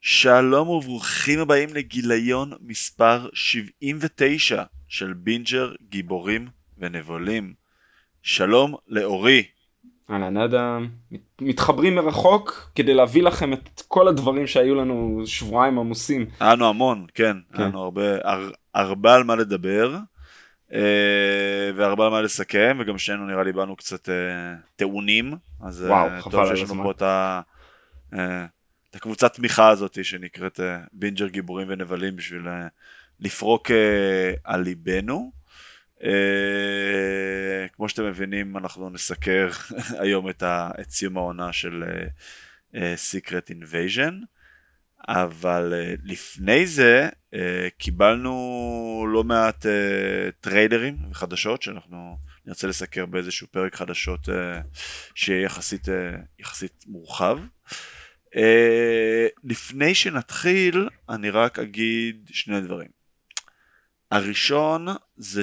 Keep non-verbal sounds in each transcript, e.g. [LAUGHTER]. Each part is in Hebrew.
שלום וברוכים הבאים לגיליון מספר 79 של בינג'ר גיבורים ונבולים. שלום לאורי. אהלן אדם, מתחברים מרחוק כדי להביא לכם את כל הדברים שהיו לנו שבועיים עמוסים. היה לנו המון, כן, כן. היה לנו הרבה, הר, הרבה על מה לדבר אה, והרבה על מה לסכם וגם שנינו נראה לי באנו קצת אה, טעונים, אז וואו, אה, טוב שיש לנו פה את ה... אה, את הקבוצת תמיכה הזאת שנקראת אה, בינג'ר גיבורים ונבלים בשביל אה, לפרוק אה, על ליבנו. אה, כמו שאתם מבינים אנחנו נסקר [LAUGHS] היום את, ה, את סיום העונה של אה, Secret Invasion אבל אה, לפני זה אה, קיבלנו לא מעט אה, טריילרים וחדשות שאנחנו נרצה לסקר באיזשהו פרק חדשות uh, שיהיה יחסית, יחסית מורחב. Uh, לפני שנתחיל, אני רק אגיד שני דברים. הראשון זה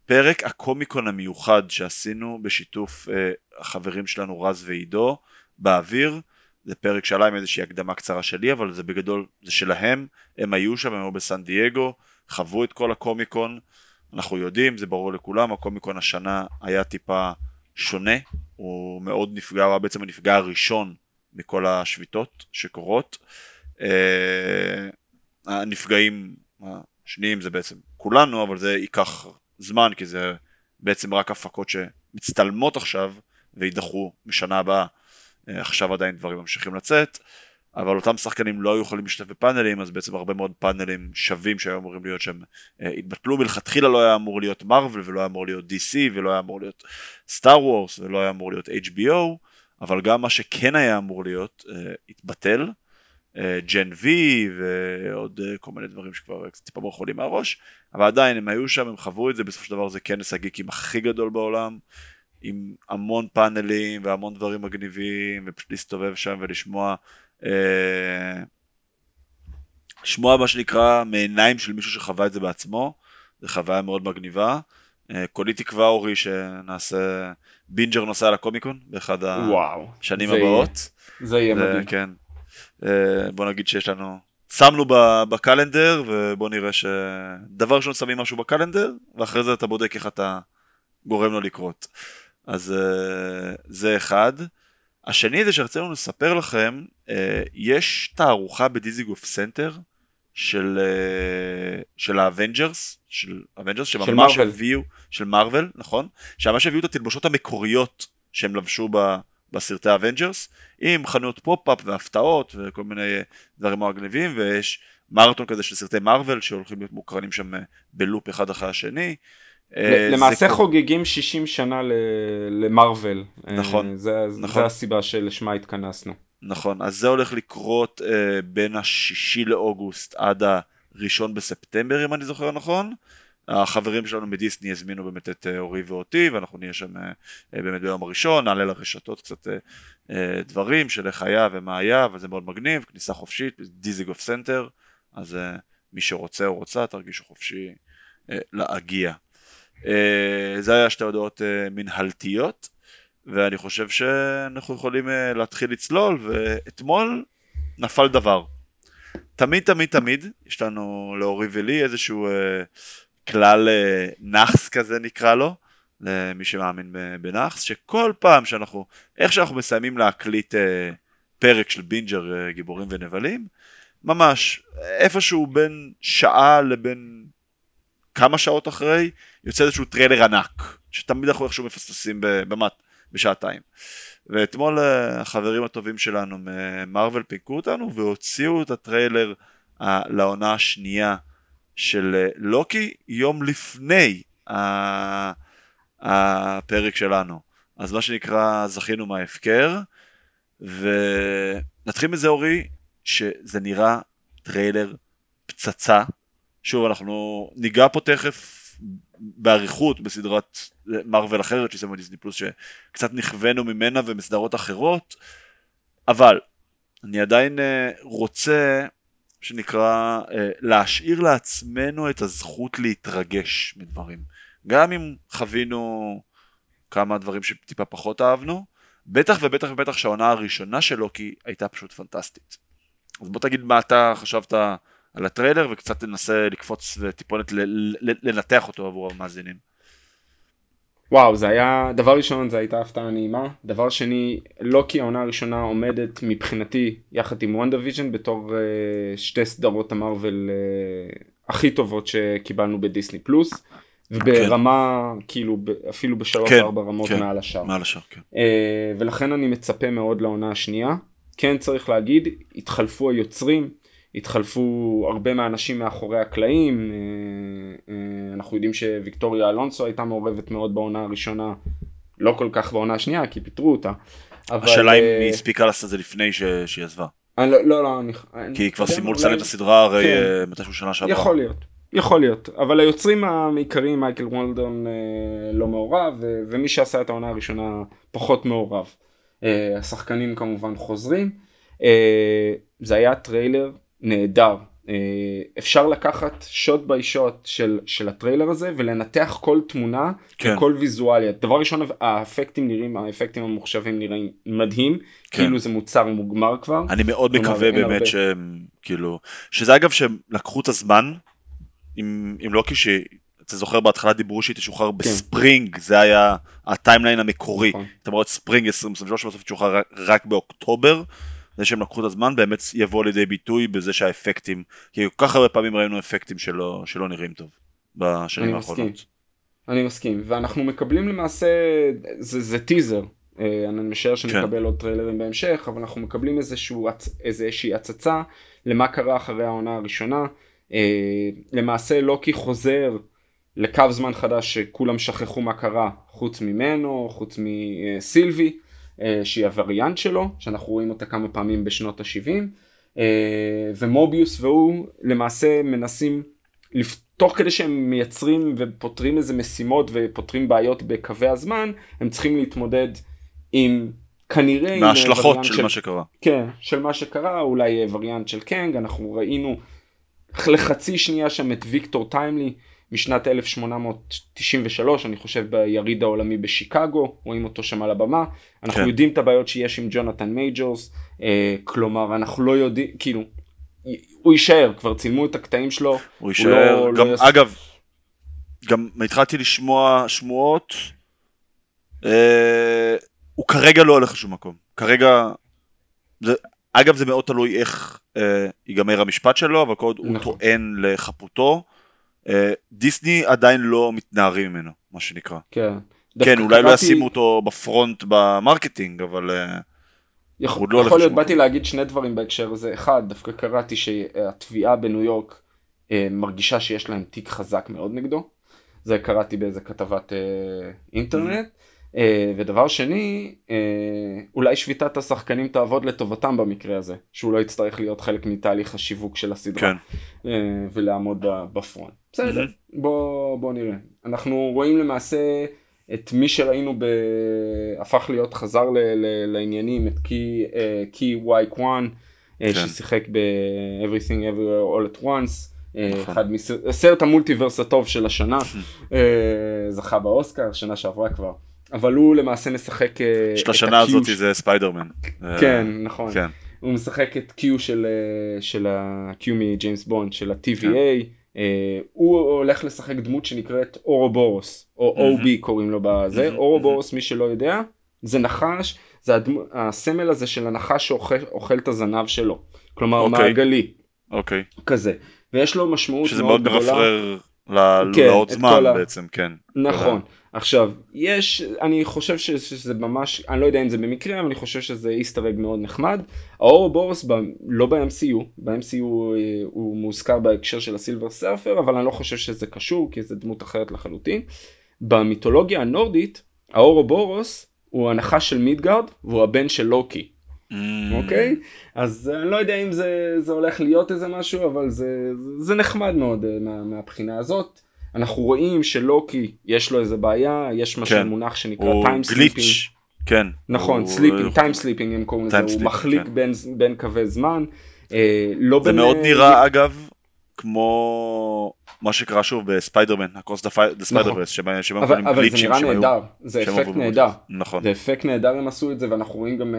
שפרק הקומיקון המיוחד שעשינו בשיתוף uh, החברים שלנו רז ועידו באוויר, זה פרק שעלה עם איזושהי הקדמה קצרה שלי, אבל זה בגדול, זה שלהם, הם היו שם, הם היו בסן דייגו, חוו את כל הקומיקון, אנחנו יודעים, זה ברור לכולם, הקומיקון השנה היה טיפה שונה, הוא מאוד נפגע, הוא היה בעצם הנפגע הראשון מכל השביתות שקורות. אה, הנפגעים השניים זה בעצם כולנו, אבל זה ייקח זמן, כי זה בעצם רק הפקות שמצטלמות עכשיו ויידחו משנה הבאה. אה, עכשיו עדיין דברים ממשיכים לצאת. אבל אותם שחקנים לא היו יכולים להשתתף בפאנלים, אז בעצם הרבה מאוד פאנלים שווים שהיו אמורים להיות שהם אה, התבטלו מלכתחילה לא היה אמור להיות מרוויל ולא היה אמור להיות DC ולא היה אמור להיות סטאר וורס ולא היה אמור להיות HBO, אבל גם מה שכן היה אמור להיות אה, התבטל, ג'ן וי ועוד uh, כל מיני דברים שכבר קצת טיפה ברחו לי מהראש, אבל עדיין הם היו שם, הם חוו את זה, בסופו של דבר זה כנס הגיקים הכי גדול בעולם. עם המון פאנלים והמון דברים מגניבים ופשוט להסתובב שם ולשמוע אה, לשמוע מה שנקרא מעיניים של מישהו שחווה את זה בעצמו, זו חוויה מאוד מגניבה. אה, כולי תקווה אורי שנעשה בינג'ר נוסע לקומיקון באחד השנים הבאות. זה יהיה מדהים. כן. אה, בוא נגיד שיש לנו, שמנו ב calendar ובוא נראה שדבר ראשון שמים משהו ב calendar ואחרי זה אתה בודק איך אתה גורם לו לקרות. אז זה אחד. השני זה שרצינו לספר לכם, אה, יש תערוכה בדיזיגוף סנטר של, אה, של ה Avengers, של ה Avengers שממש הביאו, של מארוול, נכון? שממש הביאו את התלבושות המקוריות שהם לבשו ב, בסרטי ה Avengers, עם חנויות pop-up והפתעות וכל מיני דברים מגניבים, ויש מרתון כזה של סרטי מארוול שהולכים להיות מוקרנים שם אה, בלופ אחד אחרי השני. אה, למעשה חוגגים 60 שנה למארוול. נכון. אה, זה, נכון. זה הסיבה שלשמה התכנסנו. נכון, אז זה הולך לקרות אה, בין השישי לאוגוסט עד הראשון בספטמבר אם אני זוכר נכון. החברים שלנו מדיסני הזמינו באמת את אה, אורי ואותי ואנחנו נהיה שם אה, באמת ביום הראשון, נעלה לרשתות קצת אה, דברים של איך היה ומה היה וזה מאוד מגניב, כניסה חופשית, דיזיגוף סנטר, אז מי שרוצה או רוצה תרגישו חופשי להגיע. אה, זה היה שתי הודעות אה, מנהלתיות, ואני חושב שאנחנו יכולים אה, להתחיל לצלול, ואתמול נפל דבר. תמיד תמיד תמיד יש לנו לאורי ולי איזשהו אה, כלל אה, נאחס כזה נקרא לו, למי שמאמין בנאחס, שכל פעם שאנחנו, איך שאנחנו מסיימים להקליט אה, פרק של בינג'ר אה, גיבורים ונבלים, ממש איפשהו בין שעה לבין כמה שעות אחרי יוצא איזשהו טריילר ענק, שתמיד אנחנו איכשהו מפספסים במט, בשעתיים. ואתמול החברים הטובים שלנו ממארוול פינקו אותנו והוציאו את הטריילר לעונה השנייה של אה, לוקי יום לפני הפרק שלנו. אז מה שנקרא זכינו מההפקר. ונתחיל מזה אורי שזה נראה טריילר פצצה. שוב אנחנו ניגע פה תכף באריכות בסדרת מרוויל אחרת שהיא שמה דיסני פלוס שקצת נכווינו ממנה ומסדרות אחרות. אבל אני עדיין אה, רוצה שנקרא אה, להשאיר לעצמנו את הזכות להתרגש מדברים. גם אם חווינו כמה דברים שטיפה פחות אהבנו, בטח ובטח ובטח שהעונה הראשונה של לוקי הייתה פשוט פנטסטית. אז בוא תגיד מה אתה חשבת על הטריילר וקצת תנסה לקפוץ וטיפונת לנתח אותו עבור המאזינים. וואו זה היה דבר ראשון זה הייתה הפתעה נעימה דבר שני לוקי העונה הראשונה עומדת מבחינתי יחד עם וונדה ויז'ן בתור אה, שתי סדרות המרוויל אה, הכי טובות שקיבלנו בדיסני פלוס וברמה כן. כאילו אפילו בשלוש כן, ארבע רמות כן, מעל השאר. מעל השאר כן. uh, ולכן אני מצפה מאוד לעונה השנייה כן צריך להגיד התחלפו היוצרים התחלפו הרבה מהאנשים מאחורי הקלעים, אה, אה, אנחנו יודעים שוויקטוריה אלונסו הייתה מעורבת מאוד בעונה הראשונה, לא כל כך בעונה השנייה כי פיטרו אותה. השאלה אם אה, היא הספיקה לעשות את זה לפני שהיא עזבה. לא, לא, לא, אני... כי כבר סיימו לצלם את הסדרה הרי כן. מתישהו שנה שעברה. יכול להיות, יכול להיות, אבל היוצרים העיקריים מייקל וולדרון לא מעורב, ומי שעשה את העונה הראשונה פחות מעורב. השחקנים כמובן חוזרים. זה היה טריילר נהדר. אה, אפשר לקחת shot by shot של, של הטריילר הזה ולנתח כל תמונה כן. כל ויזואליה. דבר ראשון האפקטים נראים האפקטים המוחשבים נראים מדהים כן. כאילו זה מוצר מוגמר כבר. אני מאוד מקווה באמת הרבה... שהם כאילו שזה אגב שהם לקחו את הזמן עם, עם לוקי שאתה זוכר בהתחלה דיברו שהיא תשוחרר כן. ב spring זה היה ה timeline המקורי. נכון. אתה אומר spring 2023 בסוף תשוחרר רק באוקטובר. זה שהם לקחו את הזמן באמת יבוא לידי ביטוי בזה שהאפקטים, כי כל כך הרבה פעמים ראינו אפקטים שלא, שלא נראים טוב בשנים האחרונות. מסכים. אני מסכים, ואנחנו מקבלים למעשה, זה, זה טיזר, אה, אני משער שנקבל כן. עוד טריילרים בהמשך, אבל אנחנו מקבלים איזשהו, איזושהי הצצה למה קרה אחרי העונה הראשונה. אה, למעשה לוקי חוזר לקו זמן חדש שכולם שכחו מה קרה חוץ ממנו, חוץ מסילבי. אה, שהיא הווריאנט שלו, שאנחנו רואים אותה כמה פעמים בשנות ה-70, אה, ומוביוס והוא למעשה מנסים, תוך כדי שהם מייצרים ופותרים איזה משימות ופותרים בעיות בקווי הזמן, הם צריכים להתמודד עם כנראה... מההשלכות של, של מה שקרה. כן, של מה שקרה, אולי וריאנט של קנג, אנחנו ראינו לחצי שנייה שם את ויקטור טיימלי. משנת 1893 אני חושב ביריד העולמי בשיקגו רואים אותו שם על הבמה אנחנו כן. יודעים את הבעיות שיש עם ג'ונתן מייג'ורס אה, כלומר אנחנו לא יודעים כאילו הוא יישאר כבר צילמו את הקטעים שלו הוא יישאר לא, גם לא יס... אגב גם התחלתי לשמוע שמועות אה, הוא כרגע לא הולך לשום מקום כרגע זה, אגב זה מאוד תלוי איך אה, ייגמר המשפט שלו אבל כל עוד נכון. הוא טוען לחפותו דיסני עדיין לא מתנערים ממנו, מה שנקרא. כן. כן, אולי לא ישימו אותו ב front ב marketing, אבל... אה, יכול, לא יכול להיות, באתי להגיד שני דברים בהקשר הזה. אחד, דווקא קראתי שהתביעה בניו יורק אה, מרגישה שיש להם תיק חזק מאוד נגדו. זה קראתי באיזה כתבת אה, אינטרנט. Mm-hmm. אה, ודבר שני, אה, אולי שביתת השחקנים תעבוד לטובתם במקרה הזה, שהוא לא יצטרך להיות חלק מתהליך השיווק של הסדרה כן. אה, ולעמוד בפרונט. בסדר. בוא, בוא נראה. אנחנו רואים למעשה את מי שראינו ב... הפך להיות, חזר ל... ל... לעניינים, את קי, קי וואי קוואן, ששיחק ב-Everything Everywhere All at Once. נכון. אחד מסרט ה multiverse הטוב של השנה, זכה באוסקר, שנה שעברה כבר. אבל הוא למעשה משחק אה, את השנה הזאת זה ספיידרמן. כן, נכון. כן. הוא משחק את Q של, אה, של ה-Q מג'יימס בונד, של ה-TVA. כן. אה, הוא הולך לשחק דמות שנקראת אורובורוס, או OB קוראים לו בזה. אורובורוס, מי שלא יודע, זה נחש, זה הסמל הזה של הנחש שאוכל את הזנב שלו. כלומר, okay. אוקיי. מעגלי. אוקיי. Okay. כזה. ויש לו משמעות מאוד גדולה. שזה מאוד מרפרר לעוד כן, זמן בעצם, כן. נכון. עכשיו, יש, אני חושב שזה ממש, אני לא יודע אם זה במקרה, אבל אני חושב שזה אג מאוד נחמד. האורובורס ב, לא ב-MCU, ב-MCU אה, הוא מוזכר בהקשר של הסילבר סרפר, אבל אני לא חושב שזה קשור, כי זה דמות אחרת לחלוטין. במיתולוגיה הנורדית, האורובורוס הוא הנחש של מידגרד, והוא הבן של לוקי. ממ. אוקיי? ממ. אוקיי? אז אני לא יודע אם זה, זה הולך להיות איזה משהו, אבל זה, זה נחמד מאוד אה, מה, מהבחינה הזאת. אנחנו רואים שלוקי יש לו איזה בעיה, יש מה כן. שמונח שנקרא time slipping. כן. נכון, slipping, time slipping הם קוראים לזה, הוא מחליק כן. בין, בין קווי זמן. לא זה מאוד נראה אגב כמו מה שקרה שוב בספיידרמן, Across the Spider-Verse, שבהם יכולים גליצ'ים אבל זה נראה נהדר, זה אפקט נהדר. נכון. זה אפקט נהדר הם עשו את זה ואנחנו רואים גם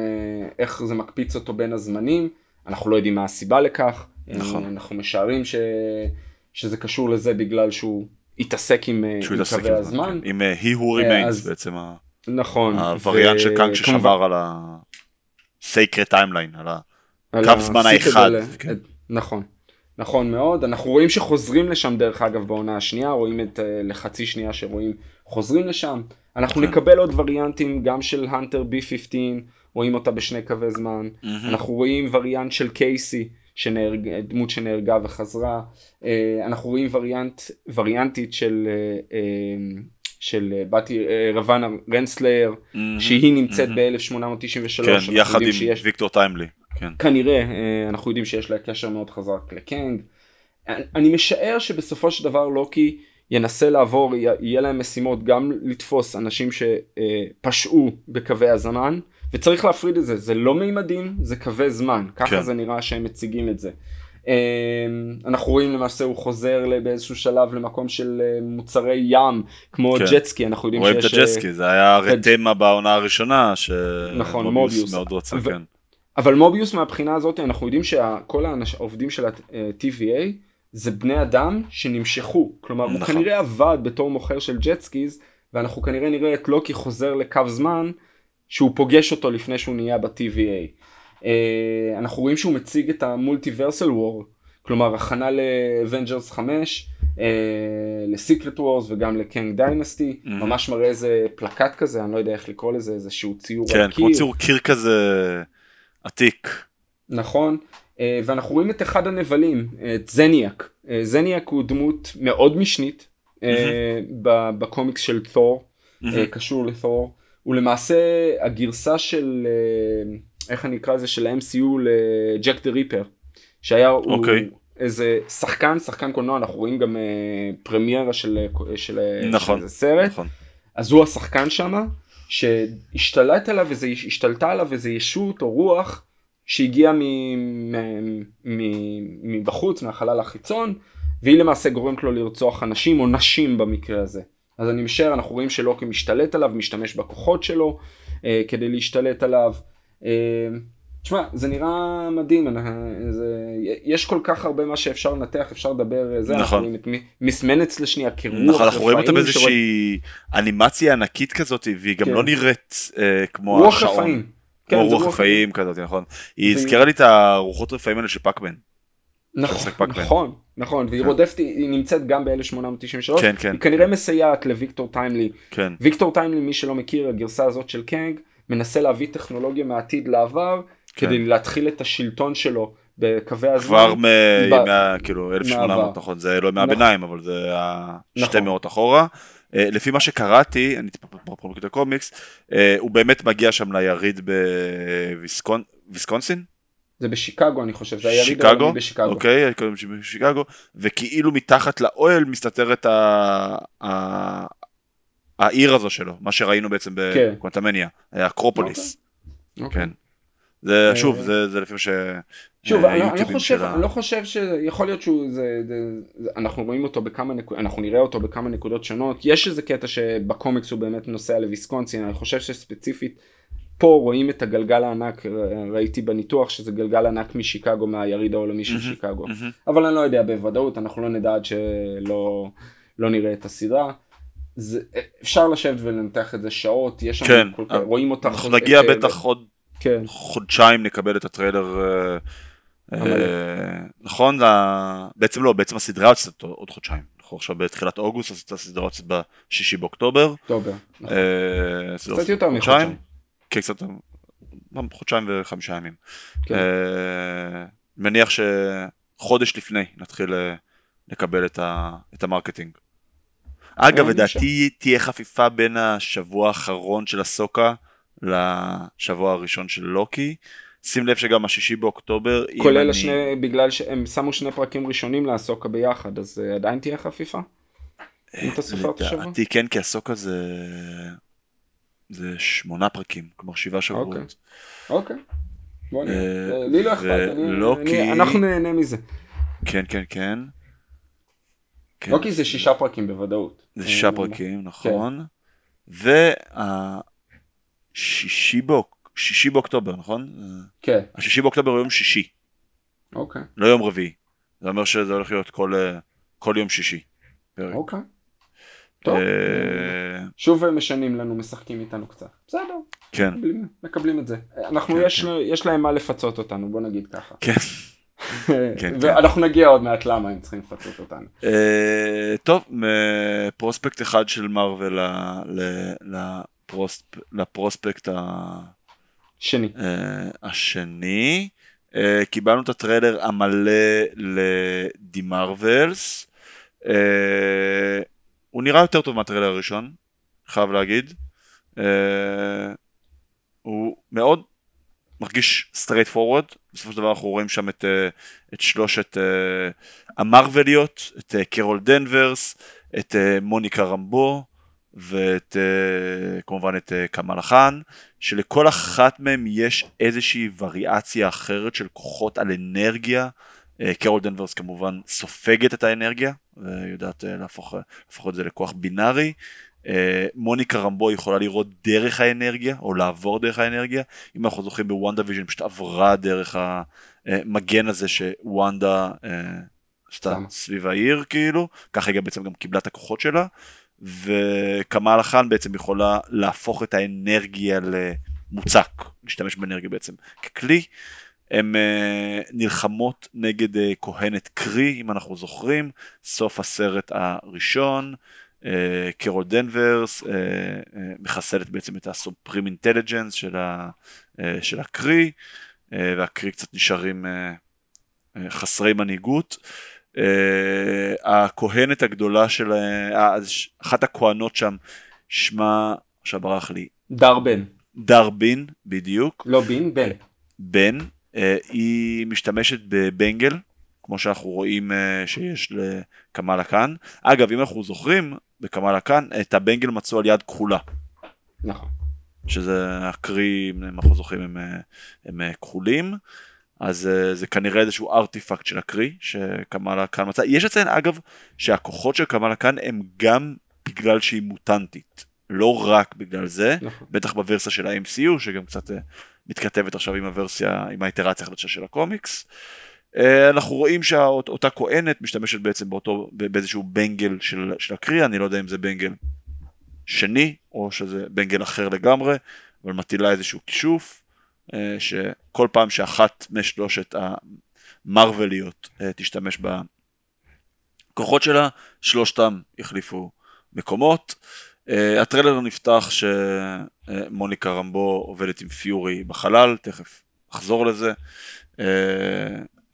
איך זה מקפיץ אותו בין הזמנים, אנחנו לא יודעים מה הסיבה לכך, נכון. אנחנו משערים ש... שזה קשור לזה בגלל שהוא התעסק עם קווי הזמן. עם He Who Remains בעצם. נכון. הווריאנט של קאנג ששבר על ה-Sacred Timeline, על הקו זמן האחד. כן. נכון. נכון מאוד, אנחנו רואים שחוזרים לשם דרך אגב בעונה השנייה, רואים את לחצי שנייה שרואים חוזרים לשם, אנחנו כן. נקבל עוד וריאנטים גם של הנטר B15, רואים אותה בשני קווי זמן, mm-hmm. אנחנו רואים וריאנט של קייסי, שנהרג, דמות שנהרגה וחזרה, uh, אנחנו רואים וריאנט, וריאנטית של, uh, uh, של באתי, uh, רוונה רנסלר, mm-hmm. שהיא נמצאת mm-hmm. ב-1893, כן, יחד עם שיש... ויקטור טיימלי. כן. כנראה, אה, אנחנו יודעים שיש לה קשר מאוד חזק לקנג. אני משער שבסופו של דבר לוקי ינסה לעבור, יהיה להם משימות גם לתפוס אנשים שפשעו בקווי הזמן, וצריך להפריד את זה, זה לא מימדים, זה קווי זמן, ככה כן. זה נראה שהם מציגים את זה. אה, אנחנו רואים למעשה הוא חוזר באיזשהו שלב למקום של אה, מוצרי ים כמו כן. ג'טסקי אנחנו יודעים רואים שיש... רואים את הג'טסקי זה היה הרי תמה בעונה הראשונה שמוביוס נכון, מאוד רוצה ו... כן. אבל מוביוס מהבחינה הזאת אנחנו יודעים שכל העובדים של ה-TVA זה בני אדם שנמשכו כלומר נכון. הוא כנראה עבד בתור מוכר של jet skis ואנחנו כנראה נראה את לוקי חוזר לקו זמן שהוא פוגש אותו לפני שהוא נהיה ב-TVA. אה, אנחנו רואים שהוא מציג את ה multiversal war כלומר הכנה לאבנג'רס 5 ל Secret Wars וגם ל Kang Dynasty mm-hmm. ממש מראה איזה פלקט כזה אני לא יודע איך לקרוא לזה איזה שהוא ציור כן, כמו ציור קיר כזה עתיק. נכון, אה, ואנחנו רואים את אחד הנבלים, את זניאק. אה, זניאק הוא דמות מאוד משנית mm-hmm. בקומיקס של תור, mm-hmm. קשור לתור. הוא למעשה הגרסה של, איך אני אקרא לזה, של ה-MCU לג'ק דה ריפר. שהיה okay. הוא אוקיי. איזה שחקן, שחקן קולנוע, אנחנו רואים גם פרמיירה של, של, נכון, של סרט. נכון. אז הוא השחקן שמה. שהשתלט עליו איזה, השתלטה עליו איזה ישות או רוח שהגיעה מבחוץ מהחלל החיצון והיא למעשה גורמת לו לרצוח אנשים או נשים במקרה הזה. אז אני משער אנחנו רואים שלוקי משתלט עליו משתמש בכוחות שלו אה, כדי להשתלט עליו. אה, תשמע, זה נראה מדהים, זה, יש כל כך הרבה מה שאפשר לנתח, אפשר לדבר, זה, נכון. אנחנו רואים את מיס מנץ לשנייה כרוח נכון, אנחנו רואים אותה באיזושהי שרוא... אנימציה ענקית כזאת, והיא גם כן. לא נראית אה, כמו רוח השעון. רפאים. כמו כן, רוח רפאים כזאת, נכון. היא הזכירה לי את הרוחות רפאים האלה של פאקמן. נכון, נכון, נכון, והיא כן. רודפת, היא נמצאת גם ב-1893, כן, כן. היא כנראה מסייעת לוויקטור טיימלי. כן. ויקטור טיימלי, מי שלא מכיר, הגרסה הזאת של קנג, מנסה להביא טכנולוגיה מהעתיד לעבר, כן. כדי להתחיל את השלטון שלו בקווי הזמן. כבר מ... ב... כאילו 1800 נכון זה לא מהביניים נכון. אבל זה שתי נכון. מאות אחורה. אה, לפי מה שקראתי, אני טיפה פרופורקט הקומיקס, אה, הוא באמת מגיע שם ליריד בוויסקונסין? זה בשיקגו אני חושב, זה היריד העולמי בשיקגו. אוקיי, בשיקגו, וכאילו מתחת לאוהל מסתתרת ה... העיר הזו שלו, מה שראינו בעצם כן. בקונטמניה, אקרופוליס. אוקיי. כן. זה שוב זה זה לפי ש... שוב אני לא חושב אני לא חושב שיכול להיות שהוא זה, זה, זה אנחנו רואים אותו בכמה נקודות אנחנו נראה אותו בכמה נקודות שונות יש איזה קטע שבקומיקס הוא באמת נוסע לוויסקונסין אני חושב שספציפית פה רואים את הגלגל הענק ראיתי בניתוח שזה גלגל ענק משיקגו מהיריד העולמי של שיקגו אבל אני לא יודע בוודאות אנחנו לא נדע עד שלא לא נראה את הסדרה. זה, אפשר לשבת ולנתח את זה שעות יש שם כן, כל כך, רואים אותך אנחנו נגיע בטח עוד כן. חודשיים נקבל את הטריילר. אה, אה, נכון? בעצם לא, בעצם הסדרה יוצאת עוד חודשיים. אנחנו עכשיו בתחילת אוגוסט, אז הסדרה יוצאת בשישי באוקטובר. אוקטובר. נכון. אה, קצת יותר מחודשיים. כן, קצת חודשיים וחמישה ימים. כן. מניח שחודש לפני נתחיל לקבל את ה marketing. אגב, לדעתי תהיה חפיפה בין השבוע האחרון של אסוקה לשבוע הראשון של לוקי. שים לב שגם השישי באוקטובר, כולל אני... השני, בגלל שהם שמו שני פרקים ראשונים לאסוקה ביחד, אז אה, עדיין תהיה חפיפה? אם אתה סופר את השבוע? לדעתי כן, כי אסוקה זה... זה שמונה פרקים, כלומר שבעה שבועות. אוקיי. אוקיי. לי לא אכפת, אנחנו נהנה מזה. כן כן כן. לוקי זה שישה פרקים בוודאות. זה שישה פרקים נכון. והשישי באוקטובר נכון? כן. השישי באוקטובר הוא יום שישי. אוקיי. לא יום רביעי. זה אומר שזה הולך להיות כל יום שישי. אוקיי. טוב, אה, שוב הם משנים לנו, משחקים איתנו קצת. בסדר. כן. מקבלים, את זה. אנחנו, כן, יש, כן. יש להם מה לפצות אותנו, בוא נגיד ככה. [LAUGHS] כן. כן, ואנחנו נגיע עוד מעט למה הם צריכים לפצות אותנו. אה, טוב, פרוספקט אחד של מארוול לפרוספקט השני. אה, השני. קיבלנו את הטריילר המלא לדי מרוולס. הוא נראה יותר טוב מהטריילר הראשון, חייב להגיד. Uh, הוא מאוד מרגיש straightforward, בסופו של דבר אנחנו רואים שם את, uh, את שלושת uh, המרווליות, את uh, קרול דנברס, את uh, מוניקה רמבו ואת uh, כמובן את uh, קמאלה חאן, שלכל אחת מהם יש איזושהי וריאציה אחרת של כוחות על אנרגיה. קרול דנברס כמובן סופגת את האנרגיה ויודעת להפוך, להפוך את זה לכוח בינארי. אה, מוניקה רמבו יכולה לראות דרך האנרגיה או לעבור דרך האנרגיה. אם אנחנו זוכרים בוונדה ויז'ן פשוט עברה דרך המגן הזה שוונדה עשתה אה, סביב העיר כאילו. ככה היא גם בעצם גם קיבלה את הכוחות שלה. וקמאלה חאן בעצם יכולה להפוך את האנרגיה למוצק להשתמש באנרגיה בעצם ככלי הן uh, נלחמות נגד uh, כהנת קרי אם אנחנו זוכרים סוף הסרט הראשון uh, קרול דנברס מחסלת בעצם את הסופרים אינטליג'נס של, הקרי והקרי קצת נשארים חסרי מנהיגות. הכהנת הגדולה של אחת הכהנות שם שמה עכשיו ברח לי. דרבן. דרבין בדיוק. לא בין בן. בן. אה, היא משתמשת בבנגל, כמו שאנחנו רואים אה, שיש לקמאלה כאן. אגב, אם אנחנו זוכרים, בקמאלה כאן, את הבנגל מצאו על יד כחולה. נכון. שזה הקרי, אם אנחנו זוכרים, הם, אה, הם כחולים. אז זה כנראה איזשהו ארטיפקט של הקרי שקמאלה כאן מצא. יש לציין אגב שהכוחות של קמאלה כאן הם גם בגלל שהיא מוטנטית. לא רק בגלל זה, נכון. בטח בוורסיה של ה-MCU שגם קצת מתכתבת עכשיו עם הוורסיה, עם האיטרציה החדשה של הקומיקס. אה, אנחנו רואים שאותה כהנת משתמשת בעצם באותו, באיזשהו בנגל של, של הקריאה, אני לא יודע אם זה בנגל שני או שזה בנגל אחר לגמרי, אבל מטילה איזשהו כישוף, אה, שכל פעם שאחת משלושת המרווליות אה, תשתמש בכוחות שלה, שלושתם יחליפו מקומות. Uh, הטריילר נפתח שמוניקה רמבו עובדת עם פיורי בחלל, תכף אחזור לזה. Uh,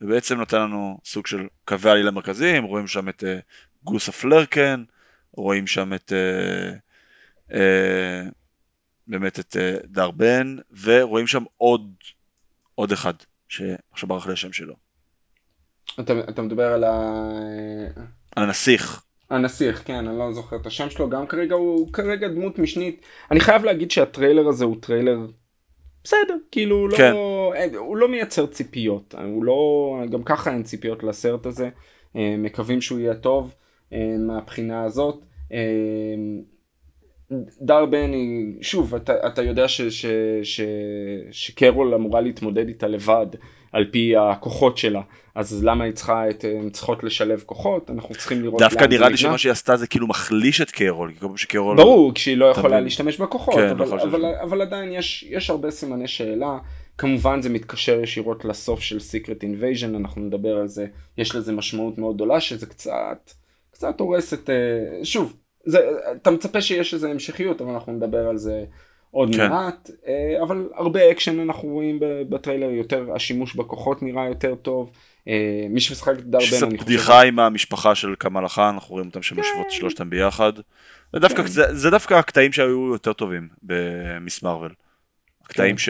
ובעצם נותן לנו סוג של קווי עלילה מרכזיים, רואים שם את uh, גוסה פלרקן, רואים שם את באמת את דרבן, ורואים שם עוד, עוד אחד, שעכשיו ברח לי השם שלו. אתה, אתה מדבר על ה... הנסיך. הנסיך, כן, אני לא זוכר את השם שלו, גם כרגע הוא כרגע דמות משנית. אני חייב להגיד שהטריילר הזה הוא טריילר בסדר, כאילו הוא, לא- כן. לא, הוא לא מייצר ציפיות, הוא לא, גם ככה אין ציפיות לסרט הזה, אה, מקווים שהוא יהיה טוב אה, מהבחינה הזאת. דרבן היא, שוב, אתה, אתה יודע ש, ש, ש, שקרול אמורה להתמודד איתה לבד על פי הכוחות שלה, אז למה היא צריכה את, הן צריכות לשלב כוחות, אנחנו צריכים לראות דווקא נראה לי שמה שהיא עשתה זה כאילו מחליש את קרול, כי כל פעם שקרול... ברור, כשהיא לא יכולה להשתמש בכוחות, כן, אבל, אבל, אבל, אבל עדיין יש, יש הרבה סימני שאלה, כמובן זה מתקשר ישירות לסוף של Secret Invasion, אנחנו נדבר על זה, יש לזה משמעות מאוד גדולה שזה קצת, קצת הורס את, אה, שוב, זה, אתה מצפה שיש איזה המשכיות, אבל אנחנו נדבר על זה עוד כן. מעט, אה, אבל הרבה אקשן אנחנו רואים בטריילר, יותר השימוש בכוחות נראה יותר טוב. אה, מי שמשחק את דרבן, אני חושב... בדיחה עם המשפחה של קמאלה חאן, אנחנו רואים אותם שם יושבות כן. שלושתם ביחד. זה דווקא, כן. זה, זה דווקא הקטעים שהיו יותר טובים במיס מרוויל. הקטעים ש...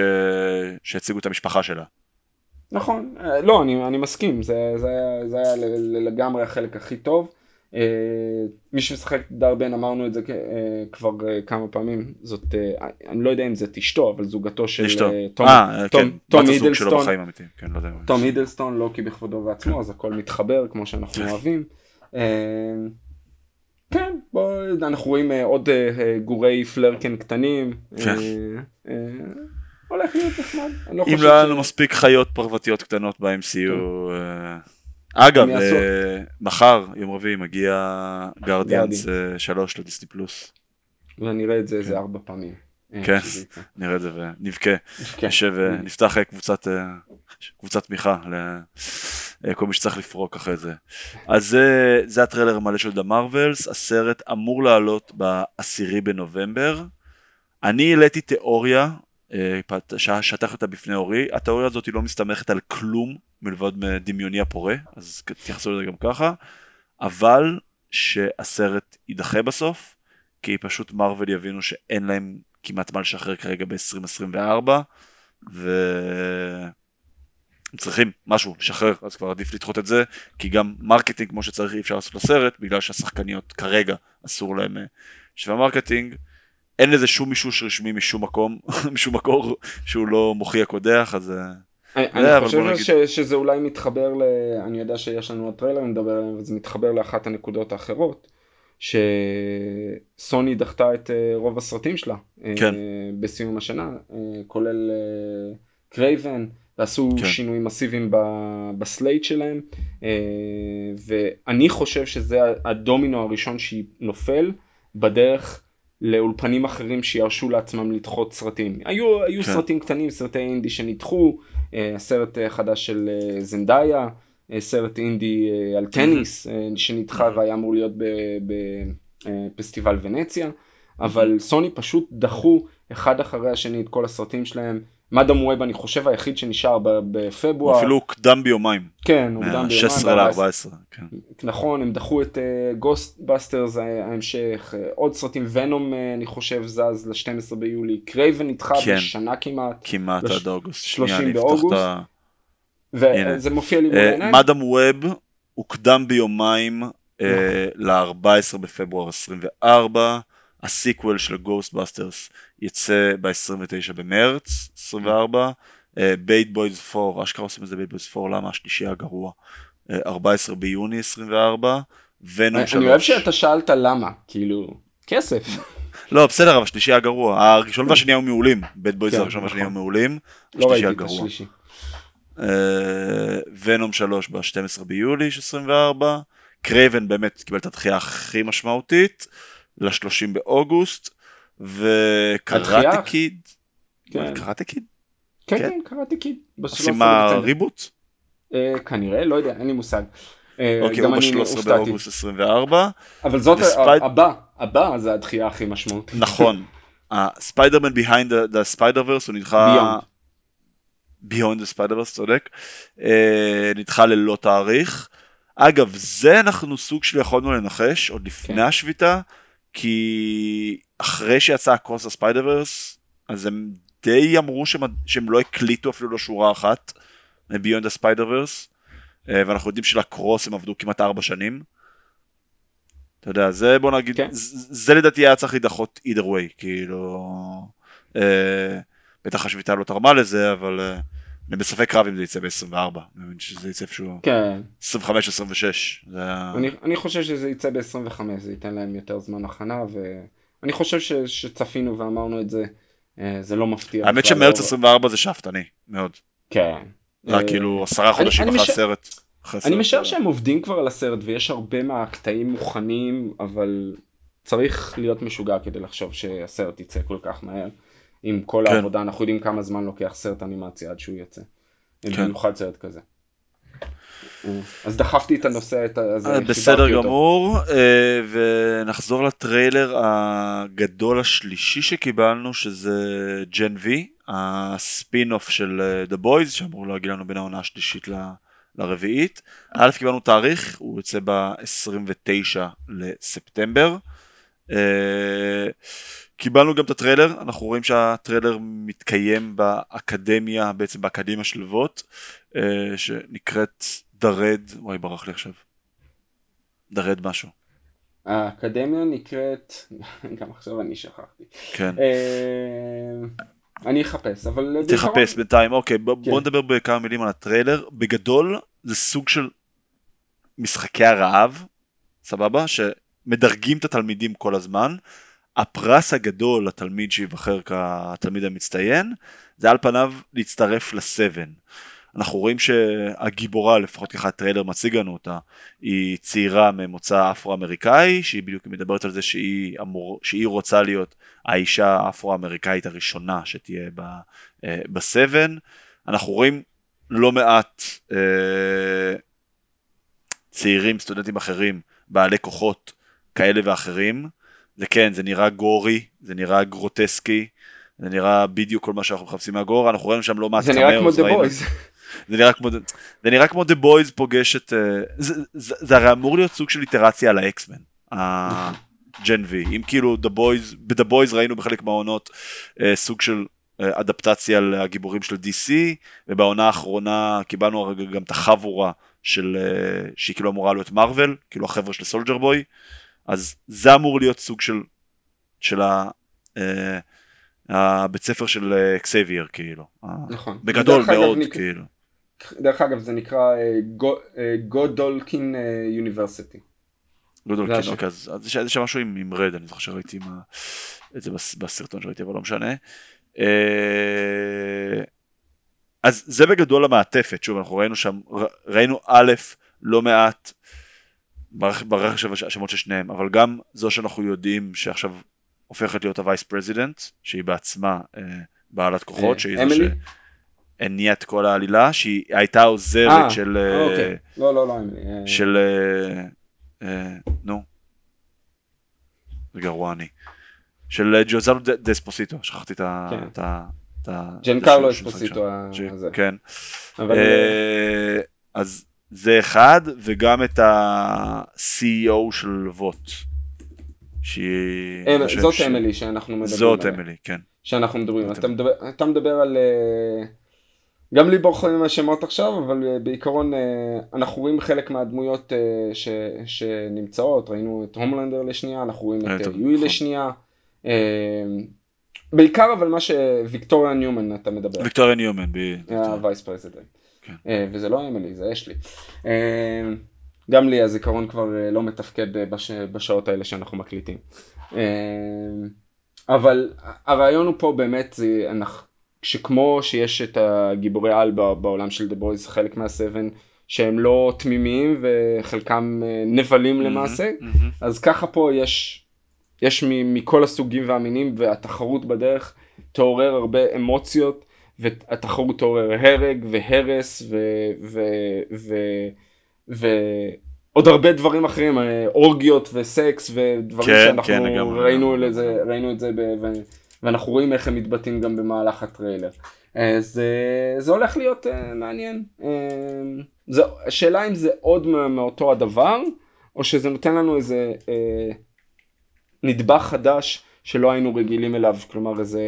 שהציגו את המשפחה שלה. נכון, אה, לא, אני, אני מסכים, זה, זה, זה היה לגמרי החלק הכי טוב. מי שמשחק דרבן אמרנו את זה כבר כמה פעמים זאת אני לא יודע אם זאת אשתו אבל זוגתו של תום כן, הידלסטון כן, לא תום הידלסטון לא כי בכבודו ועצמו אז הכל מתחבר כמו שאנחנו אוהבים. כן, בוא, אנחנו רואים uh, עוד uh, גורי פלרקן קטנים. כן. הולך להיות נחמד. לא אם לא היה לנו. מספיק חיות פרוותיות קטנות ב-MCU. אגב, מחר, יום רביעי, מגיע גרדיאנס 3 לדיסני פלוס. ונראה את זה איזה כן. ארבע פעמים. כן, נראה את זה ונבכה. נשב ונפתח קבוצת תמיכה אה, כל מי שצריך לפרוק אחרי זה. אז זה, זה הטריילר המלא של דה מרווילס, הסרט אמור לעלות בעשירי בנובמבר. אני העליתי תיאוריה, אה, שטח אותה בפני אורי, התיאוריה הזאת לא מסתמכת על כלום מלבד דמיוני הפורה, אז תתייחסו לזה גם ככה, אבל שהסרט יידחה בסוף, כי פשוט מרוויל יבינו שאין להם כמעט מה לשחרר כרגע ב-2024, ו... הם צריכים משהו לשחרר אז כבר עדיף לדחות את זה כי גם marketing כמו שצריך אי אפשר לעשות לסרט בגלל שהשחקניות כרגע אסור להם אה, לעשות marketing. אין לזה שום אישוש רשמי משום מקום [LAUGHS] משום מקור שהוא לא מוכיח קודח אז אה, אני, אני חושב. שזה אולי מתחבר ל... אני יודע שיש לנו הטריילר נדבר עליהם וזה מתחבר לאחת הנקודות האחרות שסוני דחתה את אה, רוב הסרטים שלה כן. בסיום השנה כולל קרייבן. ועשו כן. שינויים מסיביים ב slate שלהם אה, ואני חושב שזה הדומינו הראשון שנופל בדרך לאולפנים אחרים שירשו לעצמם לדחות סרטים. היו, היו כן. סרטים קטנים, סרטי אינדי שנדחו, אה, סרט חדש של אה, זנדאיה, סרט אינדי על טניס שנדחה והיה אמור להיות בפסטיבל ונציה, אבל סוני פשוט דחו אחד אחרי השני את כל הסרטים שלהם. מאדם ווב אני חושב היחיד שנשאר בפברואר. אפילו הוקדם ביומיים. כן, הוקדם ביומיים. 16 ל-14. כן. נכון, הם דחו את גוסט uh, באסטרס ההמשך, uh, עוד סרטים, ונום אני חושב זז ל-12 ביולי, קרייבן נדחה כן. בשנה כמעט. כמעט לש... עד אוגוסט. 30 באוגוסט. וזה מופיע לי מול העיניים. מאדם ווב הוקדם ביומיים uh, ל-14 בפברואר 24. ה sequel של גוסטבאסטרס יצא ב-29 במרץ 24, בד בויז 4, אשכרה עושים את זה בד בויז 4, למה השלישי הגרוע, 14 ביוני 24, ונום 3. אני אוהב שאתה שאלת למה, כאילו, כסף. לא בסדר אבל השלישי הגרוע, הראשון והשני היו מעולים, בד בויז כן, הראשון והשני היו נכון. מעולים, לא השלישי. ונום 3 ב-12 ביולי 24, קרייבן באמת קיבל את הדחייה הכי משמעותית. ל-30 באוגוסט, וקראטה קיד, כן. קראטה קיד? כן, כן, קראטה קיד. עושים מה reboot? אה, כנראה, לא יודע, אין לי מושג. אה, אוקיי, הוא ב-13 באוגוסט 24. אבל זאת הבא, הבא זה הדחייה הכי משמעותית. נכון. ספיידרמן Behind the Spider-Verse הוא נדחה... Beyond the Spider-Verse, צודק. אה, נדחה ללא תאריך. אגב, זה אנחנו סוג של יכולנו לנחש עוד לפני כן. כי אחרי שיצא הקרוס הספיידר ורס אז הם די אמרו שהם, שהם לא הקליטו אפילו לא שורה אחת ביונד הספיידר ורס ואנחנו יודעים שלקרוס הם עבדו כמעט ארבע שנים. אתה יודע זה בוא נגיד כן. זה, זה לדעתי היה צריך להידחות either way כאילו אה, בטח השביתה לא תרמה לזה אבל אה, אני בספק רב אם זה יצא ב-24, אני מבין שזה יצא איפשהו כן. 25-26. אני, אני חושב שזה יצא ב-25, זה ייתן להם יותר זמן הכנה, ואני חושב ש, שצפינו ואמרנו את זה, אה, זה לא מפתיע. האמת שמרץ 24 זה שאפתני, מאוד. כן. רק כאילו עשרה חודשים אחרי הסרט. אני משער שהם עובדים כבר על הסרט ויש הרבה מהקטעים מוכנים, אבל צריך להיות משוגע כדי לחשוב שהסרט יצא כל כך מהר. עם כל כן. העבודה, אנחנו יודעים כמה זמן לוקח סרט אנימציה עד שהוא יוצא. כן. במיוחד סרט כזה. אז דחפתי את הנושא הזה. אה, בסדר גמור, אה, ונחזור לטריילר הגדול השלישי שקיבלנו, שזה ג'ן וי, הספין אוף של אה, The Boys, שאמור להגיד לנו בין העונה השלישית לרביעית. א', קיבלנו תאריך, הוא יוצא ב-29 לספטמבר. קיבלנו גם את הטריילר, אנחנו רואים שהטריילר מתקיים באקדמיה, בעצם באקדמיה של ווט, אה, שנקראת דרד, וואי ברח לי עכשיו. דרד משהו. האקדמיה נקראת, [LAUGHS] גם עכשיו אני שכחתי. כן. אני אחפש, אבל... תחפש בינתיים, אוקיי, כן. בוא נדבר בכמה מילים על הטריילר. בגדול, זה סוג של משחקי הרעב, סבבה? שמדרגים את התלמידים כל הזמן. הפרס הגדול לתלמיד שיבחר כתלמיד המצטיין, זה על פניו להצטרף לסבן. אנחנו רואים שהגיבורה, לפחות ככה הטריילר מציג לנו אותה, היא צעירה ממוצא אפרו-אמריקאי, שהיא בדיוק מדברת על זה שהיא, אמור, שהיא רוצה להיות האישה האפרו-אמריקאית הראשונה שתהיה אה, בסבן. אנחנו רואים לא מעט אה, צעירים, סטודנטים אחרים, בעלי כוחות כאלה ואחרים. זה כן, זה נראה gory, זה נראה גרוטסקי, זה נראה בדיוק כל מה שאנחנו מחפשים מה gore, אנחנו רואים שם לא מעט זה נראה כמו The Boys. [LAUGHS] זה נראה כמו, זה נראה כמו The Boys פוגש את, אה, זה, זה, זה הרי אמור להיות סוג של איטרציה על האקס-מן, ה Gen V, אם כאילו The Boys, ב-The Boys ראינו בחלק מהעונות אה, סוג של אה, אדפטציה לגיבורים של DC, ובעונה האחרונה קיבלנו גם את החבורה של, שהיא כאילו אמורה להיות מרוויל, כאילו החבר'ה של סולג'ר בוי, אז זה אמור להיות סוג של, של ה... הבית ספר של אקסבייר כאילו. נכון. בגדול מאוד נק... כאילו. דרך אגב זה נקרא Godolkin University. Godolkin, אוקיי, אז יש שם משהו עם רד, אני זוכר שראיתי את זה בסרטון שראיתי, אבל לא משנה. אה, אז זה בגדול המעטפת, שוב אנחנו ראינו שם, ראינו א', לא מעט ברח לי השמות של שניהם, אבל גם זו שאנחנו יודעים שעכשיו הופכת להיות ה vice president, שהיא בעצמה אה, בעלת כוחות, שהיא זו שהניעה את כל העלילה, שהיא הייתה עוזרת 아, של... אה, אוקיי. לא, לא, לא, אמילי. אה, של... נו. זה גרוע אני. של ג'וזלו דספוסיטו, שכחתי את ה... כן. ג'ן קרלו אספוסיטו הזה. כן. אז זה אחד, וגם את ה-CEO של ווט. שהיא... אמ, זאת ש... אמילי שאנחנו מדברים זאת עליה. אמילי, כן. שאנחנו מדברים, אתה מדבר, אתה מדבר על... אה, גם לי בורחים עם השמות עכשיו, אבל אה, בעיקרון אה, אנחנו רואים חלק מהדמויות ש, שנמצאות, ראינו את הומלנדר לשנייה, אנחנו רואים את היואי נכון. לשנייה. בעיקר אבל מה שוויקטוריה ניומן אתה מדבר. ויקטוריה ניומן, ה vice president. כן. וזה לא אמילי, זה אשלי. גם לי הזיכרון כבר אה, לא מתפקד אה, בש... בשעות האלה שאנחנו מקליטים. אה, אבל הרעיון הוא פה באמת, זה, אנחנו, שכמו שיש את הגיבורי על בעולם של דה בויז, חלק מהסבן, שהם לא תמימים וחלקם נבלים mm-hmm, למעשה, mm-hmm. אז ככה פה יש, יש מכל הסוגים והמינים והתחרות בדרך תעורר הרבה אמוציות והתחרות תעורר הרג והרס ו... ו, ו ועוד הרבה דברים אחרים, אה, אורגיות וסקס ודברים כן, שאנחנו כן, ראינו, לזה, ראינו את זה ב, ו, ואנחנו רואים איך הם מתבטאים גם במהלך הטריילר. אז אה, זה הולך להיות uh, מעניין. Uh, זה, השאלה אם זה עוד מאותו הדבר, או שזה נותן לנו איזה uh, נדבך חדש שלא היינו רגילים אליו, כלומר איזה,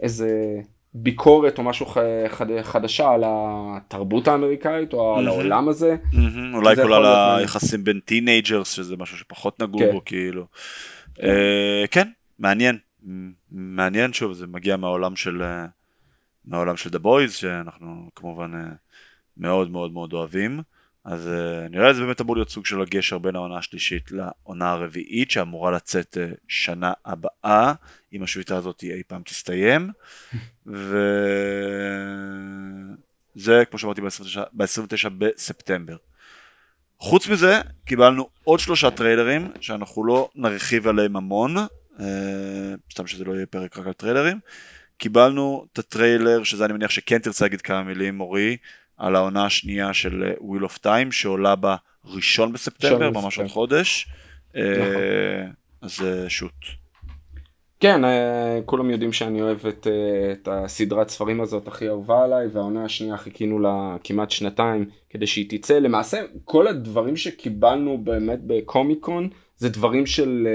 איזה ביקורת או משהו חד, חדשה על התרבות האמריקאית או על העולם הזה. אולי כל על היחסים בין teenagers שזה משהו שפחות נגעו כן. בו כאילו. אה, כן, מעניין. מעניין שוב זה מגיע מהעולם של אה, מהעולם של The Boys שאנחנו כמובן אה, מאוד מאוד מאוד אוהבים. אז נראה זה באמת אמור להיות סוג של הגשר בין העונה השלישית לעונה הרביעית שאמורה לצאת uh, שנה הבאה אם השביתה הזאת אי פעם תסתיים [LAUGHS] וזה כמו שאמרתי ב-29 בספטמבר. חוץ מזה קיבלנו עוד שלושה טריילרים שאנחנו לא נרחיב עליהם המון uh, סתם שזה לא יהיה פרק רק על טריילרים קיבלנו את הטריילר שזה אני מניח שכן תרצה להגיד כמה מילים אורי על העונה השנייה של Wheel of Time שעולה בראשון בספטמבר, ממש עוד חודש. נכון. אה, אז אה, shoot. כן, אה, כולם יודעים שאני אוהב את, את הסדרת ספרים הזאת הכי אהובה עליי, והעונה השנייה חיכינו לה כמעט שנתיים כדי שהיא תצא. למעשה, כל הדברים שקיבלנו באמת בקומיקון זה דברים של,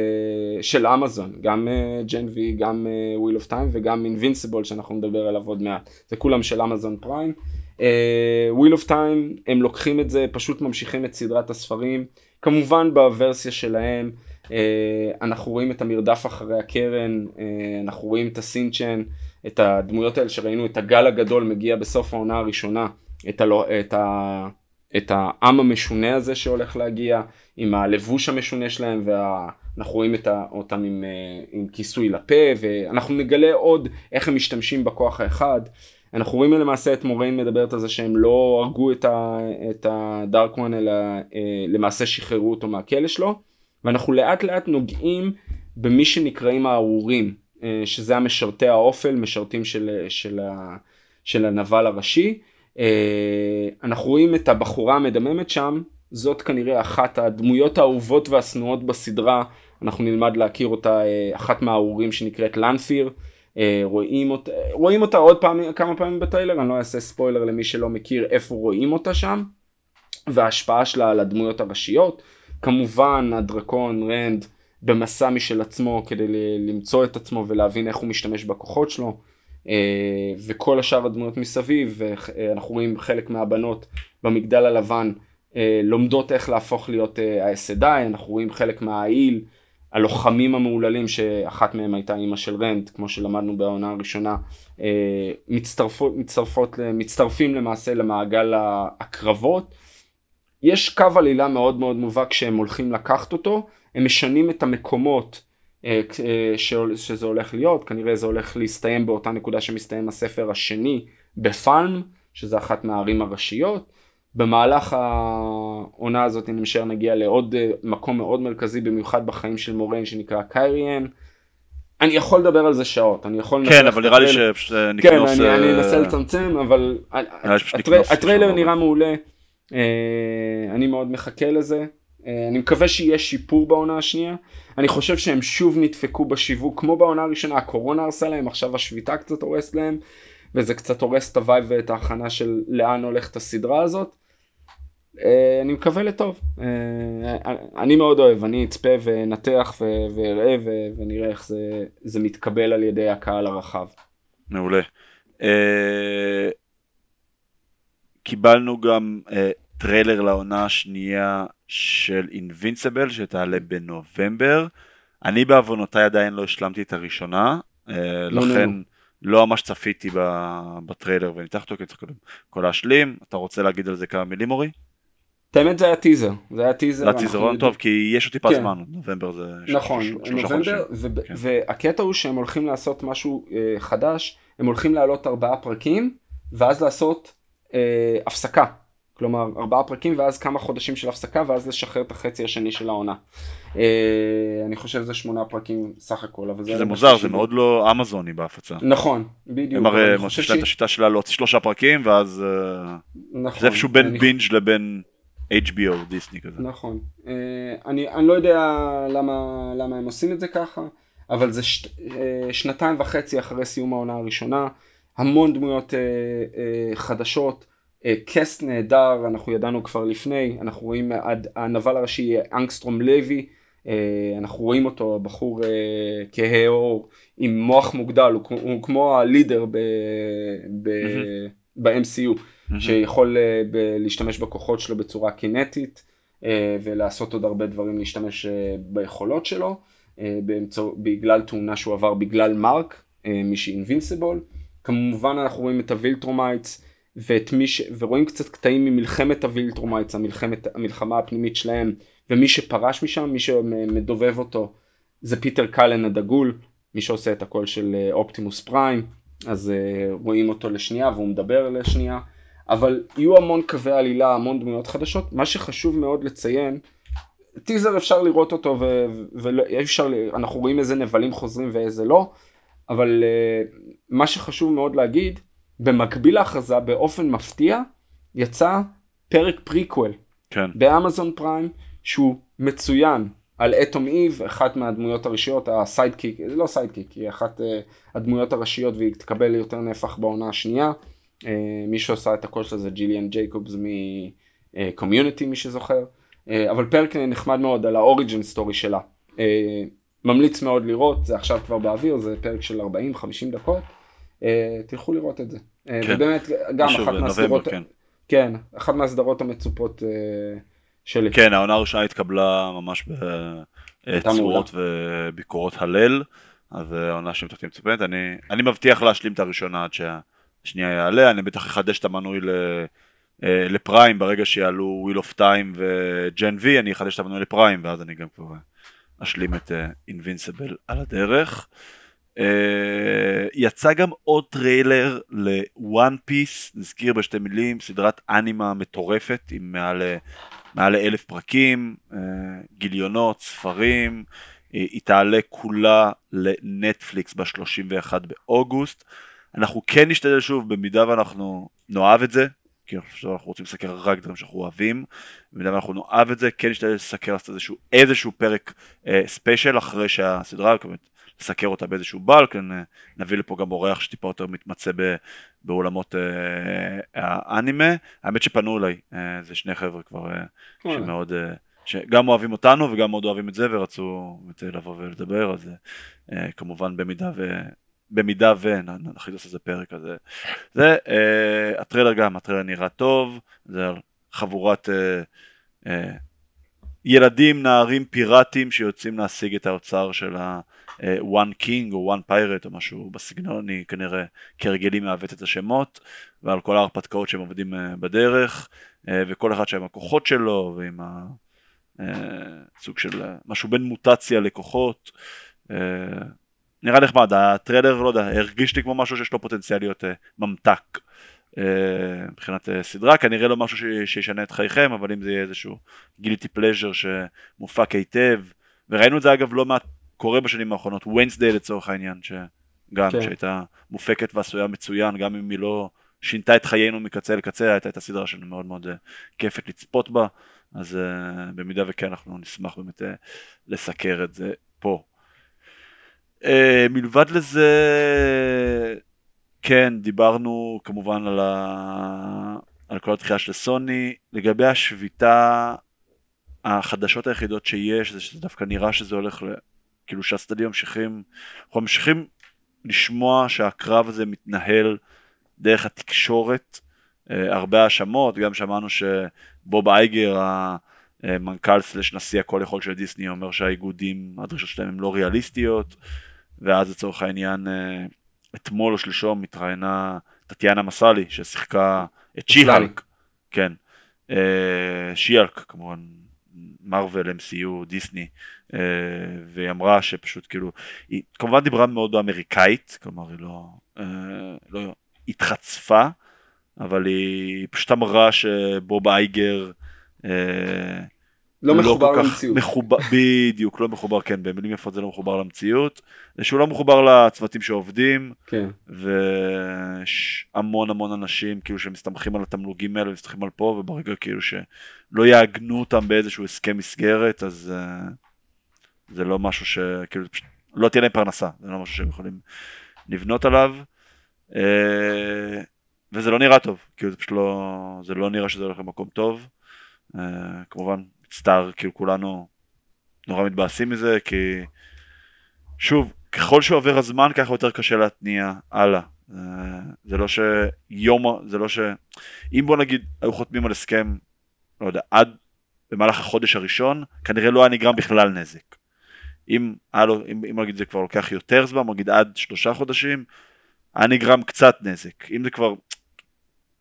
של אמזון, גם Gen V, גם Wheel of Time וגם Invincible שאנחנו נדבר עליו עוד מעט. זה כולם של Amazon Prime. Wheel of Time הם לוקחים את זה פשוט ממשיכים את סדרת הספרים כמובן בוורסיה שלהם אנחנו רואים את המרדף אחרי הקרן, אנחנו רואים את הסינצ'ן, את הדמויות האלה שראינו, את הגל הגדול מגיע בסוף העונה הראשונה, את, הלא, את, ה, את העם המשונה הזה שהולך להגיע, עם הלבוש המשונה שלהם, ואנחנו רואים את ה, אותם עם, עם כיסוי לפה, ואנחנו נגלה עוד איך הם משתמשים בכוח האחד. אנחנו רואים למעשה את מוריין מדברת על זה שהם לא הרגו את, ה, את הדארקמן אלא אה, למעשה שחררו אותו מהכלא שלו ואנחנו לאט לאט נוגעים במי שנקראים הארורים אה, שזה המשרתי האופל משרתים של, של, ה, של הנבל הראשי. אה, אנחנו רואים את הבחורה המדממת שם זאת כנראה אחת הדמויות האהובות והשנואות בסדרה. אנחנו נלמד להכיר אותה אחת מהארורים שנקראת לנפיר רואים אותה, רואים אותה עוד פעם, כמה פעמים בטריילר, אני לא אעשה ספוילר למי שלא מכיר איפה רואים אותה שם, וההשפעה שלה על הדמויות הראשיות. כמובן הדרקון רנד במסע משל עצמו כדי למצוא את עצמו ולהבין איך הוא משתמש בכוחות שלו. אה, וכל השאר הדמויות מסביב, ואנחנו רואים חלק מהבנות במגדל הלבן אה, לומדות איך להפוך להיות האסדאי, אנחנו רואים חלק מהעיל הלוחמים המהוללים שאחת מהם הייתה אימא של רנד כמו שלמדנו בעונה הראשונה אה, מצטרפות, מצטרפות, מצטרפים למעשה למעגל הקרבות. יש קו עלילה מאוד מאוד מובהק שהם הולכים לקחת אותו. הם משנים את המקומות אה, אה, שזה הולך להיות. כנראה זה הולך להסתיים באותה נקודה שמסתיים הספר השני בפלם שזה אחת מהערים הראשיות במהלך העונה הזאת אני משער נגיע לעוד אה, מקום מאוד מרכזי במיוחד בחיים של מוריין שנקרא קייריאן. אני יכול לדבר על זה שעות, אני יכול... כן, אבל נראה לי שנקנוס... כן, אני, אני אנסה לצמצם, אבל הטריילר נראה מעולה, אה, אני מאוד מחכה לזה, אה, אני מקווה שיהיה שיפור בעונה השנייה, אני חושב שהם שוב נדפקו בשיווק כמו בעונה הראשונה, הקורונה הרסה להם, עכשיו השביתה קצת הורסת להם, וזה קצת הורס את ה vibe ואת ההכנה של לאן הולכת הסדרה הזאת. אה, אני מקווה לטוב. אה, אני מאוד אוהב, אני אצפה ואנתח ואראה ונראה איך זה, זה מתקבל על ידי הקהל הרחב. מעולה. אה, קיבלנו גם טריילר לעונה השנייה של אינבינסיבל שתעלה בנובמבר. אני בעוונותיי עדיין לא השלמתי את הראשונה, לכן לא, ממש צפיתי בטריילר וניתחתי אותו כי צריך קודם להשלים. אתה רוצה להגיד על זה כמה מילים אורי? האמת זה היה טיזר, זה היה טיזר. זה טיזרון טוב כי יש עוד טיפה כן. זמן, נובמבר זה נכון, נובמבר, כן. והקטע הוא שהם הולכים לעשות משהו אה, חדש, הם הולכים לעלות ארבעה פרקים ואז לעשות אה, הפסקה. כלומר ארבעה פרקים ואז כמה חודשים של הפסקה ואז לשחרר את החצי השני של העונה. אה, אני חושב שזה שמונה פרקים סך הכל. אבל זה, זה מוזר, זה מאוד לא אמזוני בהפצה. נכון, בדיוק. הם הרי יש להם את השיטה שלה להוציא שלושה פרקים ואז אה, נכון, זה איפשהו בין. בינג' לבין HBO, דיסני כזה. נכון. Uh, אני, אני לא יודע למה, למה הם עושים את זה ככה, אבל זה ש, uh, שנתיים וחצי אחרי סיום העונה הראשונה, המון דמויות uh, חדשות, קסט נהדר, אנחנו ידענו כבר לפני, אנחנו רואים הנבל הראשי אנגסטרום לוי, אנחנו רואים אותו, הבחור uh, כהה עור עם מוח מוגדל, הוא, הוא כמו הלידר ב, ב, mm-hmm. ב-MCU. Mm-hmm. שיכול uh, ב- להשתמש בכוחות שלו בצורה קינטית uh, ולעשות עוד הרבה דברים להשתמש uh, ביכולות שלו uh, באמצע, בגלל תאונה שהוא עבר בגלל מרק, uh, מי ש Invincible. כמובן אנחנו רואים את ה Viltrumites ואת מי ש... ורואים קצת קטעים ממלחמת ה Viltrumites, המלחמת, המלחמה הפנימית שלהם ומי שפרש משם, מי שמדובב אותו זה פיטר קלן הדגול, מי שעושה את הקול של Optimus Prime, אז רואים אותו לשנייה והוא מדבר לשנייה. אבל יהיו המון קווי עלילה, המון דמויות חדשות. מה שחשוב מאוד לציין, טיזר אפשר לראות אותו ואי אפשר, אנחנו רואים איזה נבלים חוזרים ואיזה לא, אבל uh, מה שחשוב מאוד להגיד, במקביל להכרזה באופן מפתיע, יצא פרק פריקוול כן. ב Amazon Prime שהוא מצוין על Atom Eve, אחת מהדמויות הראשיות, ה sidekick, לא sidekick, היא אחת uh, הדמויות הראשיות והיא תקבל יותר נפח בעונה השנייה. אה, מי שעושה את הקול שלה זה ג'יליאן ג'ייקובס מ Community מי שזוכר אה, אבל פרק נחמד מאוד על ה origin story שלה אה, ממליץ מאוד לראות זה עכשיו כבר באוויר זה פרק של 40-50 דקות תלכו לראות את זה כן. ובאמת גם אחת מהסדרות כן. כן אחת מהסדרות המצופות שלי. כן, העונה הראשונה התקבלה ממש בצורות וביקורות הלל, אז העונה השנייה מצופה, אני, אני מבטיח להשלים את הראשונה עד שהשנייה יעלה, אני בטח אחדש את המנוי ל... אה, ל Prime ברגע שיעלו Wheel of Time ו Gen V אני אחדש את המנוי ל Prime ואז אני גם כבר אשלים את Invincible uh, על הדרך. Uh, יצא גם עוד טריילר ל One Piece נזכיר בשתי מילים סדרת אנימה מטורפת עם מעל, מעל לאלף פרקים uh, גיליונות ספרים היא תעלה כולה לנטפליקס ב-31 באוגוסט. אנחנו כן נשתדל שוב במידה ואנחנו נאהב את זה כי אנחנו רוצים לסקר רק דברים שאנחנו אוהבים, במידה ואנחנו נאהב את זה, כן נשתדל לסקר לעשות איזשהו, איזשהו פרק אה, special אחרי שהסדרה, כלומר, לסקר אותה באיזשהו bulk, נביא לפה גם אורח שטיפה יותר מתמצא ב, בעולמות אה, האנימה, האמת שפנו אליי, אה, זה שני חבר'ה כבר אה, שמאוד, אה, שגם אוהבים אותנו וגם מאוד אוהבים את זה ורצו לבוא ולדבר, אז אה, כמובן במידה ו... במידה ונכניס איזה פרק כזה. זה, אה, הטריילר גם, הטריילר נראה טוב, זה חבורת אה, אה, ילדים, נערים פיראטים שיוצאים להשיג את האוצר של ה-one king או one pirate או משהו בסגנון, אני כנראה כהרגלי מעוות את השמות, ועל כל ההרפתקאות שהם עובדים בדרך, וכל אחד שם הכוחות שלו, ועם הסוג של משהו בין מוטציה לכוחות. נראה נחמד, הטריילר, לא יודע, הרגיש לי כמו משהו שיש לו פוטנציאל להיות uh, ממתק uh, מבחינת uh, סדרה, כנראה לא משהו ש- שישנה את חייכם, אבל אם זה יהיה איזשהו גילטי פלז'ר שמופק היטב, וראינו את זה אגב לא מעט קורה בשנים האחרונות, ווינסדיי לצורך העניין, שגם כן. שהייתה מופקת ועשויה מצוין, גם אם היא לא שינתה את חיינו מקצה לקצה, הייתה את הסדרה שלנו מאוד מאוד uh, כיפת לצפות בה, אז uh, במידה וכן אנחנו נשמח באמת uh, לסקר את זה פה. Uh, מלבד לזה, כן, דיברנו כמובן על, ה... על כל התחייה של סוני. לגבי השביתה, החדשות היחידות שיש זה שזה דווקא נראה שזה הולך, ל... כאילו שהצדדים ממשיכים, אנחנו ממשיכים לשמוע שהקרב הזה מתנהל דרך התקשורת, uh, הרבה האשמות, גם שמענו שבוב אייגר, המנכ"ל סלש נשיא הכל יכול של דיסני אומר שהאיגודים, הדרישות שלהם הן לא ריאליסטיות, ואז לצורך העניין אה, אתמול או שלשום התראיינה טטיאנה מסאלי ששיחקה את שיהלק, כן, אה, שיהלק כמובן, מרוויל, MCU, דיסני, אה, והיא אמרה שפשוט כאילו, היא כמובן דיברה מאוד באמריקאית, כלומר היא לא, לא התחצפה, אבל היא פשוט אמרה שבוב אייגר לא, לא מחובר למציאות. מחובר, בדיוק, לא מחובר, כן, במילים יפות זה לא מחובר למציאות. זה שהוא לא מחובר לצוותים שעובדים. כן. ויש המון המון אנשים כאילו שמסתמכים על התמלוגים האלה ומסתמכים על פה, וברגע כאילו שלא יעגנו אותם באיזשהו הסכם מסגרת, אז uh, זה לא משהו ש... כאילו, פשוט לא תהיה להם פרנסה, זה לא משהו שהם יכולים לבנות עליו. Uh, וזה לא נראה טוב, כאילו זה פשוט לא, זה לא נראה שזה הולך למקום טוב. Uh, כמובן סטאר, כאילו כולנו נורא מתבאסים מזה, כי שוב, ככל שעובר הזמן ככה יותר קשה להתניע הלאה. זה לא שיום, זה לא ש... אם בוא נגיד היו חותמים על הסכם, לא יודע, עד במהלך החודש הראשון, כנראה לא היה נגרם בכלל נזק. אם לו, אם, אם נגיד זה כבר לוקח יותר זמן, נגיד עד שלושה חודשים, היה נגרם קצת נזק. אם זה כבר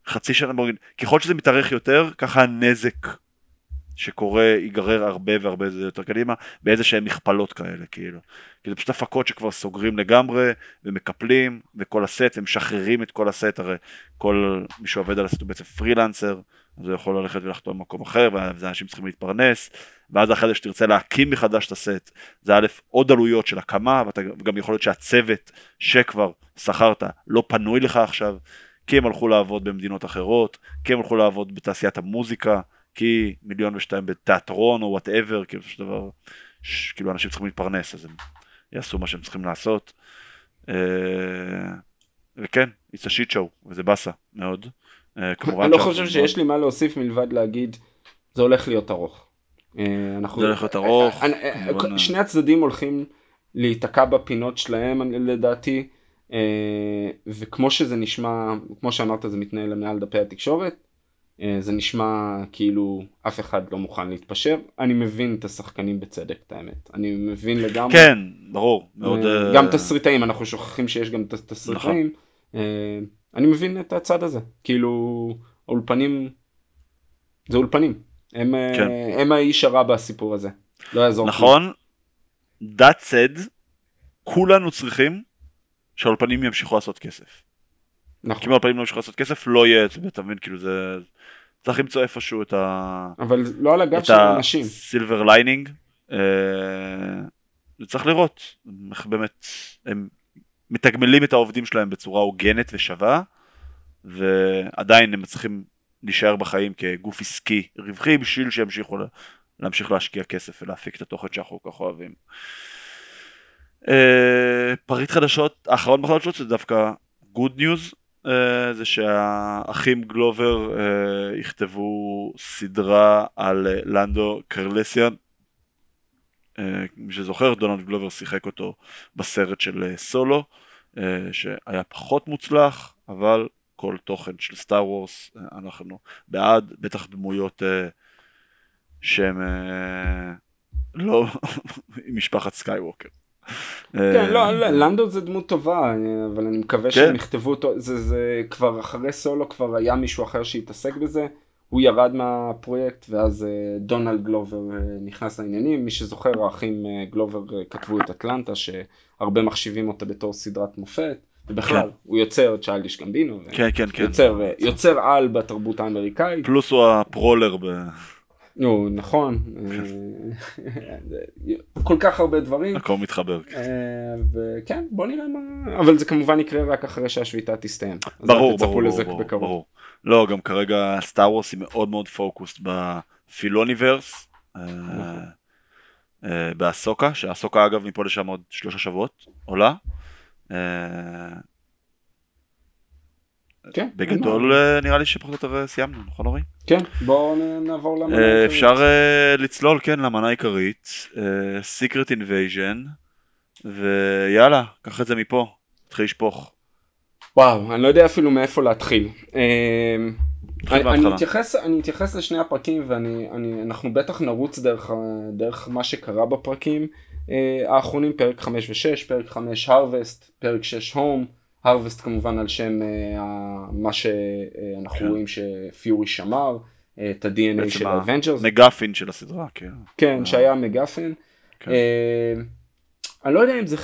חצי שנה, נגיד, ככל שזה מתארך יותר, ככה הנזק שקורה, ייגרר הרבה והרבה יותר קדימה, באיזה שהם מכפלות כאלה, כאילו. כי זה פשוט הפקות שכבר סוגרים לגמרי, ומקפלים, וכל הסט, ומשחררים את כל הסט, הרי כל מי שעובד על הסט הוא בעצם פרילנסר, אז הוא יכול ללכת ולחתום במקום אחר, וזה אנשים צריכים להתפרנס, ואז אחרי זה שתרצה להקים מחדש את הסט, זה א', עוד עלויות של הקמה, וגם יכול להיות שהצוות שכבר שכרת לא פנוי לך עכשיו, כי הם הלכו לעבוד במדינות אחרות, כי הם הלכו לעבוד בתעשיית המוזיקה, כי מיליון ושתיים בתיאטרון או וואטאבר, כאילו של דבר, ש, כאילו אנשים צריכים להתפרנס, אז הם יעשו מה שהם צריכים לעשות. אה, וכן, it's a shit show, וזה באסה מאוד. אה, אני לא חושב שיש לי מה להוסיף מלבד להגיד, זה הולך להיות ארוך. אה, אנחנו... זה הולך להיות ארוך. שני הצדדים הולכים להיתקע בפינות שלהם לדעתי, וכמו שזה נשמע, כמו שאמרת זה מתנהל מעל דפי התקשורת, זה נשמע כאילו אף אחד לא מוכן להתפשר. אני מבין את השחקנים בצדק, את האמת. אני מבין לגמרי. כן, ברור. מאוד... גם תסריטאים, אנחנו שוכחים שיש גם תסריטאים. נכון. אני מבין את הצד הזה. כאילו, האולפנים, זה אולפנים. הם, כן. הם האיש הרע בסיפור הזה. לא יעזור. נכון. That said, כולנו צריכים שהאולפנים ימשיכו לעשות כסף. נכון. כי אם האולפנים לא ימשיכו לעשות כסף לא יהיה, אתה מבין, כאילו זה... צריך למצוא איפשהו את ה... אבל לא על הגב של האנשים. את ה silver lining. צריך לראות איך באמת הם מתגמלים את העובדים שלהם בצורה הוגנת ושווה, ועדיין הם צריכים להישאר בחיים כגוף עסקי רווחי בשביל שימשיכו להמשיך להשקיע כסף ולהפיק את התוכן שאנחנו כל כך אוהבים. אה, פריט חדשות, האחרון בחדשות זה דווקא good news, זה שהאחים גלובר אה, יכתבו סדרה על לנדו קלריסיאן. מי שזוכר, דונלד גלובר שיחק אותו בסרט של סולו, שהיה פחות מוצלח, אבל כל תוכן של סטאר וורס אנחנו בעד, בטח דמויות שהם לא [LAUGHS] משפחת סקייווקר. כן, לא, לא, לנדו זה דמות טובה, אבל אני מקווה שהם כן. יכתבו אותו, זה, כבר אחרי סולו כבר היה מישהו אחר שהתעסק בזה, הוא ירד מהפרויקט ואז אה, דונלד גלובר אה, נכנס לעניינים, מי שזוכר האחים אה, גלובר כתבו את אטלנטה שהרבה מחשיבים אותה בתור סדרת מופת, ובכלל כן. הוא יוצר צ'יילדיש גמבינו, כן, כן, כן. יוצר, יוצר על בתרבות האמריקאית. פלוס הוא הפרולר ב... נו, נכון, [LAUGHS] כל כך הרבה דברים. הכל מתחבר. אה, וכן, בוא נראה מה... אבל זה כמובן יקרה רק אחרי שהשביתה תסתיים. ברור, ברור, ברור, ברור. לא, גם כרגע סטאר וורס היא מאוד מאוד פוקוסט בפילוניברס, אה, אה, באסוקה, שהאסוקה אגב מפה לשם עוד שלושה שבועות עולה. כן. בגדול אה, נראה לי שפחות או יותר סיימנו, נכון אורי? כן, בואו נעבור למנה אה, העיקרית. אפשר אה, לצלול, כן, למנה העיקרית, Secret Invasion, ויאללה, קח את זה מפה, תתחיל לשפוך. וואו, אני לא יודע אפילו מאיפה להתחיל. אני, אני, אתייחס, אני אתייחס לשני הפרקים ואנחנו בטח נרוץ דרך, דרך מה שקרה בפרקים האחרונים, פרק 5 ו-6, פרק 5 Harvest, פרק 6 Home. Harvest כמובן על שם uh, מה שאנחנו כן. רואים שפיורי שמר, uh, את ה-DNA של האבנג'רס. MacGuffin של הסדרה, כן. כן, uh, שהיה MacGuffin. כן. Uh, אני לא יודע אם זה,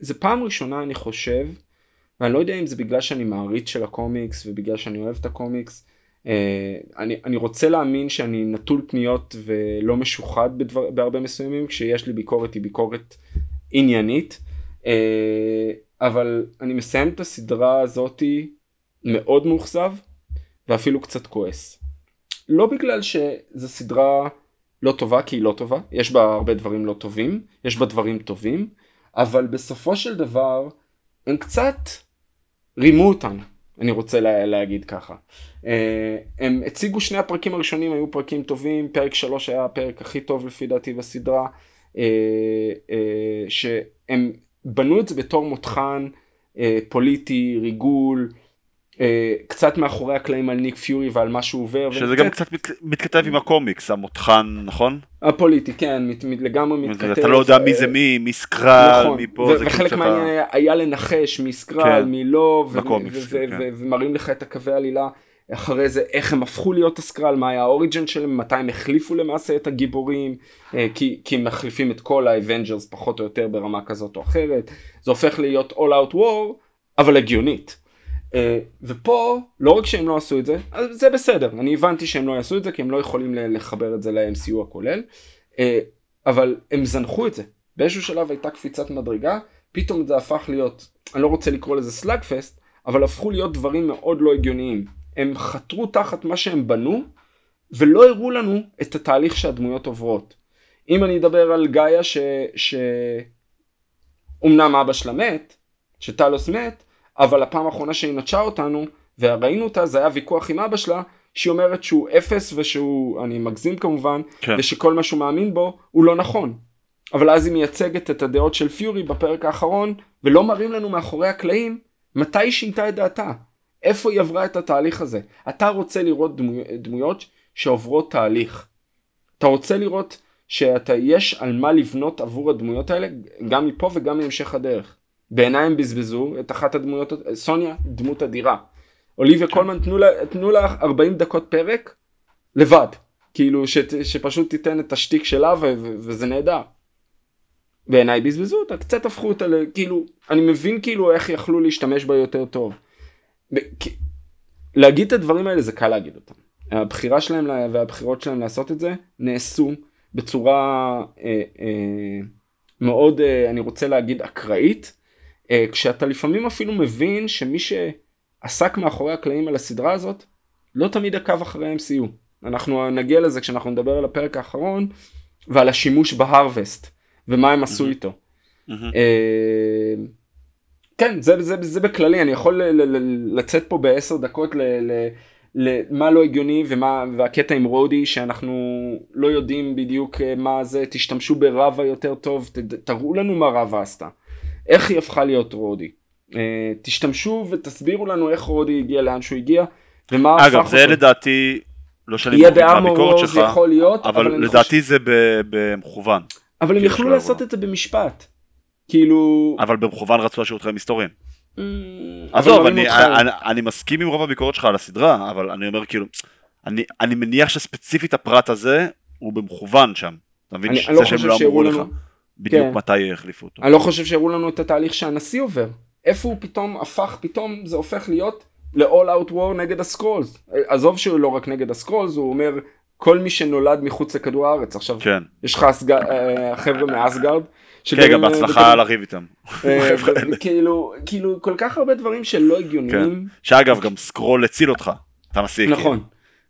זה פעם ראשונה אני חושב, ואני לא יודע אם זה בגלל שאני מעריץ של הקומיקס ובגלל שאני אוהב את הקומיקס. Uh, אני, אני רוצה להאמין שאני נטול פניות ולא משוחד בדבר, בהרבה מסוימים, כשיש לי ביקורת היא ביקורת עניינית. Uh, אבל אני מסיים את הסדרה הזאתי מאוד מאוכזב ואפילו קצת כועס. לא בגלל שזו סדרה לא טובה כי היא לא טובה, יש בה הרבה דברים לא טובים, יש בה דברים טובים, אבל בסופו של דבר הם קצת רימו אותנו, אני רוצה לה, להגיד ככה. אה, הם הציגו שני הפרקים הראשונים היו פרקים טובים, פרק 3 היה הפרק הכי טוב לפי דעתי בסדרה, אה, אה, שהם בנו את זה בתור מותחן אה, פוליטי, ריגול, אה, קצת מאחורי הקלעים על ניק פיורי ועל מה שהוא עובר. שזה וקצת... גם קצת מת, מתכתב עם הקומיקס, המותחן, נכון? הפוליטי, כן, מת, מת, לגמרי מתכתב. אתה לא יודע מי זה מי, מי סקרל, נכון, מי פה. זה וחלק מהעניין ה... היה לנחש מי סקרל, כן, מי לא, בקומיקס, ו- כן. ומראים לך את הקווי עלילה. אחרי זה איך הם הפכו להיות הסקרל, מה היה ה origin שלהם, מתי הם החליפו למעשה את הגיבורים, אה, כי, כי הם מחליפים את כל האבנג'רס פחות או יותר ברמה כזאת או אחרת, זה הופך להיות all out war, אבל הגיונית. אה, ופה, לא רק שהם לא עשו את זה, אז זה בסדר, אני הבנתי שהם לא יעשו את זה כי הם לא יכולים לחבר את זה ל-MCU הכולל, אה, אבל הם זנחו את זה. באיזשהו שלב הייתה קפיצת מדרגה, פתאום זה הפך להיות, אני לא רוצה לקרוא לזה סלאגפסט, אבל הפכו להיות דברים מאוד לא הגיוניים. הם חתרו תחת מה שהם בנו ולא הראו לנו את התהליך שהדמויות עוברות. אם אני אדבר על גאיה ש... ש... אמנם אבא שלה מת, שטלוס מת, אבל הפעם האחרונה שהיא נטשה אותנו וראינו אותה זה היה ויכוח עם אבא שלה שהיא אומרת שהוא אפס ושהוא, אני מגזים כמובן, כן. ושכל מה שהוא מאמין בו הוא לא נכון. אבל אז היא מייצגת את הדעות של פיורי בפרק האחרון ולא מראים לנו מאחורי הקלעים מתי היא שינתה את דעתה. איפה היא עברה את התהליך הזה? אתה רוצה לראות דמו, דמויות שעוברות תהליך. אתה רוצה לראות שיש על מה לבנות עבור הדמויות האלה, גם מפה וגם מהמשך הדרך. בעיניי הם בזבזו את אחת הדמויות, סוניה, דמות אדירה. אוליביה קולמן, תנו לה, תנו לה 40 דקות פרק לבד. כאילו ש, שפשוט תיתן את השטיק שלה ו, ו, וזה נהדר. בעיניי בזבזו אותה, קצת הפכו אותה, כאילו, אני מבין כאילו איך יכלו להשתמש בה יותר טוב. להגיד את הדברים האלה זה קל להגיד אותם. הבחירה שלהם והבחירות שלהם לעשות את זה נעשו בצורה אה, אה, מאוד, אה, אני רוצה להגיד, אקראית, אה, כשאתה לפעמים אפילו מבין שמי שעסק מאחורי הקלעים על הסדרה הזאת, לא תמיד עקב אחרי MCU. אנחנו נגיע לזה כשאנחנו נדבר על הפרק האחרון ועל השימוש בהרווסט ומה הם עשו איתו. אה, כן, זה, זה, זה בכללי, אני יכול לצאת פה בעשר דקות ל, ל, למה לא הגיוני ומה, והקטע עם רודי שאנחנו לא יודעים בדיוק אה, מה זה, תשתמשו ברבה יותר טוב, ת, תראו לנו מה רבה עשתה, איך היא הפכה להיות רודי. אה, תשתמשו ותסבירו לנו איך רודי הגיע לאן שהוא הגיע ומה הפך אותו. אגב, זה לדעתי, לא שאני מבין מהביקורת שלך, יכול להיות, אבל, אבל לדעתי חושב... זה במכוון. אבל הם יכלו לעשות את זה במשפט. כאילו... אבל במכוון רצו להשאיר אותך עם היסטוריה. Mm, עזוב, אני, אני, אני מסכים עם רוב הביקורת שלך על הסדרה, אבל אני אומר כאילו, אני, אני מניח שספציפית הפרט הזה הוא במכוון שם. אתה מבין? זה לא שהם לא אמרו לך בדיוק כן. מתי החליפו אותו. אני לא חושב שהראו לנו את התהליך שהנשיא עובר. איפה הוא פתאום הפך, פתאום זה הופך להיות ל-all out war נגד הסקרולס. עזוב שהוא לא רק נגד הסקרולס, הוא אומר כל מי שנולד מחוץ לכדור הארץ. עכשיו, כן. יש לך אה, חבר'ה מאסגרד. כן, גם בהצלחה לריב איתם. אה, [LAUGHS] כאילו, כאילו, כל כך הרבה דברים שלא הגיוניים. כן. שאגב, גם סקרול הציל אותך, אתה מסיק. נכון,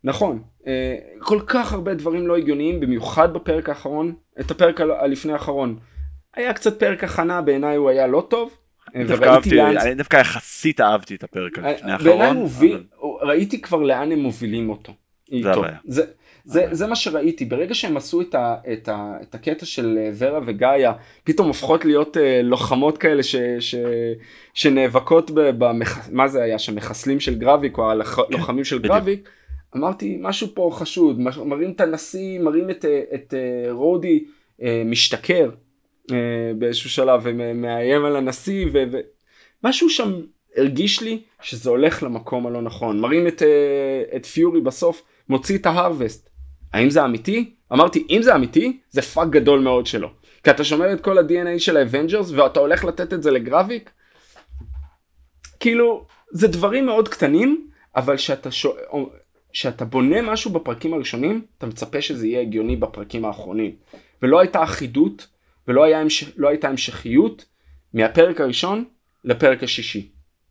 נכון. אה, כל כך הרבה דברים לא הגיוניים, במיוחד בפרק האחרון, את הפרק הלפני האחרון. היה קצת פרק הכנה, בעיניי הוא היה לא טוב. אני דווקא יחסית אהבתי את הפרק הלפני האחרון. ראיתי כבר לאן הם מובילים אותו. זה הבעיה. זה, זה מה שראיתי, ברגע שהם עשו את, ה, את, ה, את הקטע של אה, ורה וגאיה, פתאום הופכות להיות uh, לוחמות כאלה ש, ש, שנאבקות במח... מה זה היה? שם, מחסלים של גרביק או הלוחמים כן, של גרביק, אמרתי משהו פה חשוד, מראים את הנשיא, מראים את, אה, את, את רודי משתכר באיזשהו שלב ומאיים על הנשיא ומשהו שם הרגיש לי שזה הולך למקום הלא נכון, מראים את, את פיורי בסוף מוציא את ה Harvest. האם זה אמיתי? אמרתי, אם זה אמיתי, זה fuck גדול מאוד שלו. כי אתה שומר את כל ה-DNA של האבנג'רס ואתה הולך לתת את זה לגרביק? כאילו, זה דברים מאוד קטנים, אבל שאתה, ש... שאתה בונה משהו בפרקים הראשונים, אתה מצפה שזה יהיה הגיוני בפרקים האחרונים. ולא הייתה אחידות, ולא היה המש... לא הייתה המשכיות מהפרק הראשון לפרק השישי.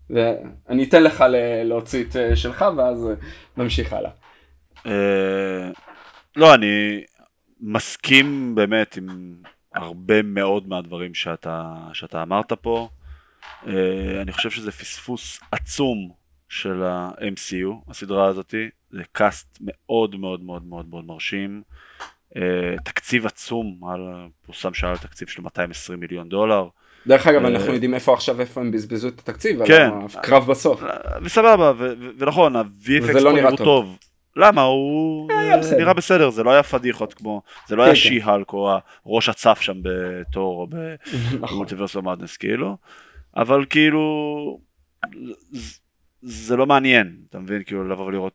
ואני אתן לך להוציא את אה, שלך ואז אה, נמשיך הלאה. אה, לא, אני מסכים באמת עם הרבה מאוד מהדברים שאתה, שאתה אמרת פה. אה, אני חושב שזה פספוס עצום של ה-MCU, הסדרה הזאתי. זה קאסט מאוד מאוד מאוד מאוד מאוד מרשים. אה, תקציב עצום, פורסם שהיה תקציב של 220 מיליון דולר. דרך אגב, אנחנו יודעים איפה עכשיו, איפה הם בזבזו את התקציב, כן. הקרב בסוף. וסבבה, ונכון, ה-VFX פה לא נראו טוב. למה? הוא אה, נראה בסדר זה לא היה פדיחות כמו זה לא היה כן, כן. שי-הלק או הראש הצף שם בתור או במולטיברס מדנס כאילו. אבל כאילו זה לא מעניין אתה מבין? כאילו לבוא ולראות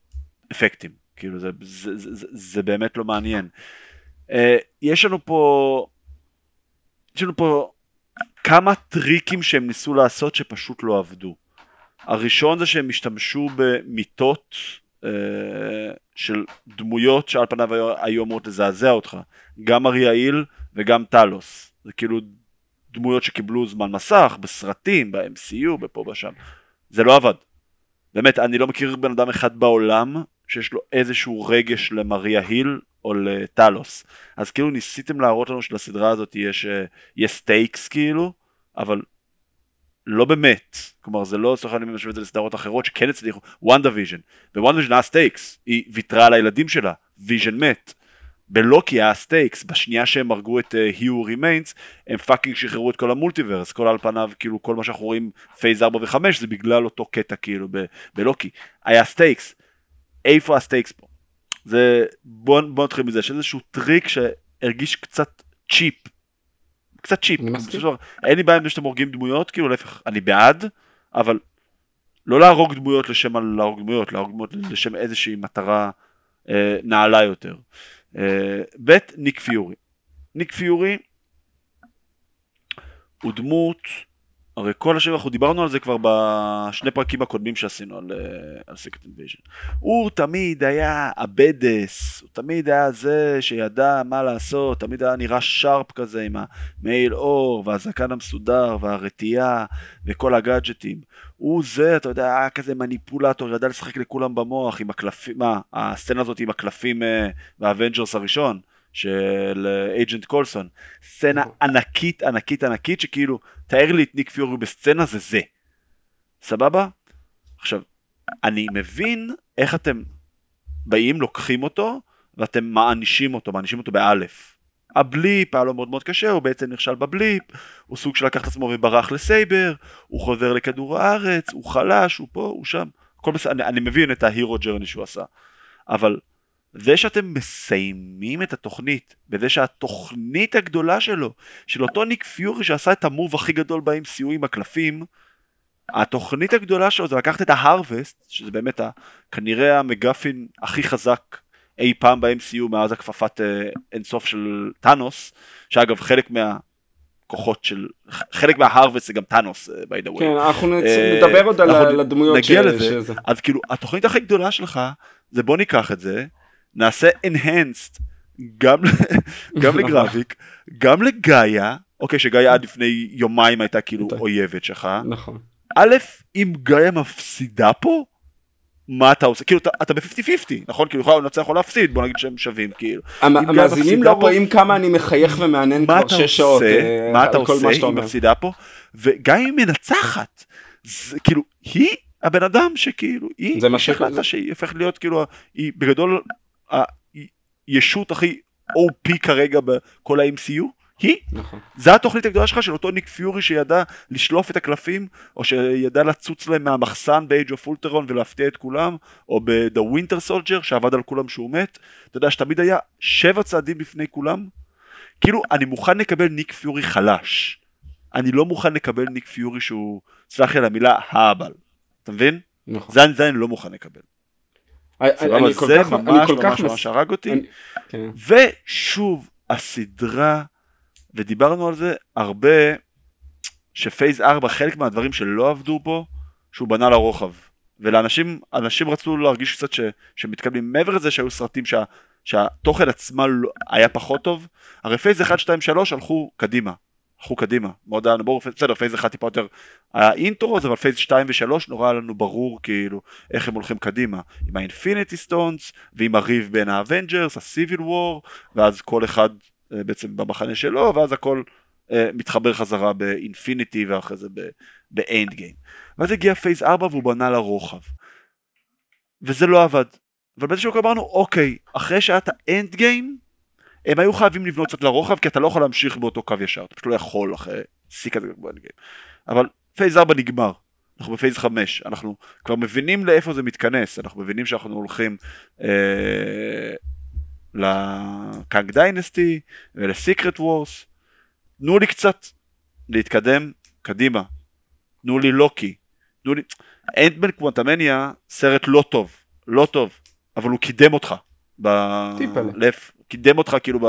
אפקטים. כאילו זה, באמת לא מעניין. אה, יש לנו פה יש לנו פה כמה טריקים שהם ניסו לעשות שפשוט לא עבדו. הראשון זה שהם השתמשו במיטות של דמויות שעל פניו היו אמורות לזעזע אותך, גם אריאיל וגם טלוס, זה כאילו דמויות שקיבלו זמן מסך בסרטים, ב-MCU, בפה בשם, זה לא עבד. באמת, אני לא מכיר בן אדם אחד בעולם שיש לו איזשהו רגש למריה היל או לטלוס. אז כאילו ניסיתם להראות לנו שלסדרה הזאת יש, אה, יש stakes כאילו, אבל לא באמת, כלומר זה לא, לצורך העניין משווה את זה לסדרות אחרות שכן הצליחו, וואנדה ויז'ן, ווואנדה ויז'ן היה stakes, היא ויתרה על הילדים שלה, ויז'ן מת, בלוקי היה stakes, בשנייה שהם הרגו את He Who uh, Remains, הם fucking שחררו את כל ה multiverse, כל על פניו, כאילו כל מה שאנחנו רואים phase 4 ו-5 זה בגלל אותו קטע כאילו ב- בלוקי. היה stakes, איפה ה stakes פה? זה, בוא, בוא נתחיל מזה, יש איזשהו טריק שהרגיש קצת cheap. קצת cheap. אין לי בעיה עם זה שאתם הורגים דמויות, כאילו להפך, אני בעד, אבל לא להרוג דמויות לשם להרוג דמויות, להרוג דמויות לשם איזושהי מטרה אה, נעלה יותר. אה, ב' ניק פיורי. ניק פיורי הוא דמות, הרי כל השם אנחנו דיברנו על זה כבר בשני פרקים הקודמים שעשינו על, אה, על סיקרט אינבייז'ן. הוא תמיד היה ה badass, הוא תמיד היה זה שידע מה לעשות, תמיד היה נראה sharp כזה עם המעיל עור והזקן המסודר והרתיעה וכל הגאדג'טים. הוא זה, אתה יודע, היה כזה מניפולטור, ידע לשחק לכולם במוח עם הקלפים, מה, הסצנה הזאת עם הקלפים באבנג'רס אה, הראשון. של Agent קולסון, סצנה ענקית ענקית ענקית שכאילו, תאר לי את ניק פיורי בסצנה זה זה, סבבה? עכשיו, אני מבין איך אתם באים, לוקחים אותו, ואתם מענישים אותו, מענישים אותו באלף. ה blip היה לו מאוד מאוד קשה, הוא בעצם נכשל ב blip, הוא סוג של לקח את עצמו וברח לסייבר, הוא חוזר לכדור הארץ, הוא חלש, הוא פה, הוא שם, הכל בסדר, אני, אני מבין את ה hero journey שהוא עשה, אבל זה שאתם מסיימים את התוכנית בזה שהתוכנית הגדולה שלו, של אותו ניק פיורי שעשה את ה move הכי גדול ב-MCU עם הקלפים, התוכנית הגדולה שלו זה לקחת את ה Harvest, שזה באמת ה, כנראה ה MacGuffin הכי חזק אי פעם ב-MCU מאז הכפפת אה, אינסוף של טאנוס, שאגב חלק מה... כוחות של חלק מההרווסט זה גם טאנוס by the way. כן אנחנו אה, נדבר עוד על הדמויות נגיע לזה אז כאילו התוכנית הכי גדולה שלך זה בוא ניקח את זה נעשה enhanced גם, [LAUGHS] גם נכון. לגרפיק, גם לגאיה, אוקיי שגאיה עד לפני יומיים הייתה כאילו אויבת שלך. נכון. א', אם גאיה מפסידה פה, מה אתה עושה? כאילו אתה, אתה ב-50-50, נכון? כאילו יכולה לנצח או להפסיד, בוא נגיד שהם שווים כאילו. המאזינים לא רואים כמה אני מחייך ומעניין כבר שש שעות. אה, מה אתה עושה אם היא מפסידה פה? וגם אם היא מנצחת, זה כאילו, היא הבן אדם שכאילו, היא החלטה שהיא הופכת להיות כאילו, היא בגדול הישות הכי OP כרגע בכל ה-MCU היא, נכון. זה התוכנית הגדולה שלך של אותו ניק פיורי שידע לשלוף את הקלפים או שידע לצוץ להם מהמחסן ב-Age of Ultron ולהפתיע את כולם או ב-The Winter Soldier שעבד על כולם שהוא מת? אתה יודע שתמיד היה שבע צעדים לפני כולם? כאילו אני מוכן לקבל ניק פיורי חלש. אני לא מוכן לקבל ניק פיורי שהוא סלח לי על המילה האבל. אתה מבין? נכון. זה, זה אני לא מוכן לקבל אני כל זה כך, ממש אני כל ממש כך ממש הרג אותי. אני, כן. ושוב, הסדרה, ודיברנו על זה הרבה, שפייס 4, חלק מהדברים שלא עבדו בו, שהוא בנה לרוחב. ולאנשים, אנשים רצו להרגיש קצת ש, שמתקבלים מעבר לזה שהיו סרטים שה, שהתוכן עצמה לא, היה פחות טוב, הרי phase 1, 2, 3 הלכו קדימה. הלכו קדימה, מאוד היה לנו ברור, בסדר phase 1 טיפה יותר היה intro, אבל phase 2 ו-3 נורא היה לנו ברור כאילו איך הם הולכים קדימה, עם ה infinity stones ועם הריב בין ה Avengers, ה Civil War, ואז כל אחד אה, בעצם במחנה שלו, ואז הכל uh, מתחבר חזרה ב Infinity ואחרי זה ב Endgame. ואז הגיע phase 4 והוא בנה לרוחב. וזה לא עבד. אבל באיזשהו מקום אמרנו אוקיי, אחרי שהיה את ה Endgame, הם היו חייבים לבנות קצת לרוחב כי אתה לא יכול להמשיך באותו קו ישר, אתה פשוט לא יכול אחרי שיא כזה. אבל phase 4 נגמר, אנחנו ב phase 5, אנחנו כבר מבינים לאיפה זה מתכנס, אנחנו מבינים שאנחנו הולכים אה, ל Kang Dynasty ול Secret Wars, תנו לי קצת להתקדם קדימה, תנו לי לוקי, תנו לי... אנטמן קוונטמניה סרט לא טוב, לא טוב, אבל הוא קידם אותך. בלב, קידם אותך כאילו ב...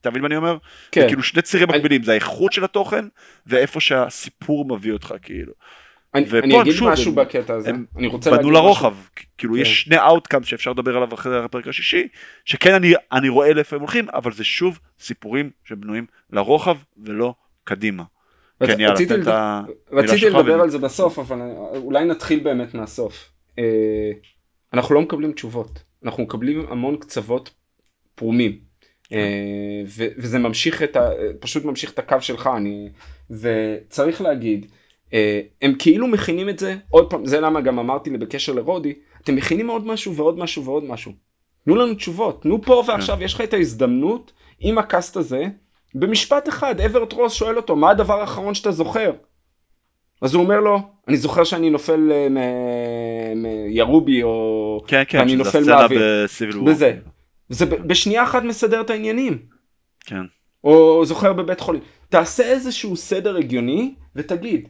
אתה מבין מה אני אומר? כן. זה כאילו שני צירים מקבילים, זה האיכות של התוכן ואיפה שהסיפור מביא אותך כאילו. אני, אני אגיד שוב, משהו הם, בקטע הזה, הם אני רוצה להגיד משהו. בנו לרוחב, כאילו כן. יש שני אאוטקאם שאפשר לדבר עליו אחרי הפרק השישי, שכן אני, אני רואה לאיפה הם הולכים, אבל זה שוב סיפורים שבנויים לרוחב ולא קדימה. רצ, כן, יאללה, רציתי, לד... רציתי לדבר על זה בסוף, אבל אולי נתחיל באמת מהסוף. אה, אנחנו לא מקבלים תשובות, אנחנו מקבלים המון קצוות פרומים. כן. אה, וזה ממשיך את ה... פשוט ממשיך את הקו שלך, אני... וצריך להגיד, אה, הם כאילו מכינים את זה, עוד פעם, זה למה גם אמרתי לי בקשר לרודי, אתם מכינים עוד משהו ועוד משהו ועוד משהו. תנו לנו תשובות, תנו פה ועכשיו, כן. יש לך את ההזדמנות עם הקאסט הזה, במשפט אחד, אברט רוס שואל אותו, מה הדבר האחרון שאתה זוכר? אז הוא אומר לו, אני זוכר שאני נופל אה, מירובי או... כן, כן, אני נופל מהאוויר. בזה. זה בשנייה אחת מסדר את העניינים. כן. או זוכר בבית חולים. תעשה איזשהו סדר הגיוני ותגיד,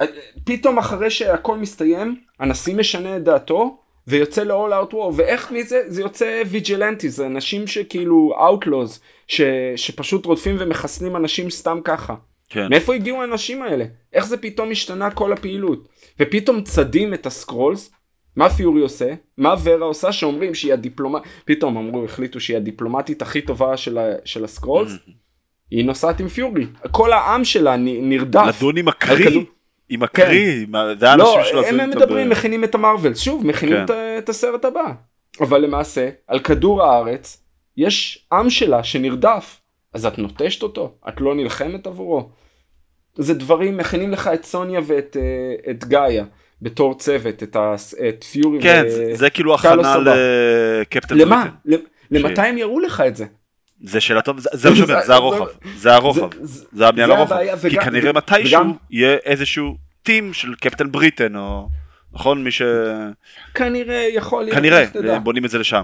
אה, פתאום אחרי שהכל מסתיים, הנשיא משנה את דעתו ויוצא ל-all out war, ואיך מזה? זה יוצא ויג'לנטי, זה אנשים שכאילו outlaws, ש, שפשוט רודפים ומחסנים אנשים סתם ככה. כן. מאיפה הגיעו האנשים האלה? איך זה פתאום השתנה כל הפעילות? ופתאום צדים את הסקרולס, מה פיורי עושה? מה ורה עושה שאומרים שהיא הדיפלומט... פתאום אמרו, החליטו שהיא הדיפלומטית הכי טובה של, ה... של הסקרולס? Mm-hmm. היא נוסעת עם פיורי. כל העם שלה נרדף. לדון עם הקרי? עם הקרי? כן. זה האנשים לא, שלו. הם מדברים. מכינים את המרוויל. שוב, מכינים כן. את, את הסרט הבא. אבל למעשה, על כדור הארץ, יש עם שלה שנרדף. אז את נוטשת אותו? את לא נלחמת עבורו? זה דברים, מכינים לך את סוניה ואת אה, את גאיה בתור צוות, את, ה, את פיורי. כן, ו... זה כאילו הכנה לקפטן למה? למתי הם יראו לך את זה? זה שאלה טוב, זה מה שאומר, [LAUGHS] זה הרוחב, זה הרוחב, זה הבנייה לרוחב, כי כנראה מתישהו יהיה איזשהו team של Captain Britain, או נכון, מי ש... כנראה יכול להיות, כנראה, בונים את זה לשם.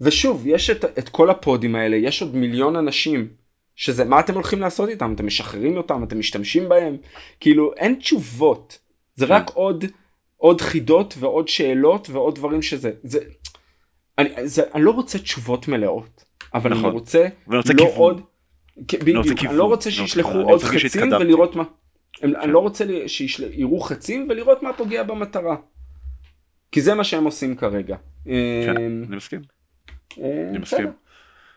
ושוב, יש את כל ה pod ים האלה, יש עוד מיליון אנשים שזה מה אתם הולכים לעשות איתם? אתם משחררים אותם? אתם משתמשים בהם? כאילו אין תשובות זה כן. רק עוד עוד חידות ועוד שאלות ועוד דברים שזה זה אני, זה, אני לא רוצה תשובות מלאות אבל נכון. אני רוצה, רוצה לא כיוון. עוד בדיוק, אני לא רוצה שישלחו עוד חצים ולראות מה אני כן. לא רוצה שיראו חצים ולראות מה פוגע במטרה. כי זה מה שהם עושים כרגע. כן, אמ, אני מסכים. אה, אני מסכים.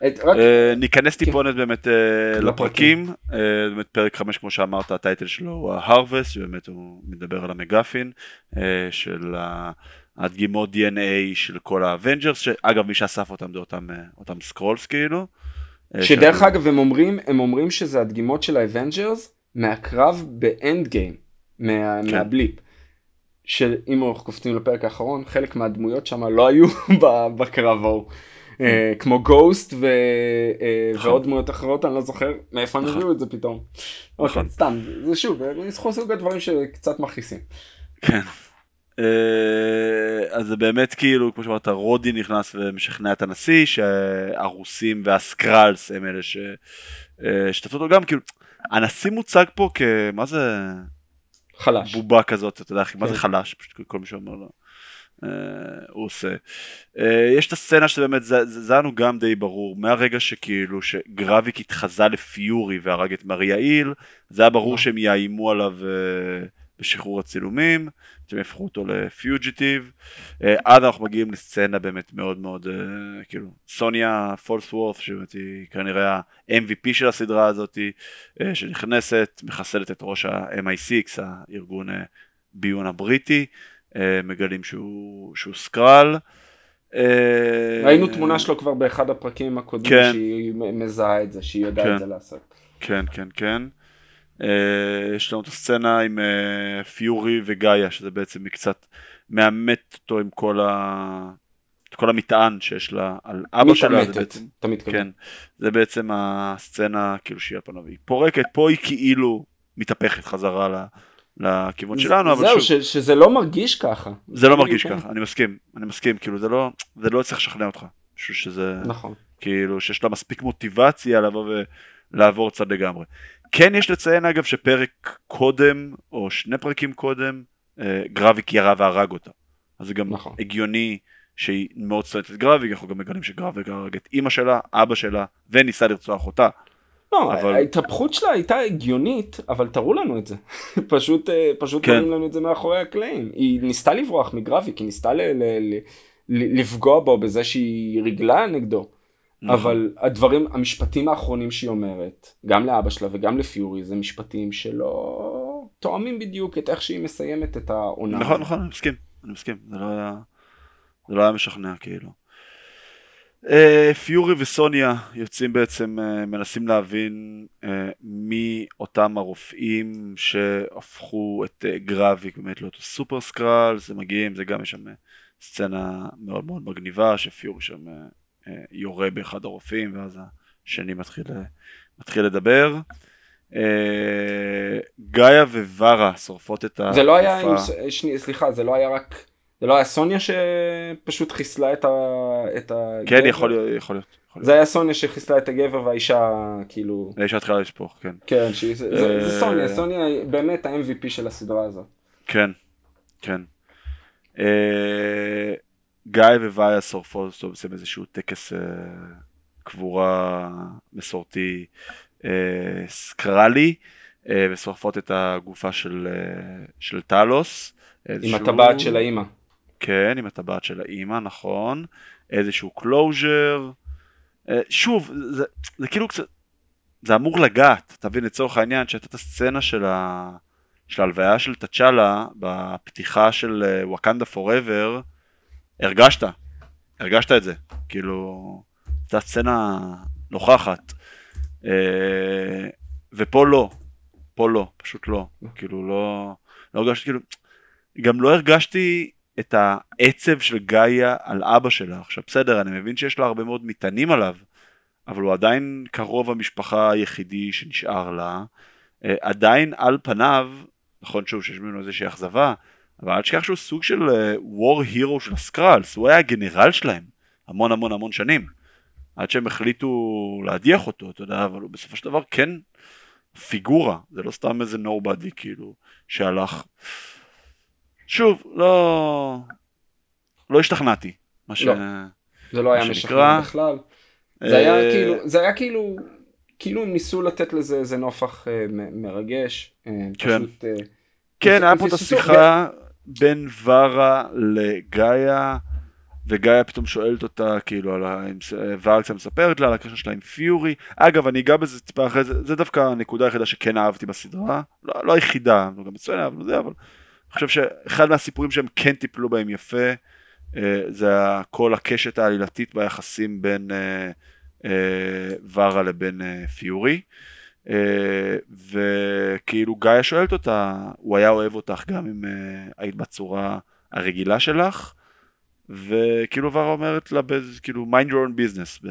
אה, ניכנס כן. טיפונת באמת אה, לפרקים, אה, באמת פרק 5 כמו שאמרת הטייטל שלו הוא ההרווסט, שבאמת הוא מדבר על המגפין של הדגימות DNA של כל ה Avengers, שאגב מי שאסף אותם זה אותם, Skrulls כאילו. שדרך. אגב הם אומרים, הם אומרים שזה הדגימות של ה Avengers מהקרב ב Endgame, כן. מה blip. שאם אנחנו קופצים לפרק האחרון חלק מהדמויות שם לא היו [LAUGHS] בקרב ההוא. אה, כמו Ghost אה. ועוד דמויות אחרות אני לא זוכר מאיפה הם נכון. הביאו את זה פתאום. אוקיי, נכון. סתם זה שוב ניסחו סוג הדברים שקצת מכעיסים. כן. אה, אז זה באמת כאילו כמו שאמרת רודי נכנס ומשכנע את הנשיא שהרוסים והסקרלס הם אלה שהשתתפו אותו גם כאילו הנשיא מוצג פה כמה זה חלש בובה כזאת אתה יודע מה זה כן. חלש פשוט כל מי שאומר לו. אה, הוא עושה. אה, יש את הסצנה שזה באמת, זה, זה לנו גם די ברור, מהרגע שכאילו שגרביק התחזה לפיורי והרג את מריה איל, זה היה ברור שהם יאיימו עליו אה, בשחרור הצילומים, שהם יהפכו אותו לפיוג'יטיב, עד אנחנו מגיעים לסצנה באמת מאוד מאוד, כאילו, סוניה פולסוורף, שבאמת היא כנראה ה-MVP של הסדרה הזאת, שנכנסת, מחסלת את ראש ה-MI6, הארגון ביון הבריטי, אה, מגלים שהוא, שהוא סקרל. אה, ראינו תמונה שלו כבר באחד הפרקים הקודמים כן. שהיא מזהה את זה, שהיא יודעת כן. את זה לעשות. כן, כן, כן. Uh, יש לנו את הסצנה עם פיורי וגאיה, שזה בעצם קצת מאמת אותו עם כל, ה... כל המטען שיש לה על אבא שלה. זה בעצם, מתכוון. כן, זה בעצם הסצנה כאילו שהיא על פניו, היא פורקת, פה היא כאילו מתהפכת חזרה לכיוון שלנו, אבל זהו, שוב... שזה לא מרגיש ככה. זה לא מרגיש ככה, אני מסכים, אני מסכים, כאילו זה לא, זה לא צריך לשכנע אותך. שזה, נכון. כאילו שיש לה מספיק מוטיבציה לבוא ולעבור צד לגמרי. כן יש לציין אגב שפרק קודם, או שני פרקים קודם, אה, גרביק ירה והרג אותה. אז זה גם נכון. הגיוני שהיא מאוד שונאת את גרביק, אנחנו גם מגלים שגרביק הרג את אימא שלה, אבא שלה, וניסה לרצוח אותה. לא, אבל... ההתהפכות שלה הייתה הגיונית, אבל תראו לנו את זה. [LAUGHS] פשוט, אה, פשוט כן. לנו את זה מאחורי הקלעים. היא ניסתה לברוח מגרפיק, היא ניסתה ל- ל- ל- לפגוע בו בזה שהיא ריגלה נגדו. נכון. אבל הדברים, המשפטים האחרונים שהיא אומרת, גם לאבא שלה וגם לפיורי, זה משפטים שלא תואמים בדיוק את איך שהיא מסיימת את העונה. נכון, נכון, אני מסכים, אני מסכים. זה לא היה, זה לא היה משכנע כאילו. Uh, פיורי וסוניה יוצאים בעצם, uh, מנסים להבין uh, מי אותם הרופאים שהפכו את גרביק באמת לאותו סופר סקרל, זה מגיעים, זה גם יש שם סצנה מאוד מאוד מגניבה שפיורי שם יורה באחד הרופאים ואז השני מתחיל, מתחיל לדבר. גאיה וורה שורפות את ה... זה לא היה, עם, שני, סליחה, זה לא היה רק, זה לא היה סוניה שפשוט חיסלה את ה... את ה... כן, יכול להיות, יכול להיות. זה היה סוניה שחיסלה את הגבר והאישה כאילו... האישה התחילה לשפוך, כן. כן, שהיא, זה, זה, זה סוניה, סוניה היא באמת ה-MVP של הסדרה הזאת. כן, כן. אה, גאיה שורפת, עושים איזשהו טקס אה, קבורה מסורתי אה, סקרלי, ושורפות את הגופה של, של טלוס. עם הטבעת של האימא. כן, עם הטבעת של האימא, נכון. איזשהו closure. שוב, זה, זה כאילו קצת, זה אמור לגעת, אתה מבין, לצורך העניין, שהייתה את הסצנה של ה... של ההלוויה של תצ'אלה בפתיחה של וואקנדה פוראבר, הרגשת, הרגשת את זה, כאילו, זו סצנה נוכחת, אה, ופה לא, פה לא, פשוט לא, כאילו לא, לא הרגשתי, כאילו, גם לא הרגשתי את העצב של גאיה על אבא שלה, עכשיו בסדר, אני מבין שיש לה הרבה מאוד מטענים עליו, אבל הוא עדיין קרוב המשפחה היחידי שנשאר לה, אה, עדיין על פניו נכון שוב שיש ממנו איזושהי אכזבה, אבל אל תשכח שהוא סוג של וור uh, הירו של הסקראלס, הוא היה הגנרל שלהם המון המון המון שנים, עד שהם החליטו להדיח אותו, אתה יודע, אבל הוא בסופו של דבר כן פיגורה, זה לא סתם איזה נורבדי כאילו, שהלך. שוב, לא... לא השתכנעתי. מה ש... לא, זה לא היה משכנע בכלל. זה היה אה, כאילו, זה היה כאילו כאילו הם ניסו לתת לזה איזה נופח אה, מרגש. אה, כן, פשוט, אה, כן היה פה את השיחה בין ורה לגאיה, וגאיה פתאום שואלת אותה כאילו על ה... ורה קצת מספרת לה על הקשר שלה עם פיורי. אגב אני אגע בזה טיפה אחרי זה, זה דווקא הנקודה היחידה שכן אהבתי בסדרה, לא, לא היחידה, זה גם מצוין, אבל זה, אבל אני חושב שאחד מהסיפורים שהם כן טיפלו בהם יפה, אה, זה כל הקשת העלילתית ביחסים בין אה, אה, ורה לבין פיורי. וכאילו גאיה שואלת אותה, הוא היה אוהב אותך גם אם היית בצורה הרגילה שלך, וכאילו ורה אומרת לה כאילו mind your own business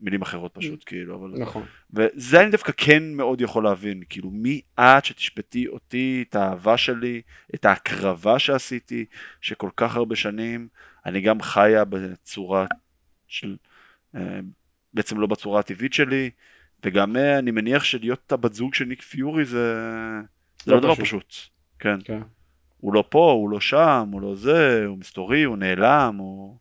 במילים אחרות פשוט כאילו אבל נכון וזה אני דווקא כן מאוד יכול להבין כאילו מי את שתשפטי אותי את האהבה שלי את ההקרבה שעשיתי שכל כך הרבה שנים אני גם חיה בצורה של בעצם לא בצורה הטבעית שלי, וגם אה, אני מניח שלהיות הבת זוג של ניק פיורי זה, זה לא, לא דבר פשוט. כן. כן. הוא לא פה, הוא לא שם, הוא לא זה, הוא מסתורי, הוא נעלם, הוא...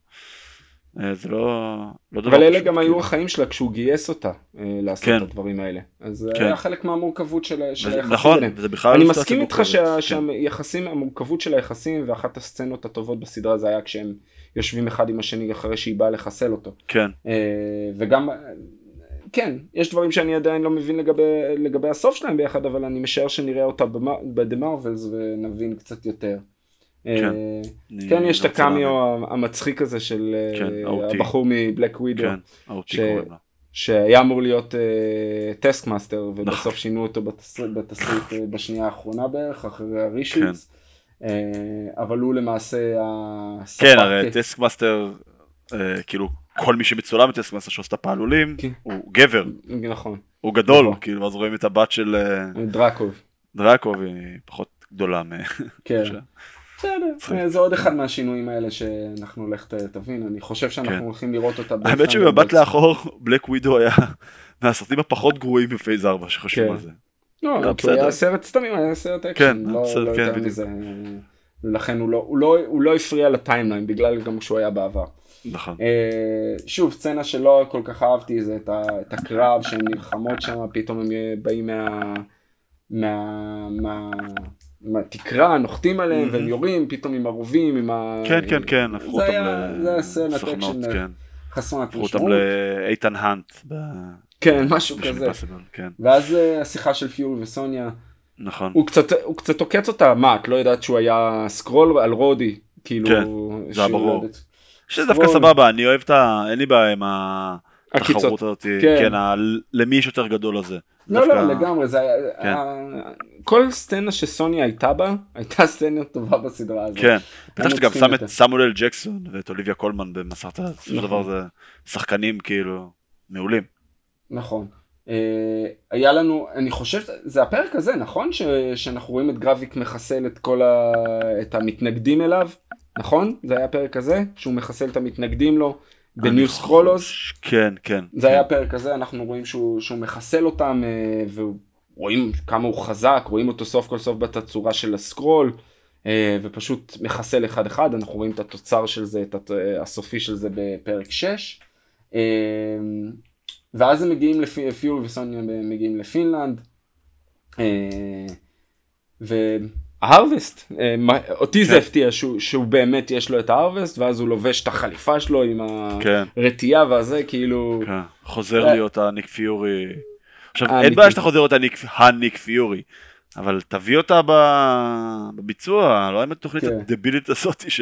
אה, זה לא, לא דבר אבל אלה גם היו כאילו. החיים שלה כשהוא גייס אותה אה, לעשות כן. את הדברים האלה. אז זה כן. היה חלק מהמורכבות של, של היחסים נכון, וזה בכלל אני מסכים איתך שה, שהיחסים, המורכבות של היחסים ואחת הסצנות הטובות בסדרה זה היה כשהם יושבים אחד עם השני אחרי שהיא באה לחסל אותו. כן. אה, וגם, כן, יש דברים שאני עדיין לא מבין לגבי, לגבי הסוף שלהם ביחד, אבל אני משער שנראה אותה ב"The Marvels" ונבין קצת יותר. כן, אה, כן יש את הקאמיו המצחיק הזה של כן, אה, הבחור מ Black Widow. כן, שהיה אמור להיות Taskmaster ובסוף שינו אותו בתסריט בשנייה האחרונה בערך אחרי ה reshoots. אה, אבל הוא למעשה ה spec. כן, הרי Taskmaster, אה, כאילו כל מי שמצולם ב Taskmaster שעושה את הפעלולים. הוא גבר. נכון. הוא גדול, נכון. כאילו, אז רואים את הבת של... אה, דרקוב. דרקוב היא פחות גדולה. כן. [LAUGHS] בסדר, זה עוד אחד מהשינויים האלה שאנחנו לך תבין, אני חושב שאנחנו כן. הולכים לראות אותה. האמת שבמבט לאחור, Black Widow היה מהסרטים הפחות גרועים ב phase 4 שחושבים על זה. לא, כי היה סרט סתמי, היה סרט אקשן, כן, לא, לא כן, יותר מזה. ולכן הוא לא, לא, הוא לא הפריע ל timeline בגלל גם שהוא היה בעבר. נכון. Uh, שוב סצנה שלא כל כך אהבתי זה את, הקרב שהן נלחמות שם פתאום הם באים מה... מה... מה... מהתקרה נוחתים עליהם והם יורים פתאום עם הרובים עם ה... כן כן כן הפכו אותם לסוכנות כן. חסרת משמעות. הפכו אותם לאיתן האנט. כן, משהו כזה. כן. ואז uh, השיחה של פיורי וסוניה. נכון. הוא קצת, הוא קצת עוקץ אותה, מה, את לא יודעת שהוא היה סקרול על רודי, כאילו... כן, זה היה ברור. שזה דווקא סבבה, אני אוהב את ה... אין לי בעיה עם ה... התחרות הזאת, כן, כן ה... למי יש יותר גדול לזה. לא, דווקא... לא, לגמרי, זה כן. ה... כל סצנה שסוני הייתה בה, הייתה סצנה טובה בסדרה הזאת. כן, בטח שאתה גם שם את סמואל ג'קסון ואת אוליביה קולמן במסרת, בסופו של דבר זה שחקנים כאילו מעולים. נכון. אה, היה לנו, אני חושב, זה הפרק הזה, נכון? ש, שאנחנו רואים את גרביק מחסל את כל ה... את המתנגדים אליו, נכון? זה היה הפרק הזה? שהוא מחסל את המתנגדים לו בניו סקרולוס? כן, כן. זה כן. היה הפרק הזה, אנחנו רואים שהוא, שהוא מחסל אותם, אה, ורואים כמה הוא חזק, רואים אותו סוף כל סוף בתצורה של הסקרול. אה, ופשוט מחסל אחד אחד, אנחנו רואים את התוצר של זה, את הסופי של זה בפרק 6. ואז הם מגיעים, לפי, פיורי וסוניה מגיעים לפינלנד. אה, וההרווסט, אה, אותי זה כן. הפתיע שהוא, שהוא באמת יש לו את ההרווסט, ואז הוא לובש את החליפה שלו עם כן. הרתיעה והזה, כאילו... כן. חוזר להיות הניק פיורי. עכשיו, אין בעיה שאתה חוזר להיות הניק פיורי. אבל תביא אותה בביצוע, לא עם התוכנית הדבילית הזאת ש...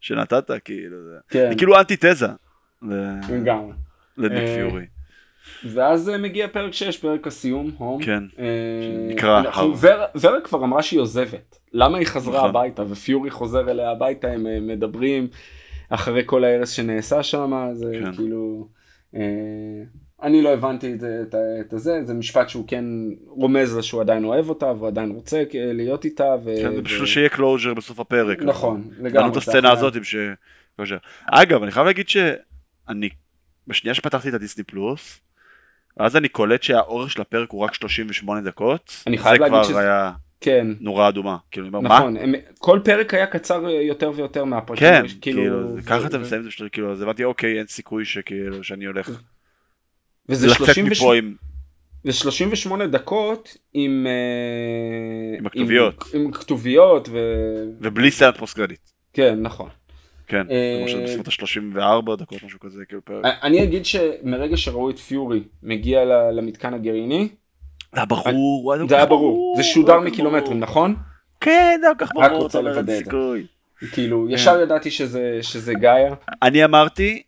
שנתת, כאילו, זה כאילו אנטי תזה. לגמרי. לניק אה, פיורי. ואז אה, מגיע פרק 6, פרק הסיום, הום. כן, אה, נקרא ורה כבר אמרה שהיא עוזבת. למה היא חזרה נכון. הביתה ופיורי חוזר אליה הביתה, הם מדברים אחרי כל ההרס שנעשה שם, זה כן. כאילו... אני לא הבנתי את, את, את זה, זה משפט שהוא כן רומז לה שהוא עדיין אוהב אותה והוא עדיין רוצה להיות איתה. ו... כן, זה בשביל שיהיה closure בסוף הפרק. נכון, לגמרי. את הסצנה הזאת עם ש... אגב, אני חייב להגיד שאני בשנייה שפתחתי את ה Disney Plus, אז אני קולט שהאורך של הפרק הוא רק 38 דקות. אני חייב להגיד שזה... היה כן. נורה אדומה. כאילו, נכון, מה? הם, כל פרק היה קצר יותר ויותר מהפרקים. כן, כאילו, כאילו זה, ככה אתה מסיים את זה, כאילו, אז הבנתי, אוקיי, אין סיכוי שכאילו, שאני הולך וזה 38 עם... ו-38 דקות עם... אה, עם הכתוביות. עם, עם כתוביות ו... ובלי סרט פוסט קרדיט. כן, נכון. כן, כמו שזה בסביבות ה-34 דקות, משהו כזה, כאילו פרק. אני אגיד שמרגע שראו את פיורי מגיע למתקן הגרעיני, זה היה ברור, זה היה ברור, זה שודר מקילומטרים, נכון? כן, זה היה כל כך ברור, רק רוצה לוודא את זה. כאילו, כן. ישר ידעתי שזה גאיה. אני אמרתי,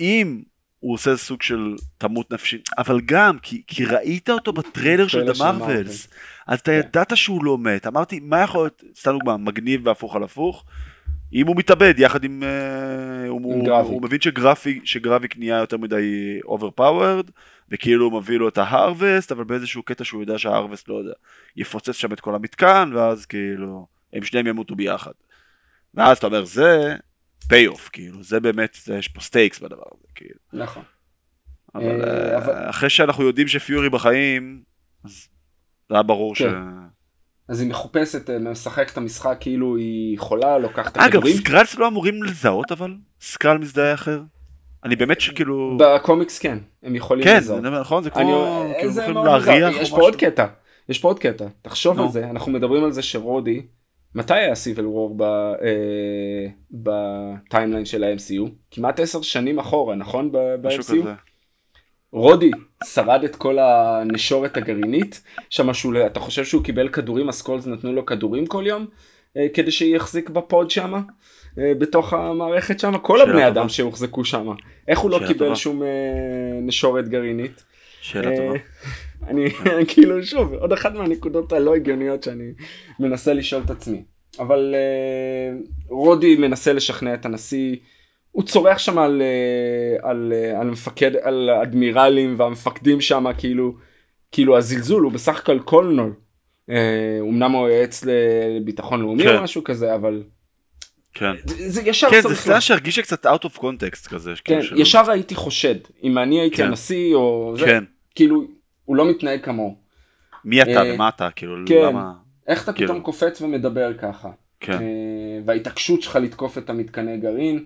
אם הוא עושה סוג של תמות נפשית, אבל גם, כי, כי ראית אותו בטריילר של דה מרווילס, אז אתה כן. ידעת שהוא לא מת, אמרתי, מה יכול להיות, סתם דוגמה, מגניב והפוך על הפוך, אם הוא מתאבד יחד עם, uh, הוא, הוא, הוא מבין שגרפי, שגרפיק נהיה יותר מדי overpowered וכאילו הוא מביא לו את ההרווסט אבל באיזשהו קטע שהוא יודע שההרווסט לא יודע יפוצץ שם את כל המתקן ואז כאילו הם שניהם ימותו ביחד. ואז אתה אומר זה pay off כאילו זה באמת יש פה stakes בדבר הזה כאילו. נכון. אבל, uh, אבל אחרי שאנחנו יודעים שפיורי בחיים אז זה היה ברור כן. ש... אז היא מחופשת, אה, משחקת את המשחק כאילו היא חולה, לוקחת את הכדורים. אגב, Skrulls לא אמורים לזהות אבל? Skrull מזהה אחר? אני באמת שכאילו... בקומיקס כן, הם יכולים כן, לזהות. כן, נכון, זה כמו... אני... כאילו, יכולים להריח יש פה עוד קטע, יש פה עוד קטע, תחשוב no. על זה, אנחנו מדברים על זה שרודי, מתי היה סיבל וור בטיימליין של ה-MCU? כמעט עשר שנים אחורה, נכון? ב-MCU? רודי שרד את כל הנשורת הגרעינית, שם שהוא, אתה חושב שהוא קיבל כדורים, הסקולס נתנו לו כדורים כל יום, אה, כדי שיחזיק בפוד שם, אה, בתוך המערכת שם, כל הבני טובה. אדם שהוחזקו שם, איך הוא לא קיבל טובה. שום אה, נשורת גרעינית? שאלה טובה. [LAUGHS] אני [LAUGHS] כאילו שוב, עוד אחת מהנקודות הלא הגיוניות שאני מנסה לשאול את עצמי. אבל רודי מנסה לשכנע את הנשיא. הוא צורח שם על, אה, על, אה, על מפקד, על אדמירלים והמפקדים שם, כאילו, כאילו הזלזול הוא בסך הכל קולנול. אה, אמנם הוא יועץ לביטחון לאומי כן. או משהו כזה, אבל... כן. זה, ישר כן, זה סצנה שהרגישה קצת out of context כזה. כן, כאילו ישר של... הייתי חושד, אם אני הייתי כן. הנשיא או זה, כן. כאילו, הוא לא מתנהג כמוהו. מי אתה ומה אתה, כאילו, כן. למה... איך אתה כאילו... פתאום קופץ ומדבר ככה? כן. וההתעקשות שלך לתקוף את המתקני גרעין.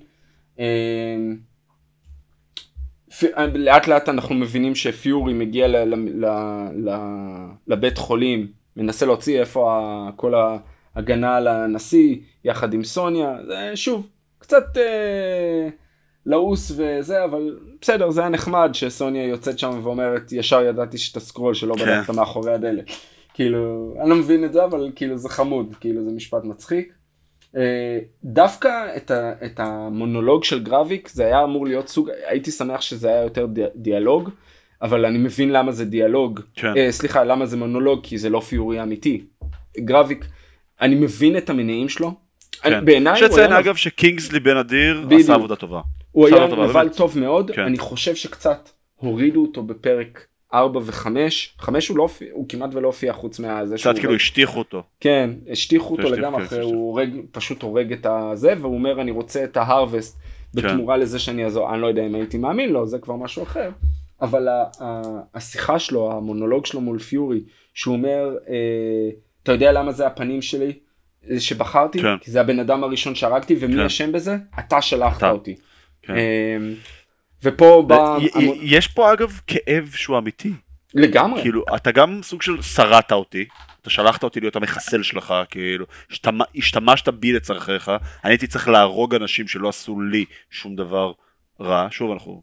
אמ, לאט לאט אנחנו מבינים שפיורי מגיע ל, ל, ל, ל, לבית חולים, מנסה להוציא איפה כל ההגנה על הנשיא יחד עם סוניה, זה שוב קצת אה, לעוס וזה, אבל בסדר, זה היה נחמד שסוניה יוצאת שם ואומרת ישר ידעתי שאתה סקרול שלא כן. בדקת מאחורי הדלת. כאילו, אני לא מבין את זה, אבל כאילו זה חמוד, כאילו זה משפט מצחיק. דווקא את, ה, את המונולוג של גרביק זה היה אמור להיות סוג, הייתי שמח שזה היה יותר דיאלוג, אבל אני מבין למה זה דיאלוג, כן. uh, סליחה, למה זה מונולוג, כי זה לא פיורי אמיתי. גרביק, אני מבין את המניעים שלו. כן. בעיניי הוא היה... שציין אגב שקינגסלי בן אדיר עשה עבודה טובה. הוא היה נבל טוב מאוד, כן. אני חושב שקצת הורידו אותו בפרק 4 ו-5, 5 הוא לא הופיע, הוא כמעט ולא הופיע חוץ מהזה קצת כאילו השטיחו אותו. כן, השטיחו אותו לגמרי, אחרי הוא הורג, פשוט הורג את הזה, והוא אומר אני רוצה את ההרווסט בתמורה לזה שאני אעזור, אני לא יודע אם הייתי מאמין לו, זה כבר משהו אחר. אבל השיחה שלו, המונולוג שלו מול פיורי, שהוא אומר, אה, אתה יודע למה זה הפנים שלי שבחרתי? כן. כי זה הבן אדם הראשון שהרגתי, ומי כן. אשם כן. בזה? אתה שלחת. אותי. כן. ופה בא... יש פה אגב כאב שהוא אמיתי. לגמרי. כאילו, אתה גם סוג של שרדת אותי, אתה שלחת אותי להיות המחסל שלך, כאילו, השתמשת בי לצרכיך, אני הייתי צריך להרוג אנשים שלא עשו לי שום דבר רע, שוב אנחנו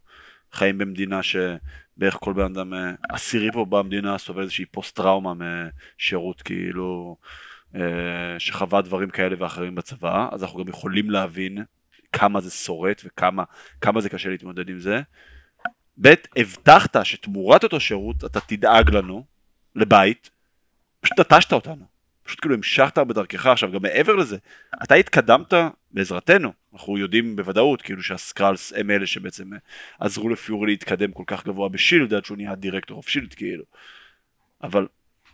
חיים במדינה שבערך כל בן אדם אה, עשירי פה במדינה סובל איזושהי פוסט טראומה משירות כאילו אה, שחווה דברים כאלה ואחרים בצבא אז אנחנו גם יכולים להבין כמה זה שורט וכמה זה קשה להתמודד עם זה. ב' הבטחת שתמורת אותו שירות אתה תדאג לנו לבית פשוט נטשת אותנו. פשוט כאילו המשכת בדרכך. עכשיו גם מעבר לזה אתה התקדמת בעזרתנו. אנחנו יודעים בוודאות כאילו שהסקרלס הם אלה שבעצם עזרו לפיורי להתקדם כל כך גבוה בשילד עד שהוא נהיה דירקטור אוף שילד כאילו. אבל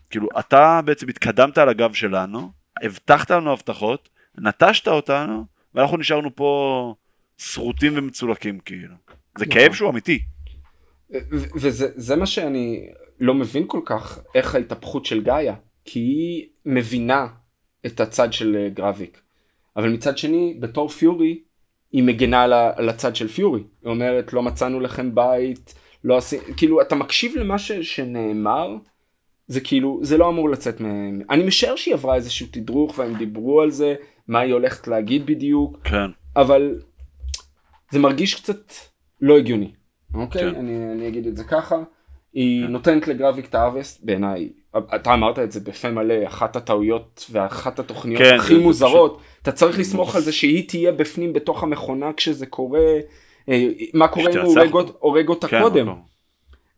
כאילו אתה בעצם התקדמת על הגב שלנו הבטחת לנו הבטחות נטשת אותנו ואנחנו נשארנו פה שרוטים ומצולקים כאילו זה כאב נכון. שהוא אמיתי. וזה מה שאני לא מבין כל כך איך ההתהפכות של גאיה כי היא מבינה את הצד של אה, גרביק. אבל מצד שני, בתור פיורי, היא מגנה על הצד של פיורי. היא אומרת, לא מצאנו לכם בית, לא עשינו, כאילו, אתה מקשיב למה ש, שנאמר, זה כאילו, זה לא אמור לצאת מהם. אני משער שהיא עברה איזשהו תדרוך והם דיברו על זה, מה היא הולכת להגיד בדיוק. כן. אבל זה מרגיש קצת לא הגיוני. אוקיי? כן. אני, אני אגיד את זה ככה. היא כן. נותנת לגרביק את האבסט, בעיניי אתה אמרת את זה בפה מלא, אחת הטעויות ואחת התוכניות כן, הכי מוזרות, פשוט... אתה צריך לסמוך על זה שהיא תהיה בפנים בתוך המכונה כשזה קורה, אה, מה קורה אם הוא הורג אותה כן, קודם.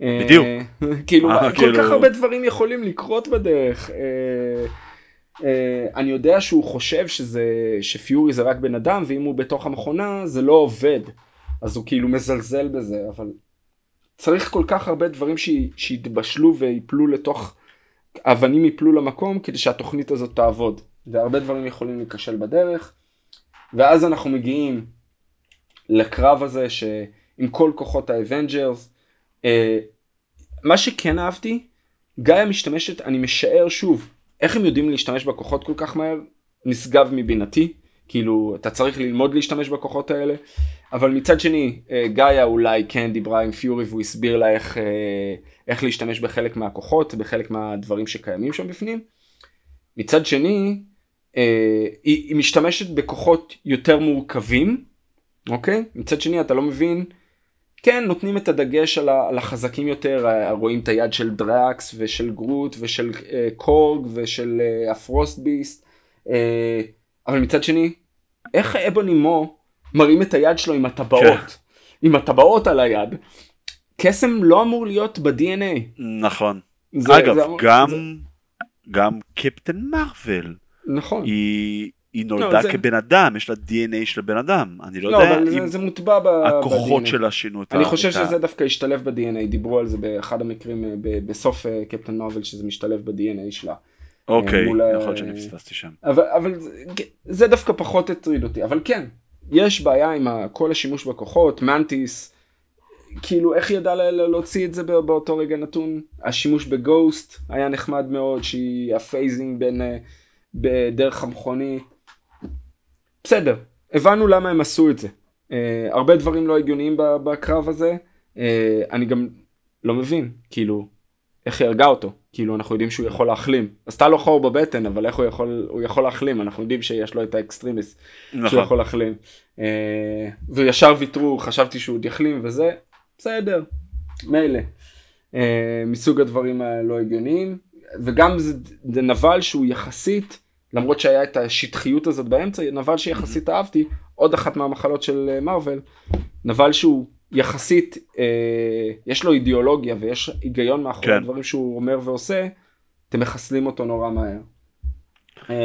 אה, בדיוק. [LAUGHS] כאילו, כל כאילו... כך הרבה דברים יכולים לקרות בדרך. אה, אני יודע שהוא חושב שזה, שפיורי זה רק בן אדם, ואם הוא בתוך המכונה זה לא עובד. אז הוא כאילו מזלזל בזה, אבל צריך כל כך הרבה דברים שיתבשלו ויפלו לתוך אבנים יפלו למקום כדי שהתוכנית הזאת תעבוד. והרבה דברים יכולים להיכשל בדרך. ואז אנחנו מגיעים לקרב הזה שעם כל כוחות ה Avengers. אה, מה שכן אהבתי, גאיה משתמשת, אני משער שוב, איך הם יודעים להשתמש בכוחות כל כך מהר? נשגב מבינתי. כאילו אתה צריך ללמוד להשתמש בכוחות האלה אבל מצד שני אה, גאיה אולי כן דיברה עם פיורי והוא הסביר לה איך, אה, איך להשתמש בחלק מהכוחות בחלק מהדברים שקיימים שם בפנים. מצד שני אה, היא, היא משתמשת בכוחות יותר מורכבים אוקיי מצד שני אתה לא מבין כן נותנים את הדגש על, החזקים יותר רואים את היד של דראקס ושל גרוט ושל קורג ושל הפרוסט ביסט. אבל מצד שני, איך אבוני מו מרים את היד שלו עם הטבעות, כן. עם הטבעות על היד? קסם לא אמור להיות ב-DNA. נכון. זה, אגב, זה אמור, גם, זה... גם קפטן מרוויל. נכון. היא... היא לא, נולדה לא, זה... כבן אדם, יש לה DNA של בן אדם, אני לא, לא יודע אם זה, זה מוטבע ב... הכוחות ב שלה שינו את ה... אני חושב שזה דווקא השתלב ב-DNA, דיברו על זה באחד המקרים אה, בסוף אה, קפטן מרוויל שזה משתלב ב-DNA שלה. אוקיי, יכול להיות שאני פספסתי שם. אבל, אבל זה, זה דווקא פחות הטריד אותי, אבל כן, יש בעיה עם כל השימוש בכוחות, מנטיס, כאילו איך ידע להוציא את זה באותו רגע נתון? השימוש בגוסט היה נחמד מאוד, שהיא ה phasing בין, אה, בדרך המכונית. בסדר, הבנו למה הם עשו את זה. Uh, הרבה דברים לא הגיוניים בקרב הזה, uh, אני גם לא מבין, כאילו, איך היא הרגה אותו. כאילו אנחנו יודעים שהוא יכול להחלים. עשתה לו חור בבטן אבל איך הוא יכול, הוא יכול להחלים אנחנו יודעים שיש לו את האקסטרימיס. נכון. שהוא יכול להחלים. אה, וישר ויתרו חשבתי שהוא עוד יחלים וזה בסדר מילא. אה, מסוג הדברים הלא הגיוניים וגם זה, זה נבל שהוא יחסית למרות שהיה את השטחיות הזאת באמצע, נבל שיחסית אהבתי, עוד אחת מהמחלות של מארוול, נבל שהוא יחסית, אה, יש לו אידיאולוגיה ויש היגיון מאחורי כן. הדברים שהוא אומר ועושה, אתם מחסלים אותו נורא מהר. אה,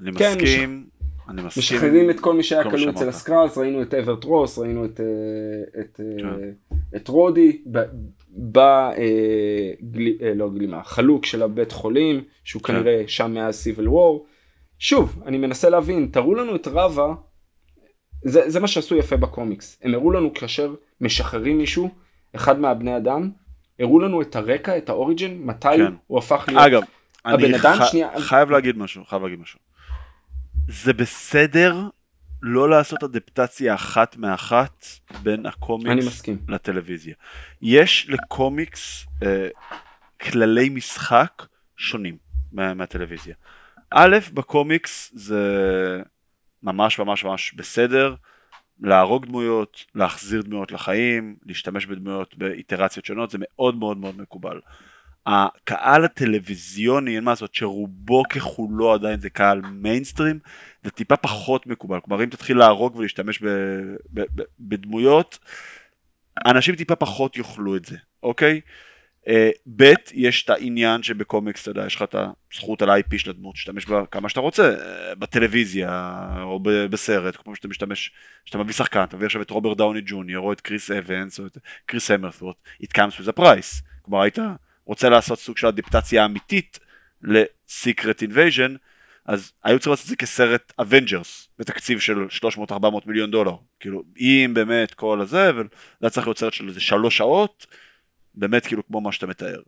אני כן, מסכים. אני מסכים. משחררים את כל מי שהיה כלוא אצל הסקראלס, ראינו את אברט רוס, ראינו את, אה, את, כן. את רודי, ב... לא גלימה, חלוק של הבית חולים, שהוא כן. כנראה שם מאז סיביל וור. שוב, אני מנסה להבין, תראו לנו את רבה זה, זה מה שעשו יפה בקומיקס. הם הראו לנו כאשר משחררים מישהו, אחד מהבני אדם, הראו לנו את הרקע, את האוריג'ן, מתי כן. הוא הפך להיות אגב, הבן אדם, ח... שנייה... חייב להגיד משהו, חייב להגיד משהו. זה בסדר לא לעשות אדפטציה אחת מאחת בין הקומיקס לטלוויזיה. יש לקומיקס אה, כללי משחק שונים מה, מהטלוויזיה. א', בקומיקס זה ממש ממש ממש בסדר להרוג דמויות, להחזיר דמויות לחיים, להשתמש בדמויות באיטרציות שונות, זה מאוד מאוד מאוד מקובל. הקהל הטלוויזיוני, אין מה לעשות, שרובו ככולו עדיין זה קהל מיינסטרים, זה טיפה פחות מקובל. כלומר, אם תתחיל להרוג ולהשתמש ב, ב, ב, בדמויות, אנשים טיפה פחות יאכלו את זה, אוקיי? אה, ב', יש את העניין שבקומיקס, אתה יודע, יש לך את הזכות על ה-IP של הדמות, שתשתמש בה כמה שאתה רוצה, אה, בטלוויזיה או בסרט, כמו שאתה משתמש, שאתה מביא שחקן, אתה מביא עכשיו את רוברט דאוני ג'וניור, או את קריס אבנס, או את כריס המסוורת', it comes with a price. כלומר, היית רוצה לעשות סוג של אדיפטציה אמיתית ל-Secret Invasion, אז היו צריכים לעשות את זה כסרט אבנג'רס, בתקציב של 300-400 מיליון דולר. כאילו, אם באמת כל הזה, וזה היה צריך להיות סרט של איזה שלוש שעות, באמת כאילו כמו מה שאתה מתאר.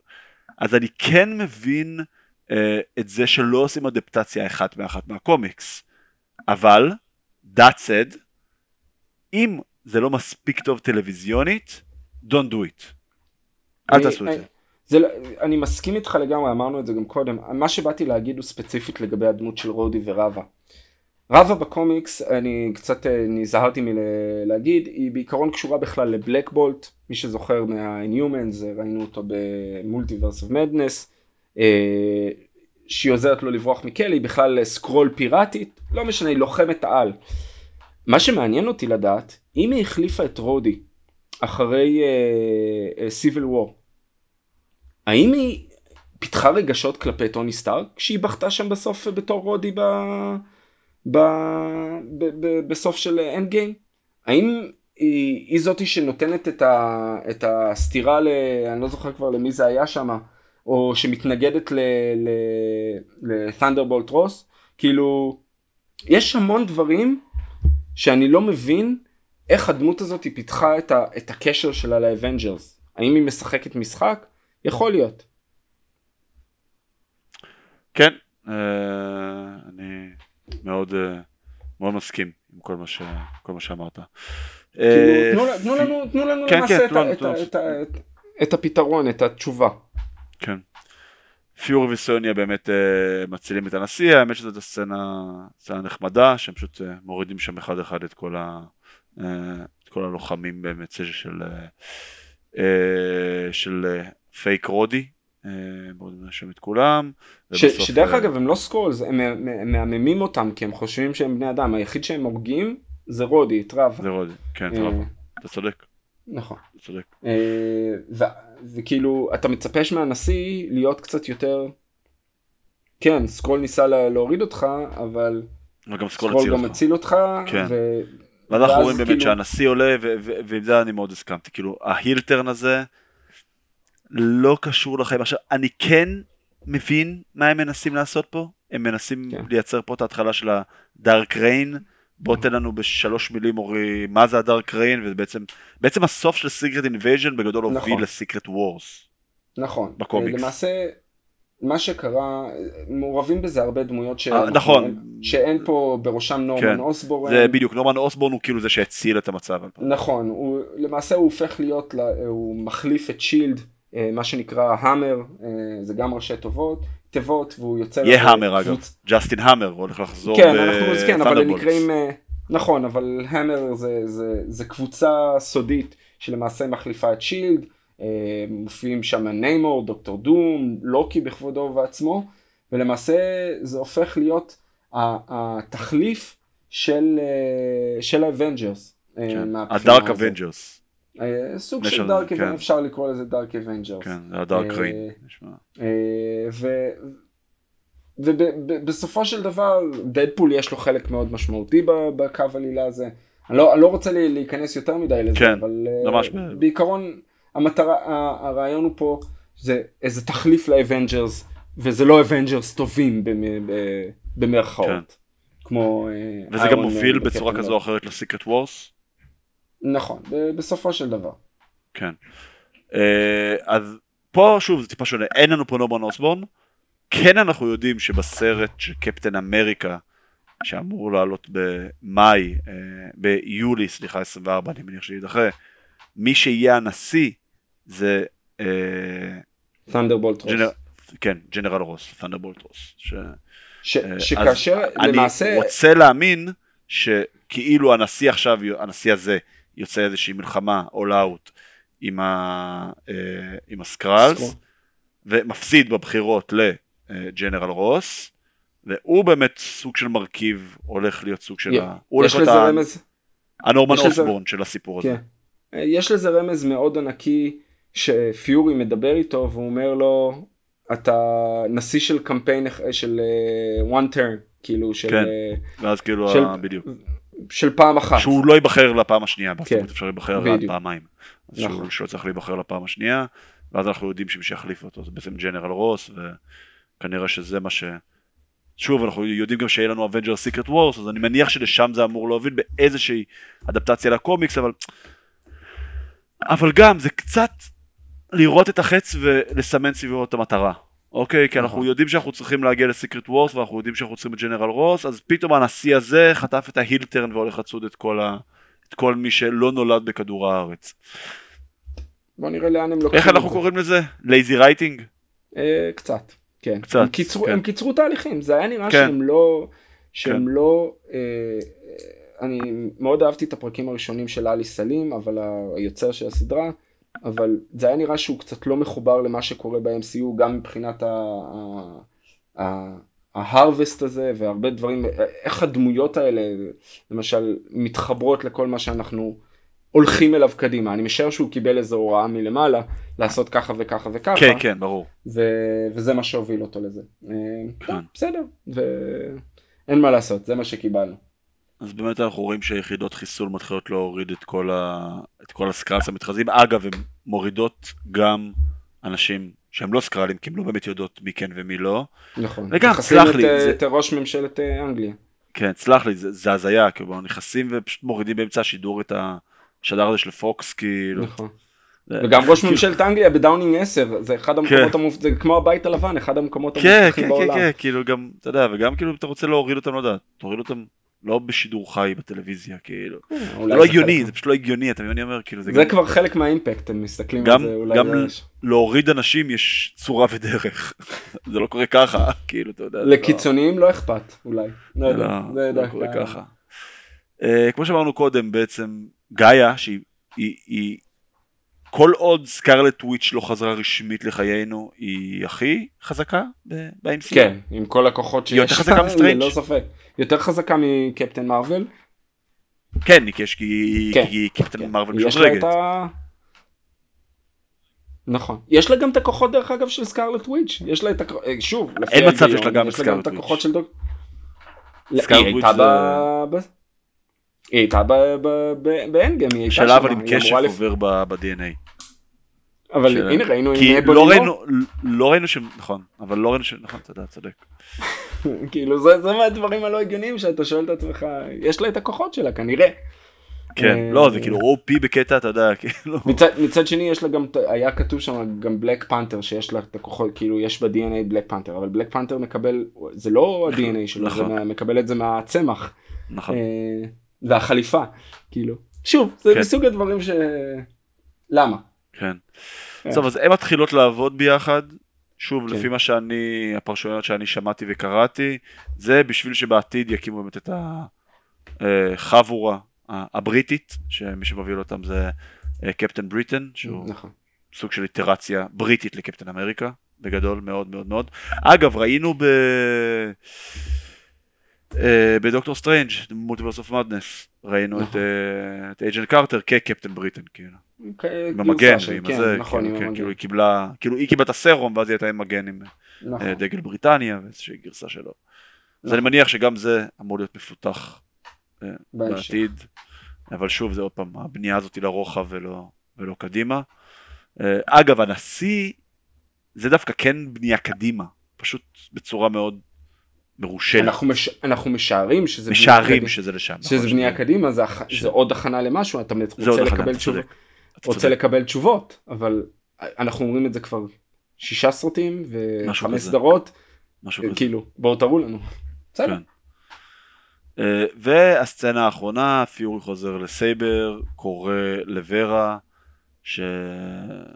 אז אני כן מבין אה, את זה שלא עושים אדפטציה אחת מאחת מהקומיקס, אבל, that said, אם זה לא מספיק טוב טלוויזיונית, don't do it. אל תעשו את זה. זה. לא, אני מסכים איתך לגמרי, אמרנו את זה גם קודם. מה שבאתי להגיד הוא ספציפית לגבי הדמות של רודי ורבה. רבה בקומיקס, אני קצת אה, נזהרתי מלהגיד, היא בעיקרון קשורה בכלל לבלק בולט, מי שזוכר מה-Inhumans, ראינו אותו ב Multiverse of Madness, שהיא עוזרת לו לברוח מכלא, היא בכלל סקרול פיראטית, לא משנה, היא לוחמת העל. מה שמעניין אותי לדעת, אם היא החליפה את רודי אחרי Civil uh, War, האם היא פיתחה רגשות כלפי טוני סטארק כשהיא בכתה שם בסוף בתור רודי ב... ב... ב... ב... בסוף של Endgame? האם היא, היא זאתי שנותנת את, ה... את הסטירה, ל... אני לא זוכר כבר למי זה היה שם, או שמתנגדת לת'נדרבולט רוס? כאילו, יש המון דברים שאני לא מבין איך הדמות הזאת היא פיתחה את, ה... את הקשר שלה לאבנג'רס. האם היא משחקת משחק? יכול להיות. כן, אה, אני מאוד, אה, מאוד מסכים עם כל מה, ש, כל מה שאמרת. כאילו, תנו לנו, תנו לנו כן, למעשה את הפתרון, את התשובה. כן. פיורי וסוניה באמת uh, מצילים את הנשיא, האמת שזאת הסצנה, סצנה נחמדה, שהם פשוט uh, מורידים שם אחד אחד את כל, ה, uh, את כל הלוחמים באמת של, uh, של uh, fake רודי, מורידים שם את כולם. ש, שדרך אגב הם לא סקרולס, הם מהממים אותם כי הם חושבים שהם בני אדם, היחיד שהם הורגים זה רודי, את רב. זה רודי, כן, את רב, אתה צודק. נכון. אתה צודק. וכאילו אתה מצפה מהנשיא להיות קצת יותר כן סקרול ניסה להוריד אותך אבל וגם סקרול, גם מציל אותך כן. ו... ואנחנו רואים באמת כאילו... שהנשיא עולה ועם זה אני מאוד הסכמתי כאילו ה heel turn הזה לא קשור לחיים עכשיו אני כן מבין מה הם מנסים לעשות פה הם מנסים כן. לייצר פה את ההתחלה של ה Dark Reign בוא תן לנו בשלוש מילים אורי מה זה ה Dark Reign ובעצם בעצם הסוף של Secret Invasion בגדול הוביל נכון. ל Secret Wars. נכון. בקומיקס. למעשה מה שקרה מעורבים בזה הרבה דמויות ש... אה, נכון שאין פה בראשם נורמן כן. אוסבורן. זה בדיוק נורמן אוסבורן הוא כאילו זה שהציל את המצב. נכון הוא למעשה הוא הופך להיות הוא מחליף את שילד אה, מה שנקרא המר אה, זה גם ראשי טובות תיבות והוא יוצר... יהיה המר אגב, ג'סטין המר הולך לחזור כן, אנחנו, כן, אבל הם נקראים, אה, נכון, אבל המר זה, זה, זה קבוצה סודית שלמעשה מחליפה את שילד, אה, מופיעים שם ניימור, דוקטור דום, לוקי בכבודו ובעצמו, ולמעשה זה הופך להיות התחליף של, אה, של האבנג'רס. אה, כן. ה Dark Avengers. סוג של Dark Avengers, כן. אפשר לקרוא לזה Dark Avengers. כן, זה ה Dark Reign. ובסופו של דבר דדפול יש לו חלק מאוד משמעותי בקו עלילה הזה. אני לא, אני לא רוצה להיכנס יותר מדי לזה, כן, אבל ממש בעיקרון המטרה, הרעיון הוא פה זה איזה תחליף לאבנג'רס, וזה לא אבנג'רס טובים במרכאות. כן. כמו... אה, וזה גם מוביל בצורה כזו או אחרת ל Secret Wars? נכון, בסופו של דבר. כן. אה, אז פה שוב זה טיפה שונה, אין לנו פה נורמן אוסבורן. כן אנחנו יודעים שבסרט של קפטן אמריקה, שאמור לעלות במאי, אה, ביולי, סליחה, 24, אני מניח שיידחה, מי שיהיה הנשיא זה... תנדרבולט רוס. כן, ג'נרל רוס, תנדרבולט רוס. ש, אה, שכאשר למעשה... אני רוצה להאמין שכאילו הנשיא עכשיו, הנשיא הזה, יוצא איזושהי מלחמה, all out, עם, ה, אה, עם הסקרלס, ומפסיד בבחירות לג'נרל רוס, והוא באמת סוג של מרכיב, הולך להיות סוג של... ה... הוא הולך להיות רמז... הנורמן אוסבורן של הסיפור הזה. כן. יש לזה רמז מאוד ענקי שפיורי מדבר איתו והוא אומר לו אתה נשיא של קמפיין של uh, one turn כאילו של כן, ואז כאילו של, בדיוק של פעם אחת שהוא לא ייבחר לפעם השנייה כן, אפשר להיבחר רק פעמיים אז נכון. שהוא, שהוא צריך להיבחר לפעם השנייה ואז אנחנו יודעים שמי שיחליף אותו זה בעצם ג'נרל רוס וכנראה שזה מה ש... שוב אנחנו יודעים גם שיהיה לנו אבנג'רס Secret Wars אז אני מניח שלשם זה אמור להוביל באיזושהי אדפטציה לקומיקס אבל אבל גם זה קצת לראות את החץ ולסמן סביבו את המטרה. אוקיי? כי אנחנו נכון. יודעים שאנחנו צריכים להגיע ל Secret Wars ואנחנו יודעים שאנחנו צריכים את ג'נרל רוס, אז פתאום הנשיא הזה חטף את ה heel turn והולך לצוד את כל, ה... את כל מי שלא נולד בכדור הארץ. בוא נראה לאן הם לוקחים איך אנחנו קוראים לזה? Lazy writing? אה, קצת, כן. קצת, הם קיצרו, כן. הם קיצרו תהליכים, זה היה נראה כן. שהם לא, שהם כן. לא, אה, אני מאוד אהבתי את הפרקים הראשונים של אלי סלים, אבל היוצר של הסדרה, אבל זה היה נראה שהוא קצת לא מחובר למה שקורה ב-MCU גם מבחינת ההרווסט הזה והרבה דברים, איך הדמויות האלה למשל מתחברות לכל מה שאנחנו הולכים אליו קדימה. אני משער שהוא קיבל איזו הוראה מלמעלה לעשות ככה וככה וככה. כן, כן, ברור. ו- וזה מה שהוביל אותו לזה. כן. בסדר, ואין מה לעשות, זה מה שקיבלנו. אז באמת אנחנו רואים שיחידות חיסול מתחילות להוריד את כל, ה... את כל הסקראלס המתחזים. אגב, הן מורידות גם אנשים שהם לא סקראלים, כי הן לא באמת יודעות מי כן ומי לא. נכון. וגם, סלח לי. את, זה... את ראש ממשלת אה, אנגליה. כן, סלח לי, זה, זה הזיה, כאילו, נכנסים ופשוט מורידים באמצע השידור את השדר הזה של פוקס, כאילו. נכון. וגם ראש כאילו- ממשלת אנגליה בדאונינג 10 זה אחד המקומות כן. המופ... זה כמו הבית הלבן אחד המקומות כן, המאובטחים בעולם. כן כן כן כאילו גם אתה יודע וגם כאילו אתה רוצה להוריד אותם לא יודע תוריד אותם לא בשידור חי בטלוויזיה כאילו. אה, זה לא הגיוני זה פשוט לא הגיוני אתה מבין אני אומר? כאילו זה זה כבר חלק מה impact הם מסתכלים על זה אולי גם להוריד אנשים יש צורה ודרך. [LAUGHS] זה לא קורה ככה כאילו אתה יודע לא- לקיצוניים לא אכפת אולי. לא יודע זה לא קורה ככה. אה, כמו שאמרנו קודם בעצם גאיה שהיא כל עוד Scarlet Witch לא חזרה רשמית לחיינו היא הכי חזקה ב-MCU. כן, עם כל הכוחות שיש. היא יותר חזקה מסטרנג'. ללא ספק. יותר חזקה מקפטן מרוויל? כן, יש כי, כן. כי קפטן כן. מרוויל משודרגת. ה... נכון. יש לה גם את הכוחות דרך אגב של Scarlet Witch. יש לה את הכוחות, אה, שוב, אין מצב שיש לה גם את Scarlet Witch. של דוק... סקרלט וויץ' זה... היא הייתה באנגם, היא הייתה שם. שאלה אבל עם קשף עובר ב-DNA. אבל. הנה ראינו כי לא ראינו, לא ראינו ש... נכון, אבל לא ראינו ש... נכון, אתה יודע, צודק. [LAUGHS] כאילו זה, מהדברים הלא הגיוניים שאתה שואל את עצמך, יש לה את הכוחות שלה כנראה. כן, אה, לא, זה כאילו OP בקטע, אתה יודע, [LAUGHS] כאילו. מצד, שני יש לה גם, היה כתוב שם גם בלק פנתר שיש לה את הכוחות, כאילו יש ב-DNA בלק פנתר, אבל בלק פנתר מקבל, זה לא ה-DNA שלו, נכון. זה מקבל את זה מהצמח. נכון. אה, והחליפה, כאילו. שוב, זה כן. מסוג הדברים ש... למה? כן. כן. טוב, אז הן מתחילות לעבוד ביחד. שוב, כן. לפי מה שאני, הפרשנויות שאני שמעתי וקראתי, זה בשביל שבעתיד יקימו באמת את החבורה הבריטית, שמי שמוביל אותם זה אה, קפטן בריטן, שהוא נכון. סוג של איטרציה בריטית לקפטן אמריקה, בגדול מאוד מאוד מאוד. אגב, ראינו ב... אה, בדוקטור סטרנג', Multiverse of Madness, ראינו את Agent Carter כ Captain Britain, כאילו. עם המגן ועם כן, הזה, נכון, כאילו, כן. כאילו היא קיבלה, כאילו היא קיבלה את הסרום ואז היא הייתה עם מגן עם נכון. אה, דגל בריטניה ואיזושהי גרסה שלו. אז נכון. אני מניח שגם זה אמור להיות מפותח אה. בעתיד, אבל שוב זה עוד פעם, הבנייה הזאת היא לרוחב ולא, קדימה. אה, אגב, הנשיא זה דווקא כן בנייה קדימה, פשוט בצורה מאוד מרושלת. אנחנו, מש... אנחנו משערים שזה בנייה משערים קדימה. שזה לשם. שזה נכון, בנייה שזה- קדימה, זה, הח... ש- זה עוד הכנה למשהו, אתה רוצה לקבל אתה תשובות. רוצה. לקבל תשובות, אבל אנחנו אומרים את זה כבר שישה סרטים וחמש. סדרות, משהו כזה. כאילו, בואו תראו לנו. בסדר. כן. אה, והסצנה האחרונה, פיורי חוזר לסייבר, קורא לוורה, ש...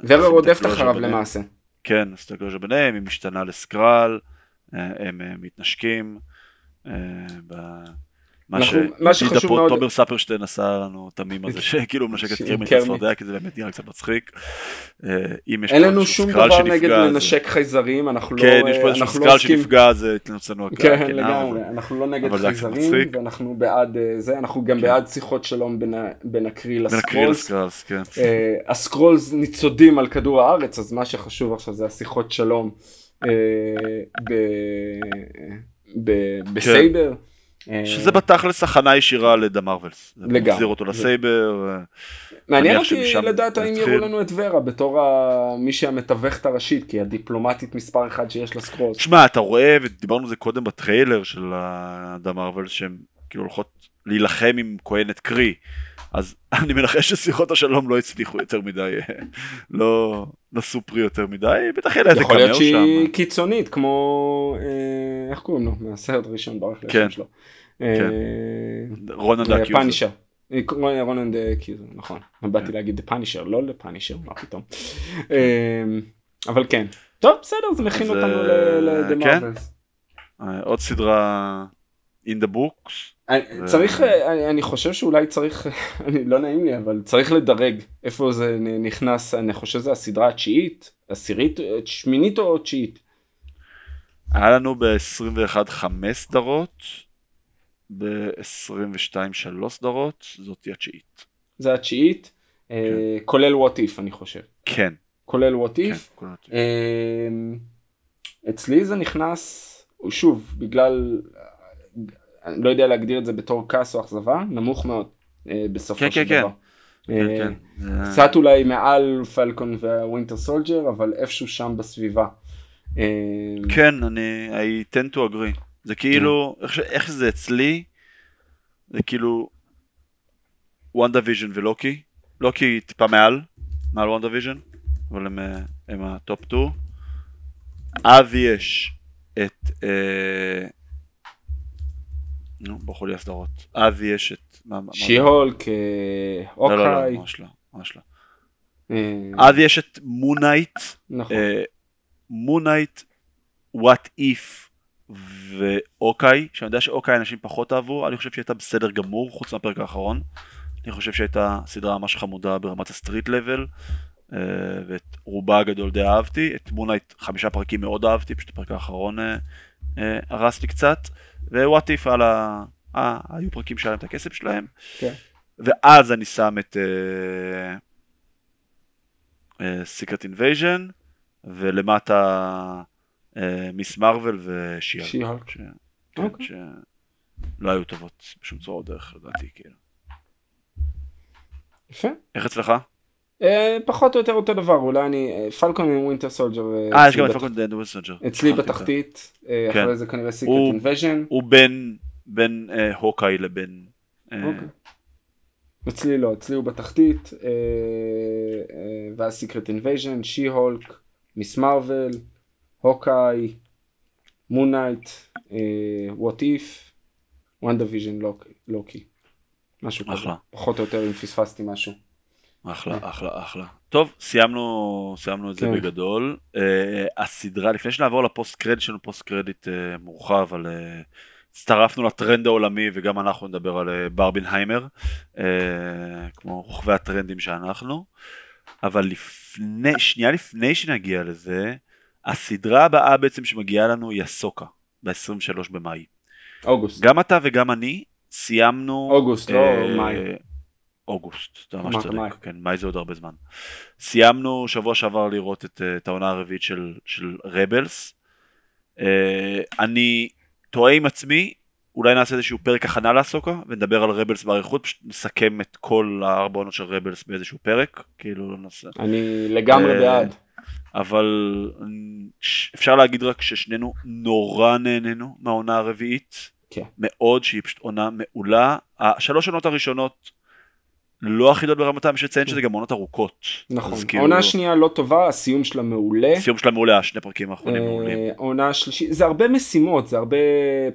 ורה רודפת אחריו. למעשה. כן, הקלוז'ר ביניהם, היא משתנה לסקרל, הם אה, מתנשקים. אה, מה שחשוב מאוד- תומר ספרשטיין עשה לנו את המים הזה [LAUGHS] שכאילו הוא מנשק את קרמית קרמית. הצפרדע כי זה באמת נראה קצת מצחיק. אה, אין לנו שום דבר נגד לנשק חייזרים, אנחנו לא כן, יש פה איזשהו לא סקרל שנפגע, זה אצלנו הקהל. כן, לגמרי, אנחנו לא נגד חייזרים. ואנחנו בעד אה, זה, אנחנו גם כן. בעד שיחות שלום בין ה- בין הקרי ל- בין הקרי לסקרולס. כן. אה, הסקרולס ניצודים על כדור הארץ, אז מה שחשוב עכשיו זה השיחות שלום אה, ב SABER. אה, שזה בתכלס הכנה ישירה ל The Marvels. לגמרי. מחזיר אותו ל SABER. אה, מעניין אותי לדעת האם. יראו לנו את ורה בתור מי שהמתווכת הראשית, כי הדיפלומטית מספר אחד שיש לסקרולס. תשמע, אתה רואה, ודיברנו על זה קודם בטריילר של The Marvels, שהם כאילו הולכות להילחם עם כהנת קרי. אז אני מנחש ששיחות השלום לא הצליחו יותר מדי, אה, [LAUGHS] לא נשאו פרי יותר מדי, בטח יהיה לה איזה יכול להיות שהיא שם. קיצונית כמו אה, איך קוראים לו מהסרט הראשון ברח לי כן. השם שלו. כן. רונן אה, The Accuser. Punisher. רונן The Accuser נכון. באתי להגיד The Punisher לא ל Punisher מה פתאום. אה, אבל כן. טוב בסדר זה מכין אותנו אה, לדה כן. מרווילס. אה, עוד סדרה in the books. ו- צריך אה, אני- אני חושב שאולי צריך [LAUGHS] אני לא נעים לי אבל צריך לדרג איפה זה נכנס אני חושב שזה הסדרה התשיעית עשירית אה, שמינית או תשיעית. היה לנו ב-21 חמש סדרות, ב-22 שלוש סדרות, זאתי התשיעית. זה התשיעית אה, כולל what if אני חושב. כן, כולל what כן, if. כולם התשיעית. אמ, אצלי זה נכנס, שוב, בגלל, אני לא יודע להגדיר את זה בתור כעס או אכזבה, נמוך מאוד אה, בסופו כן, של כן, דבר. כן, אה, כן. זה- קצת אולי מעל פלקון והווינטר סולג'ר, אבל איפשהו שם בסביבה. אמ, כן, אני, I tend to agree. זה כאילו, איך ש- איך שזה אצלי, זה כאילו, WandaVision ולוקי. לוקי טיפה מעל, מעל WandaVision, אבל הם, אה, הם ה top 2. אז יש את, אה, נו, ברחו לי הסדרות. אז יש את, She-Hulk, אה, לא, לא, לא, אוקיי, ממש לא, ממש לא. אה, אז יש את Moon Knight, נכון, Moon Knight, What If ואוקיי, שאני יודע שאוקיי אנשים פחות אהבו, אני חושב שהייתה בסדר גמור, חוץ מהפרק האחרון. אני חושב שהייתה סדרה ממש חמודה ברמת ה street level, אה, ואת רובה הגדול די אהבתי. את Moon Knight חמישה פרקים מאוד אהבתי, פשוט הפרק האחרון הרס לי קצת. ו What If על ה... אה, היו פרקים שהיה להם את הכסף שלהם. כן. ואז אני שם את Secret Invasion, ולמטה Ms. Marvel ו She-Hulk. She-Hulk. ש... כן, אוקיי. שלא היו טובות בשום צורה או דרך לדעתי כאילו. יפה. איך אצלך? אה, פחות או יותר אותו דבר, אולי אני, Falcon עם Winter Soldier. אה יש גם את. אצלי בתחתית, אה, כן. אחרי זה כנראה Secret Invasion. הוא בין בין Hawkeye לבין אה, אוקיי. אצלי לא, אצלי הוא בתחתית, ואז Secret Invasion, She-Hulk, Ms. Marvel, Hawkeye, Moon Knight, What If, WandaVision לוקי. משהו כזה. פחות או יותר אם פספסתי משהו. אחלה אחלה אחלה. טוב סיימנו סיימנו את זה כן. בגדול. אה, הסדרה לפני שנעבור ל post credit יש לנו post credit אה, מורחב על הצטרפנו לטרנד העולמי וגם אנחנו נדבר על אה, Barbenheimer אה, כמו רוכבי הטרנדים שאנחנו. אבל לפני שנייה לפני שנגיע לזה הסדרה הבאה בעצם שמגיעה לנו היא הסוקה, ב-23 במאי. אוגוסט. גם אתה וגם אני סיימנו... אוגוסט, לא אה, מאי. אוגוסט, אתה ממש צודק. כן, מאי זה עוד הרבה זמן. סיימנו שבוע שעבר לראות את, אה, את העונה הרביעית של, של רבלס. אה, אני תוהה עם עצמי, אולי נעשה איזשהו פרק הכנה לאסוקה, ונדבר על רבלס באריכות, פשוט נסכם את כל הארבע עונות של רבלס באיזשהו פרק, כאילו נעשה. אני לגמרי אה, בעד. אבל אפשר להגיד רק ששנינו נורא נהנינו מהעונה הרביעית. כן. מאוד, שהיא פשוט עונה מעולה. השלוש עונות הראשונות לא טובות ברמתם, יש לציין שזה גם עונות ארוכות. נכון. כאילו, העונה השנייה לא טובה, הסיום שלה מעולה. הסיום שלה מעולה, השני פרקים האחרונים מעולים. אה, העונה השלישית, זה הרבה משימות, זה הרבה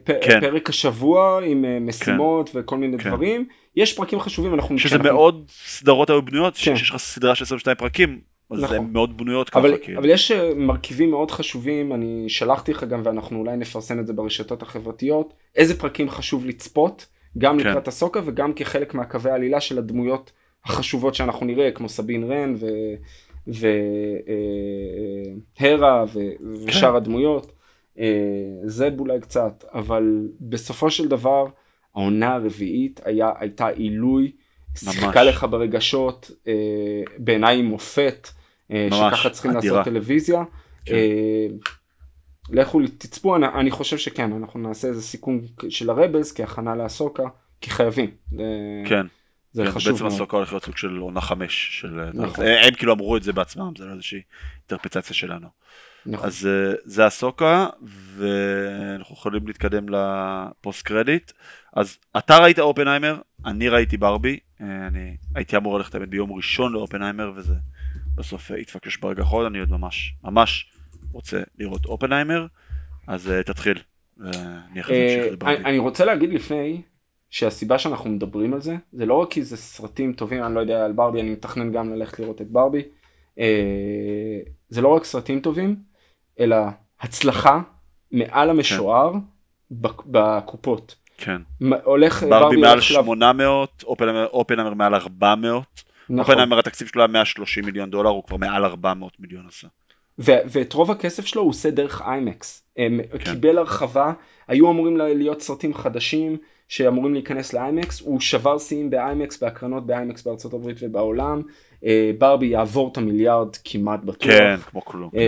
פ- כן. פרק השבוע עם אה, משימות וכל מיני כן. דברים. יש פרקים חשובים, אנחנו... שזה כשאנחנו- מאוד סדרות היו בנויות, כן. שיש לך סדרה של 22 פרקים, אז נכון. הן מאוד בנויות ככה, אבל, כאילו. אבל יש אה, מרכיבים מאוד חשובים, אני שלחתי לך גם ואנחנו אולי נפרסם את זה ברשתות החברתיות, איזה פרקים חשוב לצפות, גם כן. לקראת הסוקה וגם כחלק מהקווי העלילה של הדמויות החשובות שאנחנו נראה, כמו סבין רן והרה ושאר הדמויות. אה, זה אולי קצת, אבל בסופו של דבר העונה הרביעית היה, הייתה עילוי, שיחקה לך ברגשות, אה, בעיניי מופת, אה, ממש, שככה צריכים אדירה. לעשות טלוויזיה. כן. אה, לכו תצפו, אני, אני חושב שכן, אנחנו נעשה איזה סיכום של הרבלס כהכנה לאסוקה, כי חייבים. אה, כן, זה כן, חשוב בעצם. הסוקה הולך להיות סוג של עונה חמש, של... נכון. הם כאילו אמרו את זה בעצמם, זה לא איזושהי אינטרפטציה שלנו. נכון. אז אה, זה הסוקה, ואנחנו יכולים להתקדם לפוסט קרדיט. אז אתה ראית אופנהיימר, אני ראיתי ברבי, אה, אני הייתי אמור ללכת ביום ראשון לאופנהיימר, וזה בסוף אה, התפקש ברגע האחרון, אני עוד ממש, ממש רוצה לראות אופנהיימר, אז אה, תתחיל, אה, לברבי. אני רוצה להגיד לפני שהסיבה שאנחנו מדברים על זה זה לא רק כי זה סרטים טובים אני לא יודע על ברבי אני מתכנן גם ללכת לראות את ברבי אה, זה לא רק סרטים טובים אלא הצלחה מעל המשוער בק- בקופות. כן, הולך ברבי מעל הולך לעב- 800, אופנהיימר- אופנהיימר מעל 400, נכון. אופנהיימר התקציב שלו היה 130 מיליון דולר, הוא כבר מעל 400 מיליון עשה. ו- ואת רוב הכסף שלו הוא עושה דרך איימקס. הם כן. קיבל הרחבה, היו אמורים להיות סרטים חדשים שאמורים להיכנס לאיימקס, הוא שבר שיאים באיימקס, בהקרנות באיימקס בארצות הברית ובעולם. אה, ברבי יעבור את המיליארד כמעט בטוח. כן, כמו כלום. אה,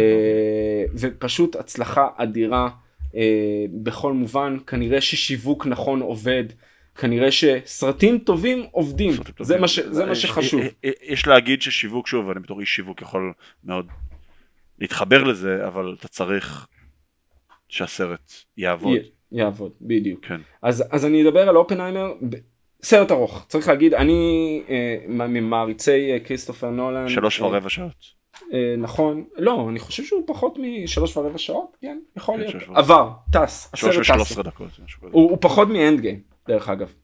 ופשוט הצלחה אדירה אה, בכל מובן, כנראה ששיווק נכון עובד. כנראה שסרטים טובים עובדים, סרטים זה טובים. מה, ש, זה מה יש- שחשוב. יש- יש להגיד ששיווק, שוב, אני בתור איש שיווק יכול מאוד להתחבר לזה, אבל אתה צריך שהסרט יעבוד. י- יעבוד, בדיוק. כן. אז, אז אני אדבר על אופנהיימר, סרט ארוך, צריך להגיד, אני אה, ממעריצי אה, כריסטופר נולן. שלוש אה, ורבע שעות. אה, נכון, לא, אני חושב שהוא פחות משלוש ורבע שעות, כן, יכול כן, להיות. שלוש ורבע. עבר, טס, שלוש הסרט ושלוש טס. עשרה דקות. הוא, הוא פחות מ Endgame, דרך אגב.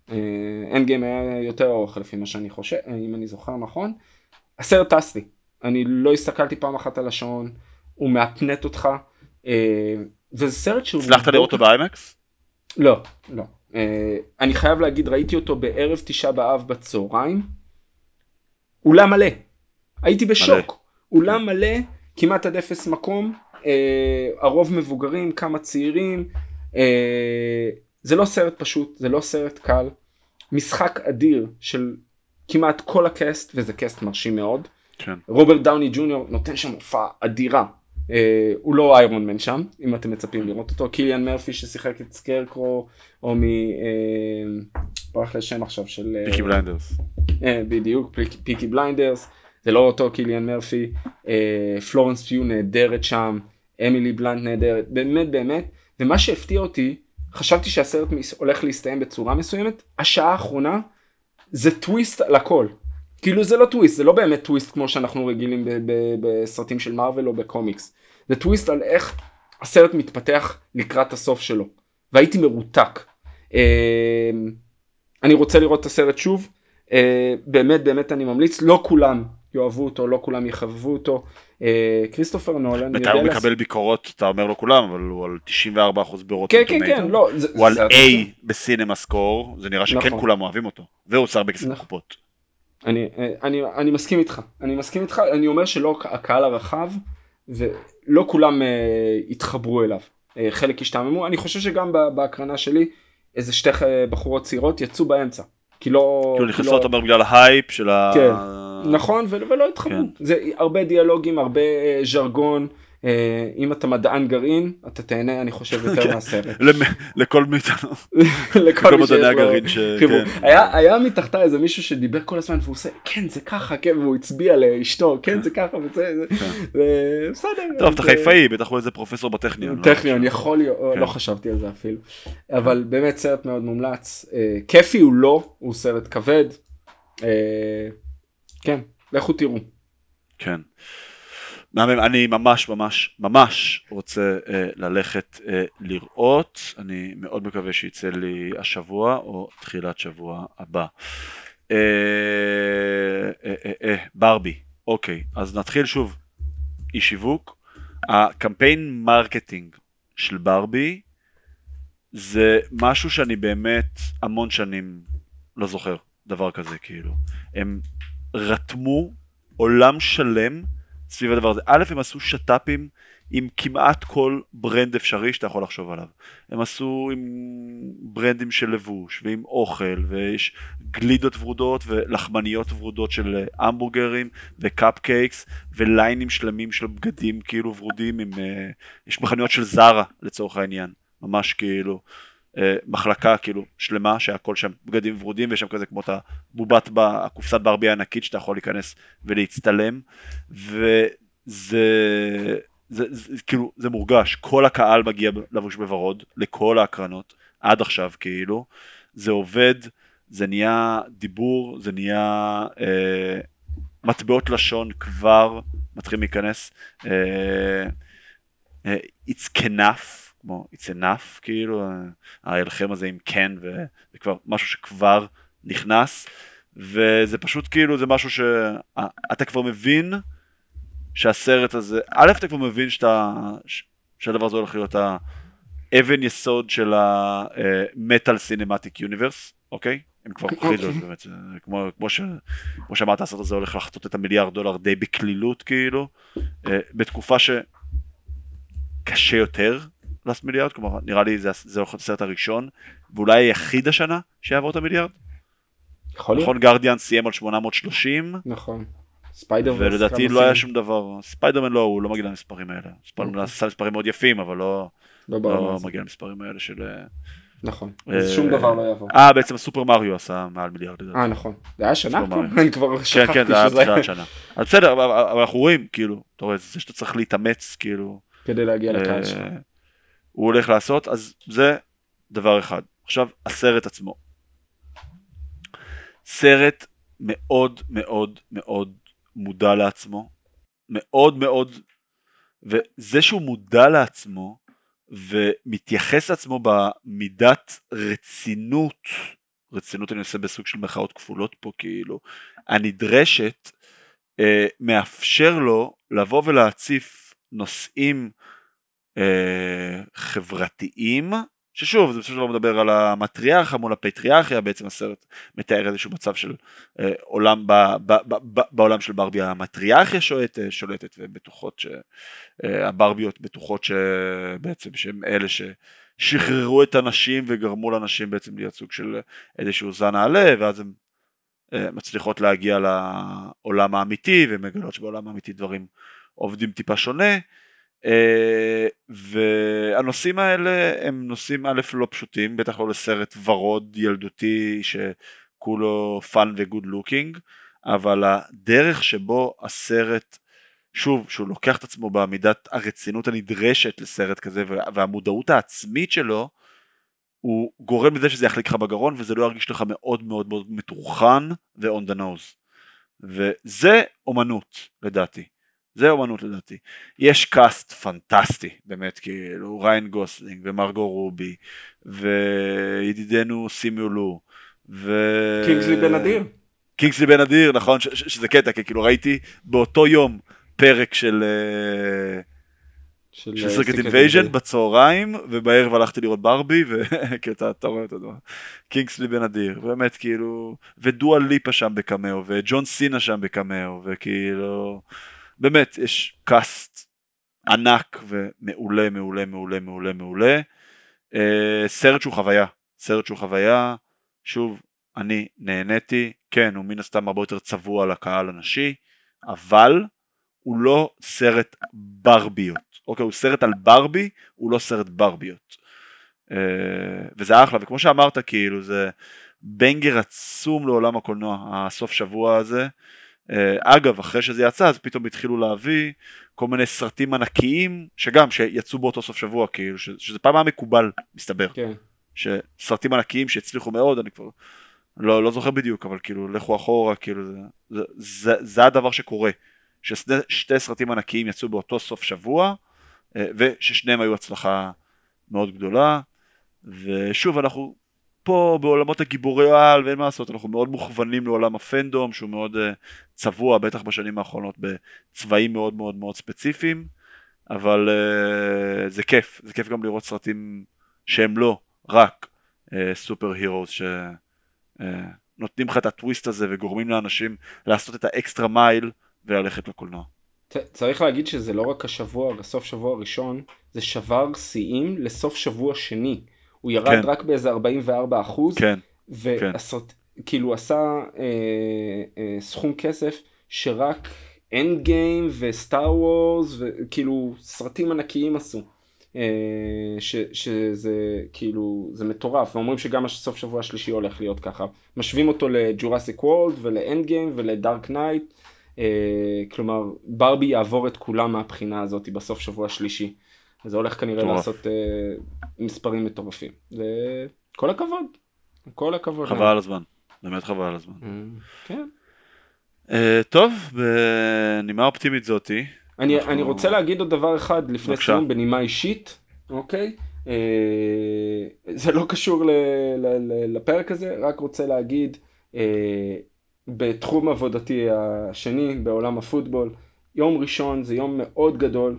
Endgame היה יותר ארוך לפי מה שאני חושב, אה, אם אני זוכר נכון. הסרט טס לי, אני לא הסתכלתי פעם אחת על השעון, הוא מהפנט אותך, אה, וזה סרט שהוא... הצלחת לראות אותו ב IMAX? לא, לא. אה, אני חייב להגיד, ראיתי אותו בערב תשעה באב בצהריים. אולם מלא. הייתי בשוק. אולם מלא, כמעט עד אפס מקום. אה, הרוב מבוגרים, כמה צעירים. זה לא סרט פשוט, זה לא סרט קל. משחק אדיר של כמעט כל ה cast, וזה cast מרשים מאוד. כן. רוברט דאוני ג'וניור נותן שם הופעה אדירה. אה, הוא לא Iron Man שם, אם אתם מצפים לראות אותו. קיליאן מרפי ששיחק את Scarecrow, או מ... אה, ברח לי השם עכשיו של... אה, Peaky Blinders. אה, בדיוק, Peak, Peaky Blinders. זה לא אותו קיליאן מרפי. אה, פלורנס פיו נהדרת שם. אמילי בלנט נהדרת. באמת באמת. ומה שהפתיע אותי, חשבתי שהסרט הולך להסתיים בצורה מסוימת. השעה האחרונה זה טוויסט על הכל. כאילו זה לא טוויסט, זה לא באמת טוויסט כמו שאנחנו רגילים בסרטים של מארוול או בקומיקס. זה טוויסט על איך הסרט מתפתח לקראת הסוף שלו. והייתי מרותק. אה, אני רוצה לראות את הסרט שוב. אה, באמת באמת אני ממליץ. לא כולם יאהבו אותו, לא כולם יחבבו אותו. אה, כריסטופר נולן. יודע הוא לעשות- מקבל ביקורות, אתה אומר לא כולם, אבל הוא על 94% ברוטן כן כן כן, לא. זה- הוא על זה- A בסינמה סקור, זה נראה שכן נכון. כולם אוהבים אותו. והוא עושה הרבה כסף נכון. בקופות. אני, אני, אני מסכים איתך, אני מסכים איתך, אני אומר שלא הקהל הרחב ולא כולם uh, התחברו אליו. Uh, חלק השתעממו, אני חושב שגם בהקרנה שלי איזה שתי בחורות צעירות יצאו באמצע. כי לא... כאילו נכנסות, אתה אומר, בגלל ההייפ של ה... כן, נכון, ולא התחברו. כן. זה הרבה דיאלוגים, הרבה ז'רגון. אה, אם אתה מדען גרעין אתה תהנה אני חושב יותר כן. מהסרט. לכל מאיתנו. [LAUGHS] לכל מדעני הגרעין ש... כן. היה מתחתה איזה מישהו שדיבר כל הזמן והוא עושה כן זה ככה כן והוא הצביע לאשתו כן זה ככה וזה כן. בסדר. טוב אתה חיפאי בטח הוא איזה פרופסור בטכניון. לא? טכניון יכול להיות לא חשבתי על זה אפילו אבל באמת סרט מאוד מומלץ אה, כיפי הוא לא הוא סרט כבד. אה, כן לכו תראו. כן. מהמם, אני ממש ממש ממש רוצה אה, ללכת אה, לראות, אני מאוד מקווה שיצא לי השבוע או תחילת שבוע הבא. אה, אה, אה, אה, ברבי, אוקיי, אז נתחיל שוב, אי שיווק, הקמפיין marketing של ברבי זה משהו שאני באמת המון שנים לא זוכר דבר כזה כאילו, הם רתמו עולם שלם סביב הדבר הזה. א', הם עשו שת"פים עם כמעט כל brand אפשרי שאתה יכול לחשוב עליו. הם עשו עם ברנדים של לבוש ועם אוכל ויש גלידות ורודות ולחמניות ורודות של המבורגרים וקאפקייקס וליינים שלמים של בגדים כאילו ורודים עם... אה, יש מכניות של זרה לצורך העניין. ממש כאילו. אה, מחלקה כאילו שלמה שהכל שם בגדים ורודים ויש שם כזה כמו את הבובת הקופסת ברבי הענקית שאתה יכול להיכנס ולהצטלם. וזה זה, זה, זה כאילו זה מורגש. כל הקהל מגיע לבוש בוורוד לכל ההקרנות עד עכשיו כאילו. זה עובד זה נהיה דיבור זה נהיה אה, מטבעות לשון כבר מתחילים להיכנס. אה, אה, it's enough כמו it's enough כאילו ההלחם הזה עם כן ו... זה כבר משהו שכבר נכנס וזה פשוט כאילו זה משהו שאתה כבר מבין שהסרט הזה א' אתה כבר מבין שאתה שהדבר הזה הולך להיות האבן יסוד של המטאל סינמטיק יוניברס אוקיי? הם כבר הוכיחו את זה באמת כמו, כמו, ש, כמו שאמרת הסרט הזה הולך לחצות את המיליארד דולר די בקלילות כאילו אה, בתקופה שקשה יותר לעשות מיליארד, כלומר נראה לי זה, זה הסרט הראשון, ואולי היחיד השנה שיעבור את המיליארד. יכול להיות. נכון Guardians סיים על 830. נכון. ספיידרמן. ולדעתי לא היה שום דבר, ספיידרמן לא, הוא לא מגיע למספרים האלה. ספיידרמן אוקיי. עשה מספרים מאוד יפים, אבל לא, לא, לא מגיע למספרים האלה של... אה, נכון, אז שום דבר לא יעבור. אה, בעצם סופר מריו עשה מעל מיליארד לדעתי. אה, נכון. זה היה שנה? [LAUGHS] אני כבר שכחתי שזה... כן, כן, זה היה תחילת שנה. אז בסדר, אבל אנחנו רואים, כאילו, אתה רואה, זה שאתה צריך להתאמץ, כאילו... כדי להגיע לקהל אה, שלך. הוא הולך לעשות, אז זה דבר אחד. עכשיו, הסרט עצמו. סרט מאוד מאוד מאוד מודע לעצמו, מאוד מאוד, וזה שהוא מודע לעצמו ומתייחס לעצמו במידת רצינות, רצינות אני עושה בסוג של מחאות כפולות פה כאילו, הנדרשת, אה, מאפשר לו לבוא ולהציף נושאים אה, חברתיים, ששוב זה בסופו של דבר מדבר על המטריארכה מול הפטריארכיה, בעצם הסרט מתאר איזשהו מצב של אה, עולם, ב, ב, ב, ב, בעולם של ברבי המטריארכיה שולטת, שולטת ובטוחות שהברביות אה, בטוחות שבעצם שהם אלה ששחררו את הנשים וגרמו לנשים בעצם להיות סוג של איזשהו זן נעלה ואז הן אה, מצליחות להגיע לעולם האמיתי ומגלות שבעולם האמיתי דברים עובדים טיפה שונה. אה, והנושאים האלה הם נושאים א' לא פשוטים, בטח לא לסרט ורוד ילדותי שכולו fun ו good looking, אבל הדרך שבו הסרט, שוב, שהוא לוקח את עצמו במידת הרצינות הנדרשת לסרט כזה והמודעות העצמית שלו, הוא גורם לזה שזה יחליק לך בגרון וזה לא ירגיש לך מאוד מאוד מאוד מטורחן ו-on the nose. וזה אומנות לדעתי. זה אומנות לדעתי. יש cast פנטסטי, באמת, כאילו, ריאן גוסלינג ומרגו רובי, וידידנו סימו ליו, ו... קינגסלי בן אדיר. קינגסלי בן אדיר, נכון, ש- ש- שזה קטע, כי כאילו ראיתי באותו יום פרק של... אה, של Secret Invasion בצהריים ובערב הלכתי לראות ברבי וכאילו [LAUGHS] אתה רואה את הדבר קינגסלי בן אדיר באמת כאילו ודואה ליפה שם בקמאו וג'ון סינה שם בקמאו וכאילו באמת, יש cast ענק ומעולה מעולה מעולה מעולה מעולה. אה, סרט שהוא חוויה, סרט שהוא חוויה, שוב, אני נהניתי, כן, הוא מן הסתם הרבה יותר צבוע לקהל הנשי, אבל הוא לא סרט ברביות, אוקיי, הוא סרט על ברבי, הוא לא סרט ברביות. אה, וזה אחלה, וכמו שאמרת, כאילו, זה בנגר עצום לעולם הקולנוע, הסוף שבוע הזה. אה, אגב, אחרי שזה יצא, אז פתאום התחילו להביא כל מיני סרטים ענקיים, שגם, שיצאו באותו סוף שבוע, כאילו, שזה פעם היה מקובל, מסתבר. כן. שסרטים ענקיים שהצליחו מאוד, אני כבר לא, לא זוכר בדיוק, אבל כאילו, לכו אחורה, כאילו, זה, זה, זה, זה הדבר שקורה. ששתי סרטים ענקיים יצאו באותו סוף שבוע, אה, וששניהם היו הצלחה מאוד גדולה, ושוב, אנחנו פה בעולמות הגיבורי על, ואין מה לעשות, אנחנו מאוד מוכוונים לעולם הפנדום, שהוא מאוד uh, צבוע, בטח בשנים האחרונות, בצבעים מאוד מאוד מאוד ספציפיים, אבל uh, זה כיף, זה כיף גם לראות סרטים שהם לא רק סופר uh, הירוס, שנותנים uh, לך את הטוויסט הזה וגורמים לאנשים לעשות את האקסטרה מייל וללכת לקולנוע. צריך להגיד שזה לא רק השבוע, הסוף שבוע הראשון, זה שבר שיאים לסוף שבוע שני. הוא ירד כן. רק באיזה 44 אחוז, כן. ועשות, כן. כאילו עשה אה, אה, סכום כסף שרק Endgame ו Star Wars, וכאילו סרטים ענקיים עשו. אה, ש, שזה כאילו זה מטורף ואומרים שגם הסוף שבוע השלישי הולך להיות ככה משווים אותו ל Jurassic World ול Endgame ול Dark Knight כלומר ברבי יעבור את כולם מהבחינה הזאת בסוף שבוע שלישי. זה הולך כנראה טוב. לעשות אה, מספרים מטורפים. וכל הכבוד, כל הכבוד. חבל על הזמן, באמת חבל על הזמן. Mm, כן. Uh, טוב, בנימה אופטימית זאתי. אני, אנחנו... אני רוצה להגיד עוד דבר אחד לפני סיום בנימה אישית, אוקיי? Uh, זה לא קשור ל, ל, ל, לפרק הזה, רק רוצה להגיד, uh, בתחום עבודתי השני בעולם הפוטבול, יום ראשון זה יום מאוד גדול, אה,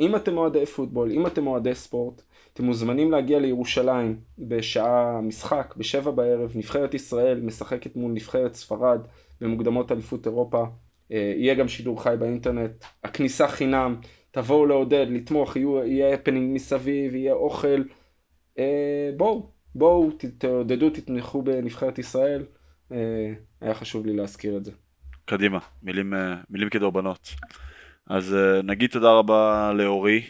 אם אתם אוהדי פוטבול, אם אתם אוהדי ספורט, אתם מוזמנים להגיע לירושלים בשעה משחק, בשבע בערב, נבחרת ישראל משחקת מול נבחרת ספרד במוקדמות אליפות אירופה, אה, יהיה גם שידור חי באינטרנט, הכניסה חינם, תבואו לעודד, לתמוך, יהיה הפנינג מסביב, יהיה אוכל, אה, בואו, בואו תעודדו, תתמכו בנבחרת ישראל, היה חשוב לי להזכיר את זה. קדימה, מילים, מילים כדורבנות. אז אה, נגיד תודה רבה לאורי.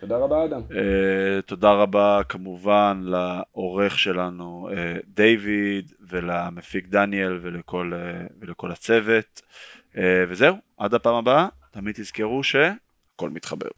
תודה רבה אדם. אה, תודה רבה כמובן לעורך שלנו אה, דיוויד ולמפיק דניאל ולכל, ולכל הצוות. וזהו, עד הפעם הבאה, תמיד תזכרו שהכל מתחבר.